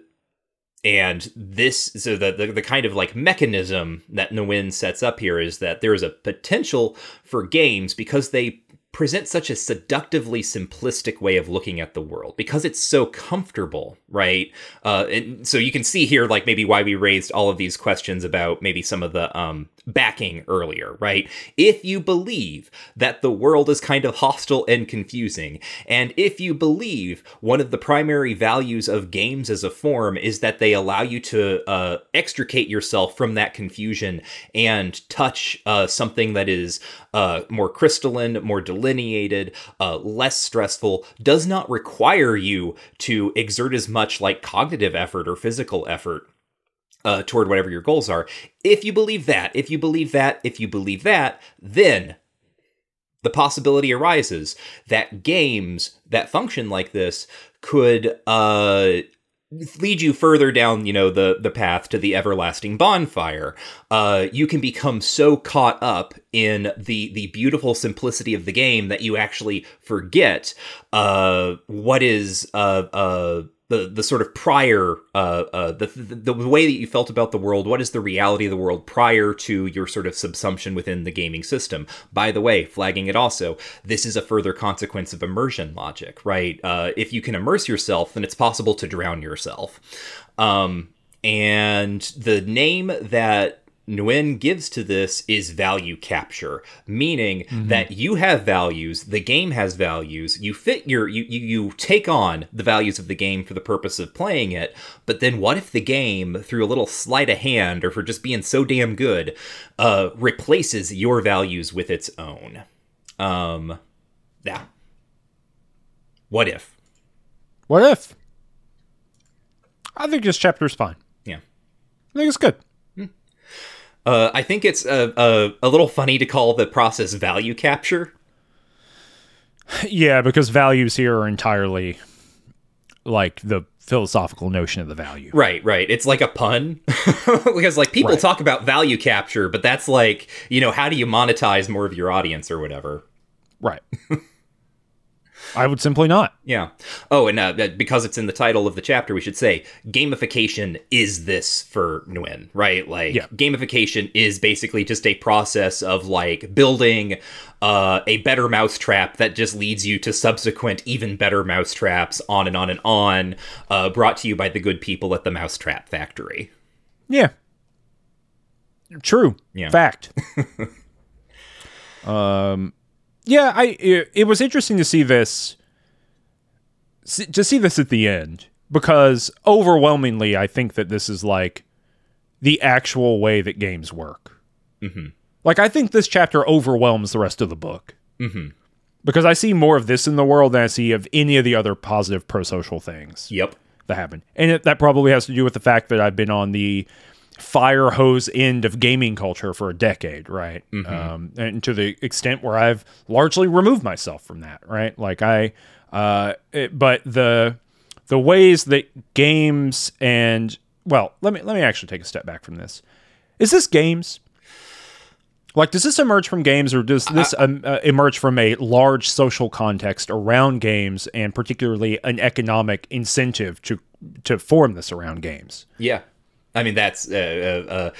and this, so the, the the kind of like mechanism that Nguyen sets up here is that there is a potential for games because they present such a seductively simplistic way of looking at the world because it's so comfortable, right? Uh, and so you can see here, like maybe why we raised all of these questions about maybe some of the um, backing earlier, right? If you believe that the world is kind of hostile and confusing, and if you believe one of the primary values of games as a form is that they allow you to uh, extricate yourself from that confusion and touch uh, something that is uh, more crystalline, more delineated, uh, less stressful, does not require you to exert as much like cognitive effort or physical effort uh, toward whatever your goals are. If you believe that, if you believe that, if you believe that, then the possibility arises that games that function like this could uh, lead you further down, you know, the the path to the everlasting bonfire. Uh, you can become so caught up in the the beautiful simplicity of the game that you actually forget uh, what is uh, uh, the the sort of prior uh, uh, the, the the way that you felt about the world. What is the reality of the world prior to your sort of subsumption within the gaming system? By the way, flagging it also, this is a further consequence of immersion logic, right? Uh, if you can immerse yourself, then it's possible to drown yourself. Um, and the name that Nguyen gives to this is value capture, meaning that you have values, the game has values, you fit your you, you you take on the values of the game for the purpose of playing it, but then what if the game, through a little sleight of hand or for just being so damn good, uh, replaces your values with its own? Um yeah. What if?
What if? I think this chapter is fine.
Yeah.
I think it's good.
Uh, I think it's a, a, a little funny to call the process value capture.
Yeah, because values here are entirely like the philosophical notion of the value.
Right, right. It's like a pun because like people
Right.
talk about value capture, but that's like, you know, how do you monetize more of your audience or whatever?
Right. I would simply not.
Yeah. Oh, and uh, because it's in the title of the chapter, we should say gamification is this for Nguyen, right? Like
Yeah.
gamification is basically just a process of like building uh, a better mousetrap that just leads you to subsequent even better mousetraps, on and on and on. Uh, brought to you by the good people at the Mousetrap Factory.
Yeah. True.
Yeah.
Fact. um yeah, I it, it was interesting to see this to see this at the end because overwhelmingly I think that this is like the actual way that games work.
Mm-hmm.
Like I think this chapter overwhelms the rest of the book. Mm-hmm. Because I see more of this in the world than I see of any of the other positive pro-social things
Yep.
that happened. And it, that probably has to do with the fact that I've been on the fire hose end of gaming culture for a decade, right? Um, and to the extent where I've largely removed myself from that, right? Like I, uh, it, but the the ways that games and well, let me let me actually take a step back from this. Is this games? Like, does this emerge from games, or does this um, uh, emerge from a large social context around games, and particularly an economic incentive to to form this around games?
Yeah. I mean, that's, uh, uh, uh,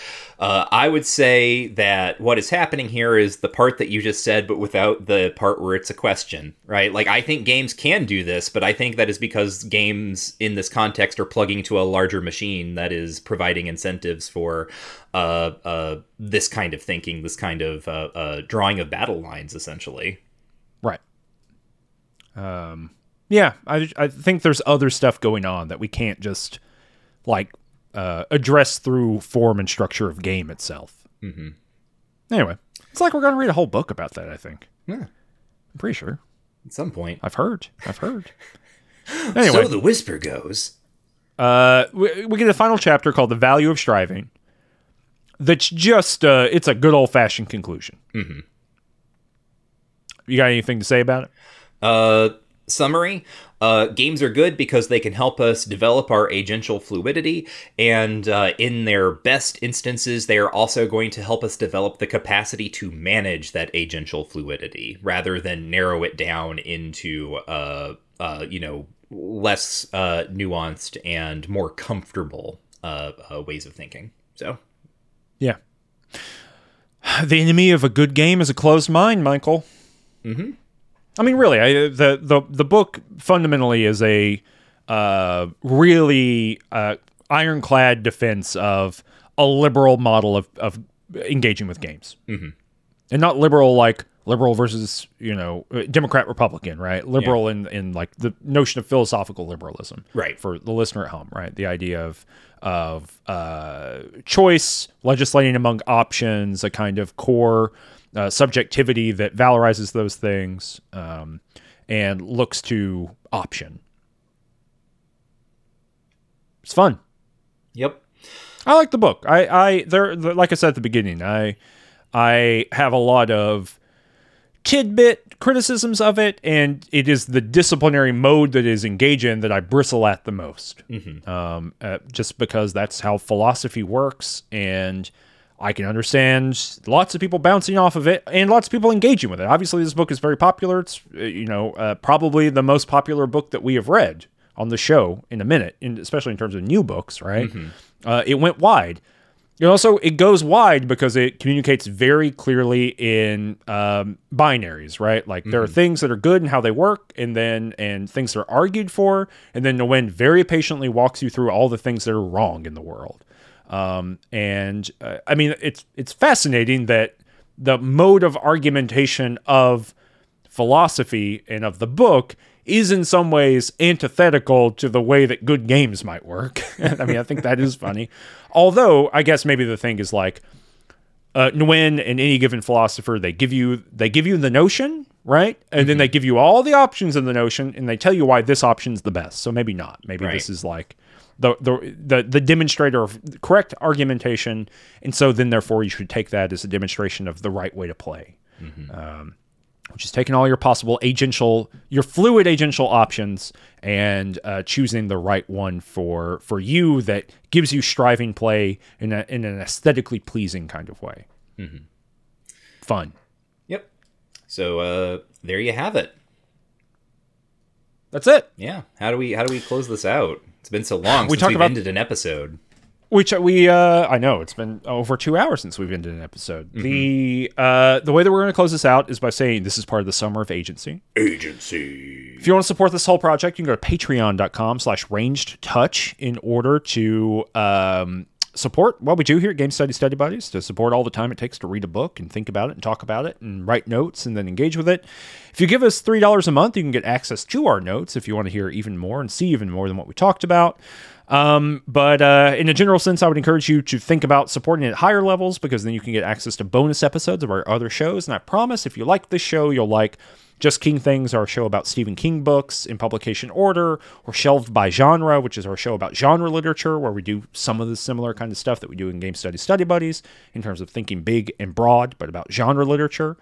uh, I would say that what is happening here is the part that you just said, but without the part where it's a question, right? Like, I think games can do this, but I think that is because games in this context are plugging to a larger machine that is providing incentives for uh, uh, this kind of thinking, this kind of drawing of battle lines, essentially.
Right. Um. Yeah, I I think there's other stuff going on that we can't just like uh, address through form and structure of game itself. Mm-hmm. Anyway, it's like we're gonna read a whole book about that. I think.
Yeah.
I'm pretty sure.
At some point.
I've heard. I've heard. Anyway,
So the whisper goes.
uh, we, we get a final chapter called "The Value of Striving." That's just uh, it's a good old fashioned conclusion. Mm-hmm. You got anything to say about it?
Uh, summary uh, games are good because they can help us develop our agential fluidity, and uh, in their best instances, they are also going to help us develop the capacity to manage that agential fluidity rather than narrow it down into, uh, uh, you know, less uh, nuanced and more comfortable uh, uh, ways of thinking. So,
Yeah. The enemy of a good game is a closed mind, Michael. Mm-hmm. I mean, really, I, the the the book fundamentally is a uh, really uh, ironclad defense of a liberal model of of engaging with games, mm-hmm. and not liberal like liberal versus you know Democrat Republican, right? Liberal in in like the notion of philosophical liberalism,
Right.
For the listener at home, right? The idea of of uh, choice, legislating among options, a kind of core uh, subjectivity that valorizes those things um, and looks to option. It's fun.
yep.
I like the book. I, I there, like I said at the beginning, I, I have a lot of tidbit criticisms of it, and it is the disciplinary mode that is engaged in that I bristle at the most. Um, uh, just because that's how philosophy works, and I can understand lots of people bouncing off of it, and lots of people engaging with it. Obviously, this book is very popular. It's uh, you know uh, probably the most popular book that we have read on the show in a minute, in, especially in terms of new books. Right? Uh, it went wide. It also it goes wide because it communicates very clearly in um, binaries, right? Like there are things that are good and how they work, and then and things that are argued for, and then Nguyen very patiently walks you through all the things that are wrong in the world. Um, and uh, I mean, it's it's fascinating that the mode of argumentation of philosophy and of the book is in some ways antithetical to the way that good games might work. I mean, I think that is funny. Although, I guess maybe the thing is like uh, Nguyen and any given philosopher, they give you they give you the notion, right? And then they give you all the options in the notion, and they tell you why this option's the best. So maybe not. Maybe
Right.
this is like the, the the the demonstrator of correct argumentation, and so then therefore you should take that as a demonstration of the right way to play. Um, which is taking all your possible agential, your fluid agential options, and uh, choosing the right one for for you that gives you striving play in a, in an aesthetically pleasing kind of way. Mm-hmm. Fun.
Yep. So uh, there you have it.
That's it.
Yeah. How do we how do we close this out? It's been so long
We
since we've
about-
ended an episode.
Which we, uh, I know it's been over two hours since we've ended an episode. The uh, the way that we're going to close this out is by saying this is part of the summer of agency.
Agency.
If you want to support this whole project, you can go to patreon.com slash ranged touch in order to um, support what we do here at Game Study Study Buddies, to support all the time it takes to read a book and think about it and talk about it and write notes and then engage with it. If you give us $3 a month, you can get access to our notes if you want to hear even more and see even more than what we talked about. Um, but uh, in a general sense, I would encourage you to think about supporting at higher levels because then you can get access to bonus episodes of our other shows. And I promise, if you like this show, you'll like Just King Things, our show about Stephen King books in publication order, or Shelved by Genre, which is our show about genre literature, where we do some of the similar kind of stuff that we do in Game Study Study Buddies in terms of thinking big and broad, but about genre literature.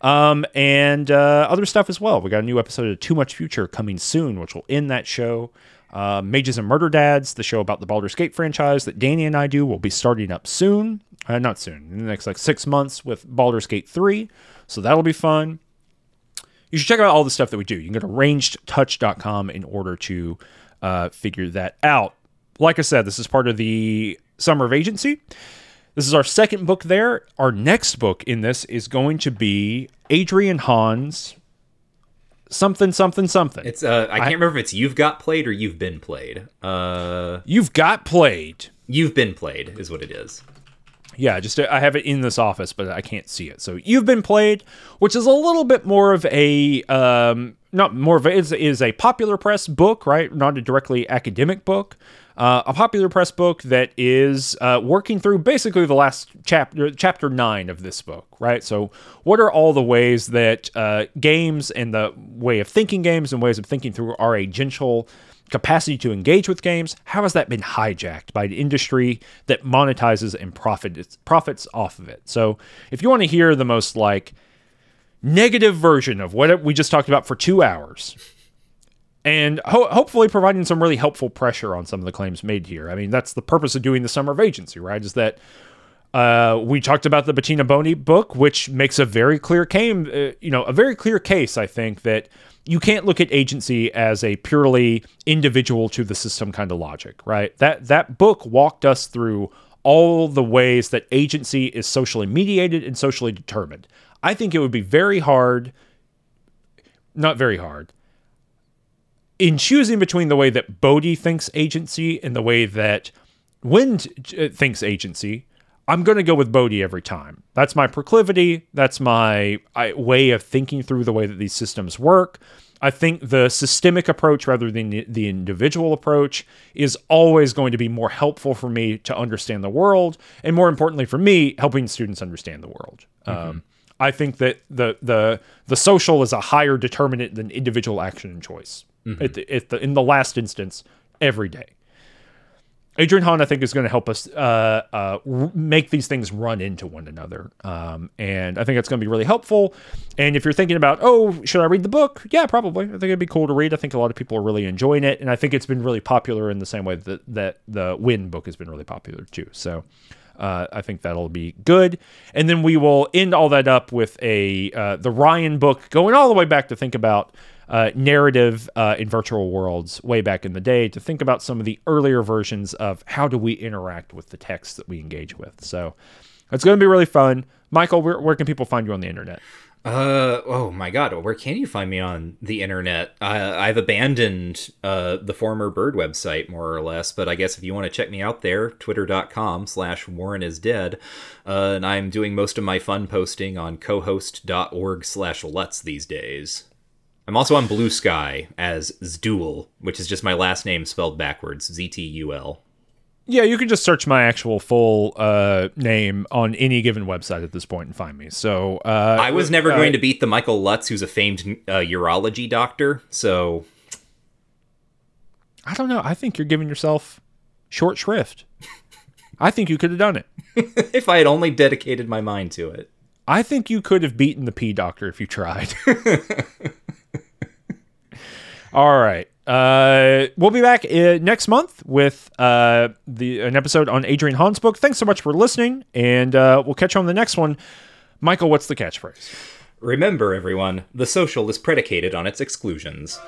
Um, and uh, other stuff as well. We got a new episode of Too Much Future coming soon, which will end that show. Uh, Mages and Murder Dads, the show about the Baldur's Gate franchise that Danny and I do, will be starting up soon. Uh, not soon, in the next like six months with Baldur's Gate 3. So that'll be fun. You should check out all the stuff that we do. You can go to rangedtouch.com in order to uh, figure that out. Like I said, this is part of the Summer of Agency. This is our second book there. Our next book in this is going to be Adrian Hon's something, something, something.
It's uh I can't remember if it's you've got played or you've been played. Uh
You've got played.
you've been played is what it is.
Yeah, just I have it in this office, but I can't see it. So you've been played, which is a little bit more of a um, not more of a, is a popular press book, right? Not a directly academic book. Uh, a popular press book that is uh, working through basically the last chapter, chapter nine of this book, right? So, what are all the ways that uh, games and the way of thinking games and ways of thinking through our agential capacity to engage with games, how has that been hijacked by an industry that monetizes and profits profits off of it? So, if you want to hear the most like negative version of what we just talked about for two hours, and ho- hopefully providing some really helpful pressure on some of the claims made here. I mean, that's the purpose of doing the Summer of Agency, right? Is that uh, we talked about the Bettina Bódi book, which makes a very clear came, uh, you know, a very clear case. I think that you can't look at agency as a purely individual to the system kind of logic, right? That that book walked us through all the ways that agency is socially mediated and socially determined. I think it would be very hard, not very hard, in choosing between the way that Bódi thinks agency and the way that Nguyen uh, thinks agency, I'm going to go with Bódi every time. That's my proclivity. That's my I, way of thinking through the way that these systems work. I think the systemic approach rather than the- individual approach is always going to be more helpful for me to understand the world, and more importantly for me, helping students understand the world. Um, I think that the the the social is a higher determinant than individual action and choice. At the, at the, in the last instance, every day. Adrian Hon, I think, is going to help us uh, uh, make these things run into one another. Um, and I think it's going to be really helpful. And if you're thinking about, oh, should I read the book? Yeah, probably. I think it'd be cool to read. I think a lot of people are really enjoying it. And I think it's been really popular in the same way that, that the Nguyen book has been really popular too. So uh, I think that'll be good. And then we will end all that up with a uh, the Ryan book going all the way back to think about uh, narrative uh, in virtual worlds way back in the day to think about some of the earlier versions of how do we interact with the text that we engage with. So it's going to be really fun. Michael, where, where can people find you on the internet?
Uh oh my god, where can you find me on the internet? I've abandoned uh, the former Bird website more or less, but I guess if you want to check me out there, twitter.com slash Warren is dead. Uh, and I'm doing most of my fun posting on cohost.org slash Lutz these days. I'm also on Blue Sky as Ztul, which is just my last name spelled backwards, Z T U L.
Yeah, you can just search my actual full uh, name on any given website at this point and find me. So uh,
I was never
uh,
going to beat the Michael Lutz, who's a famed uh, urology doctor, so
I don't know. I think you're giving yourself short shrift. I think you could have done it.
if I had only dedicated my mind to it.
I think you could have beaten the P Doctor if you tried. All right. Uh, we'll be back uh, next month with uh, the an episode on Adrian Hon's book. Thanks so much for listening, and uh, we'll catch you on the next one. Michael, what's the catchphrase?
Remember, everyone, the social is predicated on its exclusions.